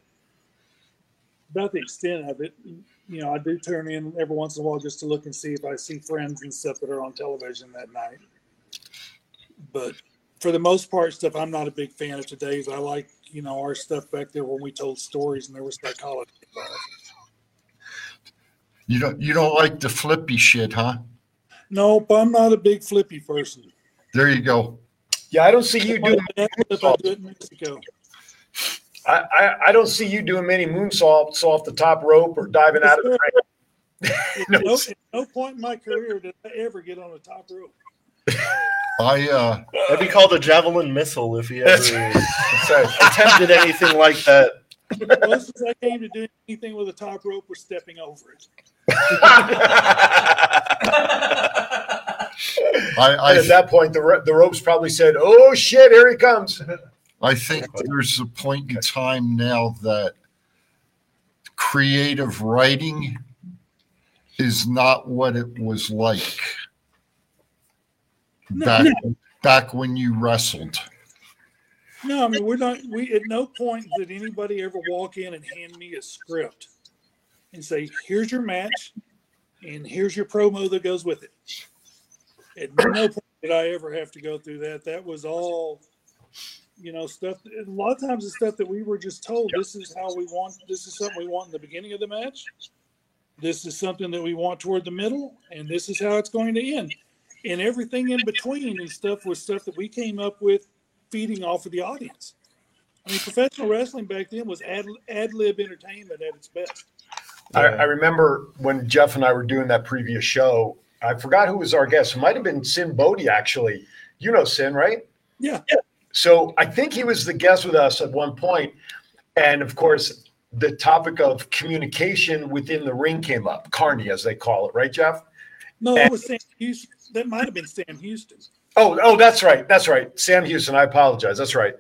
about the extent of it. You know, I do turn in every once in a while just to look and see if I see friends and stuff that are on television that night. But for the most part, stuff I'm not a big fan of today's. I like, you know, our stuff back there when we told stories and there was psychology involved. You don't you don't like the flippy shit, huh? Nope, I'm not a big flippy person. There you go. Yeah, I don't see you doing. I do it in Mexico. I, I, I don't see you doing many moonsaults off the top rope or diving out of the ring. At no, no point in my career did I ever get on the top rope. I uh That'd be called a javelin missile if he ever That's attempted anything like that. The closest I came to doing anything with a top rope was stepping over it. I, I at that point, the, the ropes probably said, "Oh shit, here he comes." I think there's a point in time now that creative writing is not what it was like back back when you wrestled. No, I mean we're not. We at no point did anybody ever walk in and hand me a script and say, "Here's your match, and here's your promo that goes with it." At no point did I ever have to go through that. That was all, you know, stuff. A lot of times, it's stuff that we were just told. This is how we want. This is something we want in the beginning of the match. This is something that we want toward the middle, and this is how it's going to end. And everything in between and stuff was stuff that we came up with feeding off of the audience. I mean, professional wrestling back then was ad, ad lib entertainment at its best. I, I remember when Jeff and I were doing that previous show. I forgot who was our guest. It might have been Sinn Bodhi, actually. You know Sin, right? Yeah. yeah. So I think he was the guest with us at one point, and of course, the topic of communication within the ring came up. Carny, as they call it, right, Jeff? No, that was Sam Houston. That might have been Sam Houston. Oh, oh, that's right. That's right. Sam Houston. I apologize. That's right.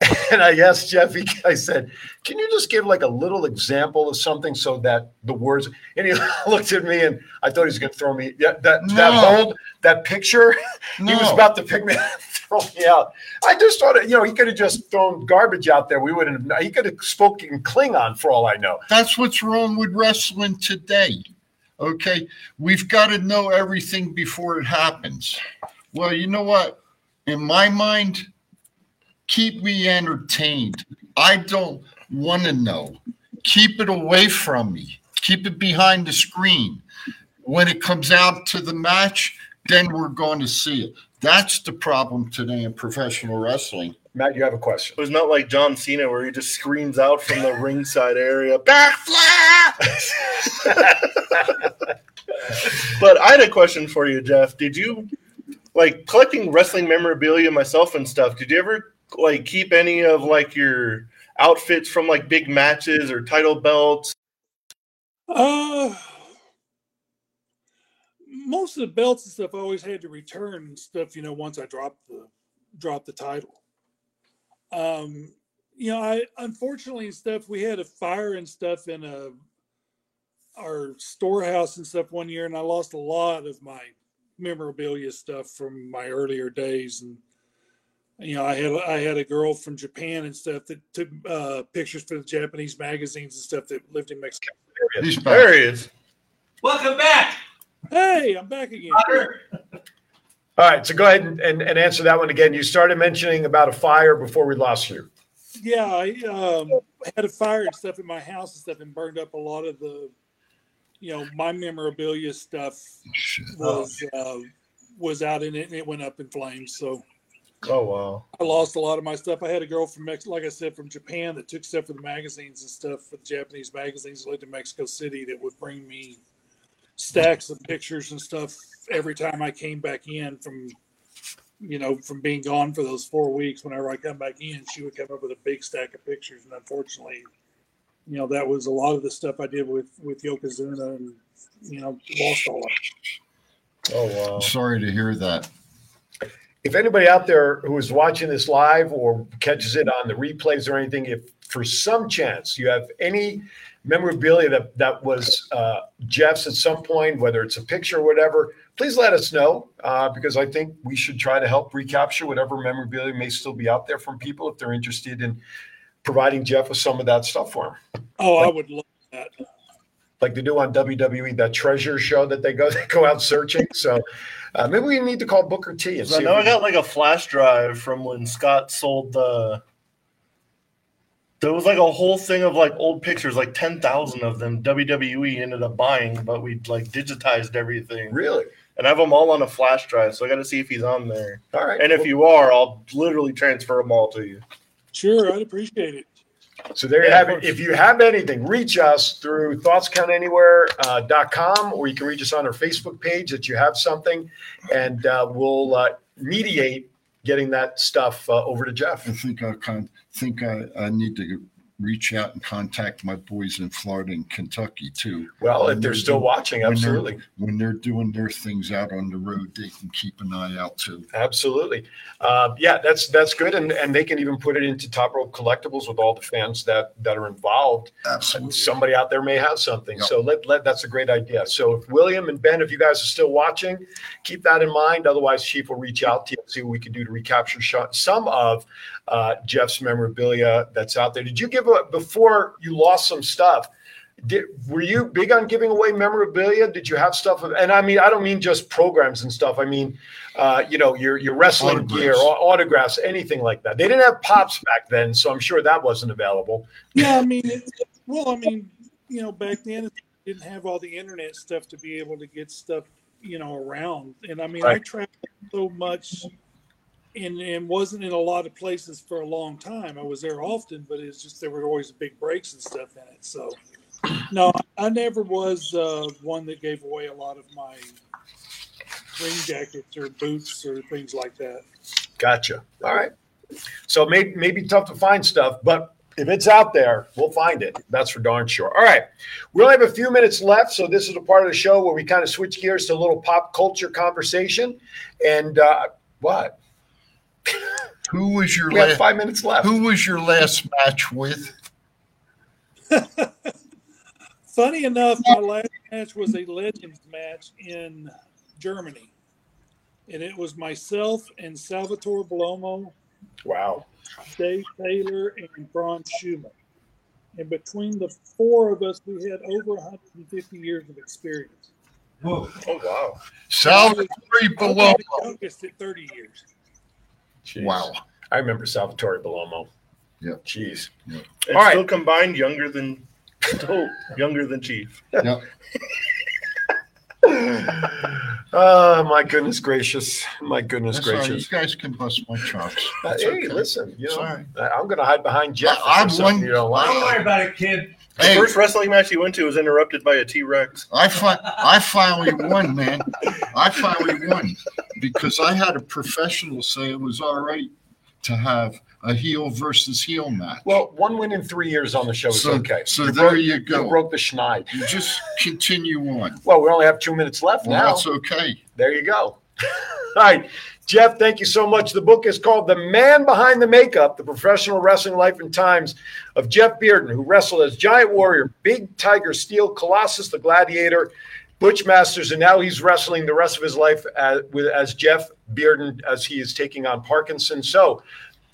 And I asked Jeffy, I said, can you just give like a little example of something so that the words, and he looked at me and I thought he was going to throw me. Yeah, that, that No. hold, that picture, no. he was about to pick me, throw me out. I just thought, you know, he could have just thrown garbage out there. We wouldn't have, he could have spoken Klingon for all I know. That's what's wrong with wrestling today. Okay. We've got to know everything before it happens. Well, you know what? In my mind, keep me entertained. I don't want to know. Keep it away from me. Keep it behind the screen. When it comes out to the match, then we're going to see it. That's the problem today in professional wrestling. Matt, you have a question. It was not like John Cena where he just screams out from the ringside area, backflip. but I had a question for you, Jeff. Did you like collecting wrestling memorabilia myself and stuff? Did you ever like keep any of like your outfits from like big matches or title belts? Uh, most of the belts and stuff I always had to return and stuff. You know, once I dropped the dropped the title. Um, you know, I unfortunately and stuff. We had a fire and stuff in a our storehouse and stuff one year, and I lost a lot of my memorabilia stuff from my earlier days. And you know, I had I had a girl from Japan and stuff that took uh, pictures for the Japanese magazines and stuff that lived in Mexico. He's back. There he is. Welcome back. Hey, I'm back again. All right, so go ahead and, and, and answer that one again. You started mentioning about a fire before we lost you. Yeah, I um, had a fire and stuff in my house and stuff, and burned up a lot of the, you know, my memorabilia stuff was uh, was out in it, and it went up in flames. So Oh wow. I lost a lot of my stuff. I had a girl from Mex, like I said, from Japan that took stuff for the magazines and stuff for the Japanese magazines. that Lived in Mexico City that would bring me stacks of pictures and stuff every time I came back in from, you know, from being gone for those four weeks. Whenever I come back in, she would come up with a big stack of pictures, and unfortunately, you know, that was a lot of the stuff I did with with Yokozuna, and you know, lost all of it. Oh wow. Sorry to hear that. If anybody out there who is watching this live or catches it on the replays or anything, if for some chance you have any memorabilia that that was uh, Jeff's at some point, whether it's a picture or whatever, please let us know uh, because I think we should try to help recapture whatever memorabilia may still be out there from people if they're interested in providing Jeff with some of that stuff for him, Oh, I would love that. like they do on WWE, that treasure show that they go they go out searching. So uh, maybe we need to call Booker T and So I see. know I got like a flash drive from when Scott sold the. There was like a whole thing of like old pictures, like ten thousand of them. WWE ended up buying, but we like digitized everything. Really? And I have them all on a flash drive, so I got to see if he's on there. All right. And if you are, I'll literally transfer them all to you. Sure, I'd appreciate it. So there you have it. If you have anything, reach us through thoughtscountanywhere.com or you can reach us on our Facebook page that you have something and uh, we'll uh, mediate getting that stuff uh, over to Jeff. I think I con- think I, I need to reach out and contact my boys in Florida and Kentucky too. Well, if they're still doing- watching, when they're- absolutely. When they're doing their things out on the road, they can keep an eye out too. Absolutely. Uh, yeah, that's that's good. And, and they can even put it into Top Rope Collectibles with all the fans that, that are involved. Absolutely. Somebody out there may have something. So let, let that's a great idea. So if William and Ben, if you guys are still watching, keep that in mind. Otherwise, Chief will reach out to you and see what we can do to recapture some of uh, Jeff's memorabilia that's out there. Did you give a before you lost some stuff? Did, were you big on giving away memorabilia? Did you have stuff? And I mean, I don't mean just programs and stuff. I mean, uh, you know, your your wrestling gear, Autographs. au- autographs, anything like that. They didn't have pops back then, so I'm sure that wasn't available. Yeah, I mean, it, well, I mean, you know, back then it didn't have all the internet stuff to be able to get stuff, you know, around. And I mean, I traveled so much and, and wasn't in a lot of places for a long time. I was there often, but it's just there were always big breaks and stuff in it. So, no, I never was uh, one that gave away a lot of my ring jackets or boots or things like that. Gotcha. All right. So maybe may, may tough to find stuff, but if it's out there, we'll find it. That's for darn sure. All right. We only have a few minutes left. So this is a part of the show where we kind of switch gears to a little pop culture conversation. And uh, what? Who was your We have last? five minutes left. Who was your last match with? Funny enough, my last match was a Legends match in Germany. And it was myself and Salvatore Bellomo, Wow. Dave Taylor, and Braun Schumann. And between the four of us, we had over 150 years of experience. Oh wow. Salvatore I was Bellomo. the youngest at 30 years. Jeez. Wow. I remember Salvatore Bellomo. Yeah. Jeez. And All right. still combined younger than still younger than Chief. Yep. Oh my goodness gracious! My goodness That's all right. You guys can bust my chops. Uh, It's hey, okay. listen, you know, Sorry. I- I'm going to hide behind Jeff. I- there's I've something you don't like. Don't worry about it, kid. The Hey. first wrestling match he went to was interrupted by a T Rex. I fi- I finally won, man. I finally won because I had a professional say it was all right to have a heel versus heel match. Well, one win in three years on the show is So- okay. so You there broke- you go. broke the schneid. You just continue on. Well, we only have two minutes left Well, now. that's okay. There you go. All right, Jeff, thank you so much. The book is called The Man Behind the Makeup The Professional Wrestling Life and Times of Jeff Bearden, who wrestled as Giant Warrior, Big Tiger Steel, Colossus the Gladiator, Butch Masters, and now he's wrestling the rest of his life as, as Jeff Bearden as he is taking on Parkinson's. So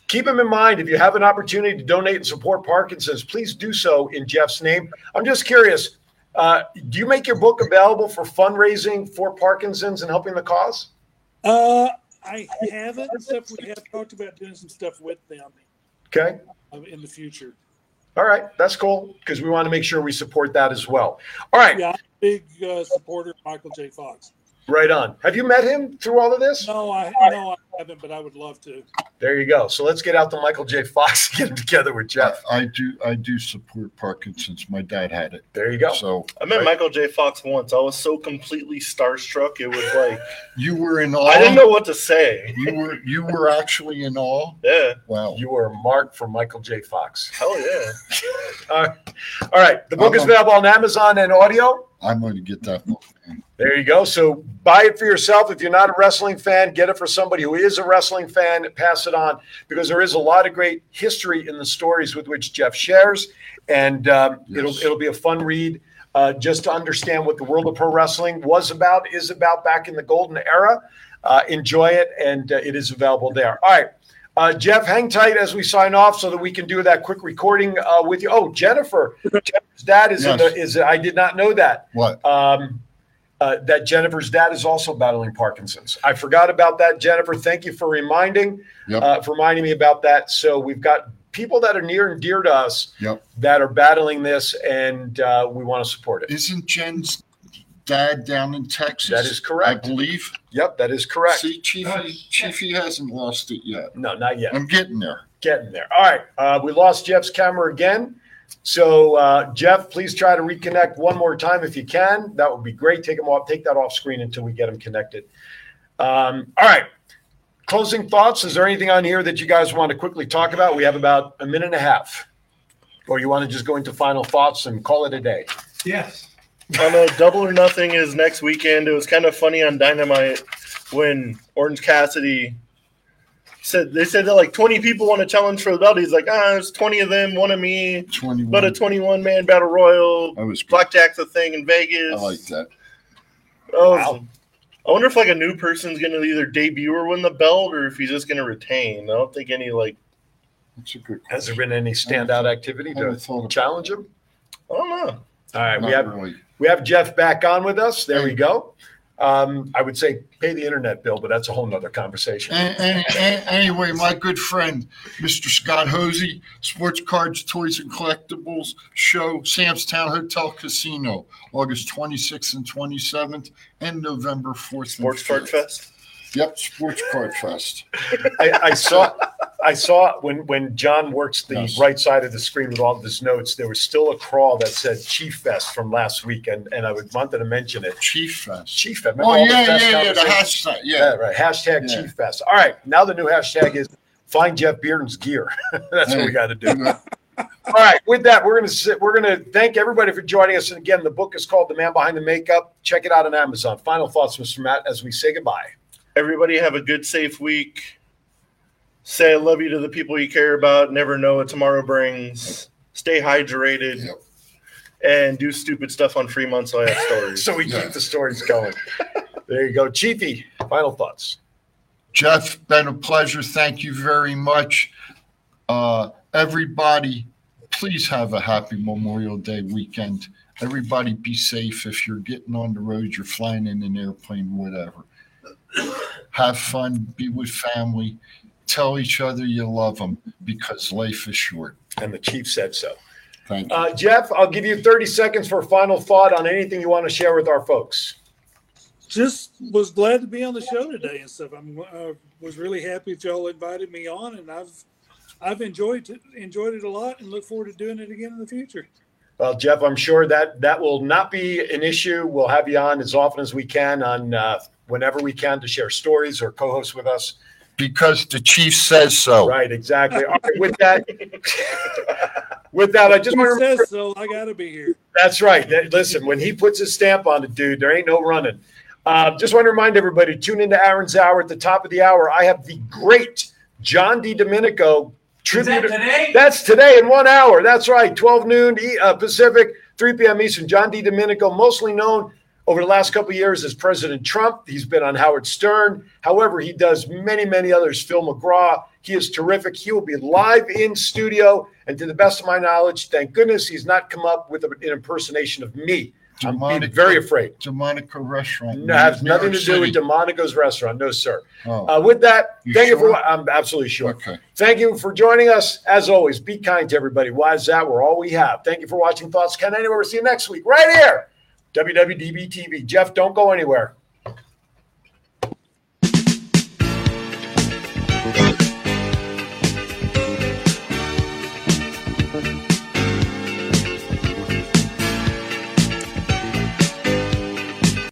keep him in mind. If you have an opportunity to donate and support Parkinson's, please do so in Jeff's name. I'm just curious. Uh, do you make your book available for fundraising for Parkinson's and helping the cause? Uh, I haven't, except we have talked about doing some stuff with them Okay. uh, in the future. All right. That's cool because we want to make sure we support that as well. All right. Yeah, I'm a big uh, supporter of Michael J. Fox. Right on. Have you met him through all of this? No, I no, I haven't, but I would love to. There you go. So let's get out to Michael J. Fox and get him together with Jeff. I do I do support Parkinson's. My dad had it. There you go. So I met Michael J. Fox once. I was so completely starstruck. It was like you were in awe. I didn't know what to say. You were you were actually in awe. Yeah. Wow. You are marked for Michael J. Fox. Hell yeah. All right. All right. The book is I'm- available on Amazon and audio. I'm going to get that book. man. There you go. So buy it for yourself. If you're not a wrestling fan, get it for somebody who is a wrestling fan. Pass it on because there is a lot of great history in the stories with which Jeff shares, and um, it'll it'll be a fun read. Uh, just to understand what the world of pro wrestling was about, is about back in the golden era. Uh, enjoy it, and uh, it is available there. All right. Uh, Jeff, hang tight as we sign off so that we can do that quick recording uh, with you. Oh, Jennifer, Jennifer's dad is in the, is. I did not know that What? um, uh, that Jennifer's dad is also battling Parkinson's. I forgot about that, Jennifer. Thank you for reminding Yep. uh, for reminding me about that. So we've got people that are near and dear to us Yep. that are battling this, and uh, we want to support it. Isn't Jen's dad down in Texas? That is correct. I believe. Yep, that is correct. See, Chiefy, Chiefy hasn't lost it yet. No, not yet. I'm getting there. Getting there. All right. Uh, we lost Jeff's camera again. So uh, Jeff, please try to reconnect one more time if you can. That would be great. Take them off. Take that off screen until we get them connected. Um, all right. Closing thoughts. Is there anything on here that you guys want to quickly talk about? We have about a minute and a half. Or you want to just go into final thoughts and call it a day? Yes. I know Double or Nothing is next weekend. It was kind of funny on Dynamite when Orange Cassidy said they said that like 20 people want to challenge for the belt. He's like, ah, there's 20 of them, one of me, 21. but a 21 man battle royal. I was good. Blackjack's a thing in Vegas. I like that. Oh, I wonder if like a new person's gonna either debut or win the belt, or if he's just gonna retain. I don't think any like That's a good. Has there been any standout activity to challenge him? I don't know. All right, we have really. we have Jeff back on with us. There we go. Um, I would say pay the internet bill, but that's a whole nother conversation. And, and, and anyway, my good friend, Mr. Scott Hosey, Sports Cards, Toys, and Collectibles Show, Sam's Town Hotel Casino, August 26th and 27th, and November 4th. Sports Card Fest. Yep, Sports Card Fest. I, I saw I saw when when John works the Yes. right side of the screen with all of his notes, there was still a crawl that said Chief Fest from last week, and, and I would wanted to mention it. Chief Fest. Chief Fest. Oh, Remember Oh, all the yeah, Fest yeah, yeah, the hashtag, yeah. Yeah, right. Hashtag Yeah. Chief Fest. All right, now the new hashtag is find Jeff Bearden's gear. That's what we got to do. All right, with that, we're gonna sit, we're gonna thank everybody for joining us. And again, the book is called The Man Behind the Makeup. Check it out on Amazon. Final thoughts, Mr. Matt, as we say goodbye. Everybody have a good, safe week. Say I love you to the people you care about. Never know what tomorrow brings. Stay hydrated. And do stupid stuff on Fremont so I have stories. so we keep the stories going. there you go. Chiefy, final thoughts. Jeff, been a pleasure. Thank you very much. Uh, everybody, please have a happy Memorial Day weekend. Everybody be safe. If you're getting on the road, you're flying in an airplane, whatever. Have fun, be with family, tell each other you love them because life is short. And the chief said so. Thank you. Uh, Jeff, I'll give you 30 seconds for a final thought on anything you want to share with our folks. Just was glad to be on the show today and stuff. I'm uh, was really happy that y'all invited me on, and I've I've enjoyed it, enjoyed it a lot, and look forward to doing it again in the future. Well, Jeff, I'm sure that that will not be an issue. We'll have you on as often as we can, on uh, whenever we can, to share stories or co-host with us. Because the chief says so. Right, exactly. All right, with that, with that, I just He want to says so. I got to be here. That's right. Listen, when he puts his stamp on it, dude, there ain't no running. Uh, just want to remind everybody tune into Aaron's Hour at the top of the hour. I have the great John Di Domenico tribute. today? That's today in one hour. That's right. 12 noon E- uh, Pacific, 3 p.m. Eastern. John Di Domenico, mostly known over the last couple of years as President Trump. He's been on Howard Stern. However, he does many, many others. Phil McGraw. He is terrific. He will be live in studio. And to the best of my knowledge, thank goodness he's not come up with an impersonation of me. I'm being very afraid. Delmonico Restaurant. No, has nothing to do with City. Delmonico's restaurant. No, sir. Oh. Uh, with that, You thank you for. I'm absolutely sure. Okay. Thank you for joining us. As always, be kind to everybody. Why is that? We're all we have. Thank you for watching Thoughts Count Anywhere. We'll see you next week, right here, WWDB TV. Jeff, don't go anywhere.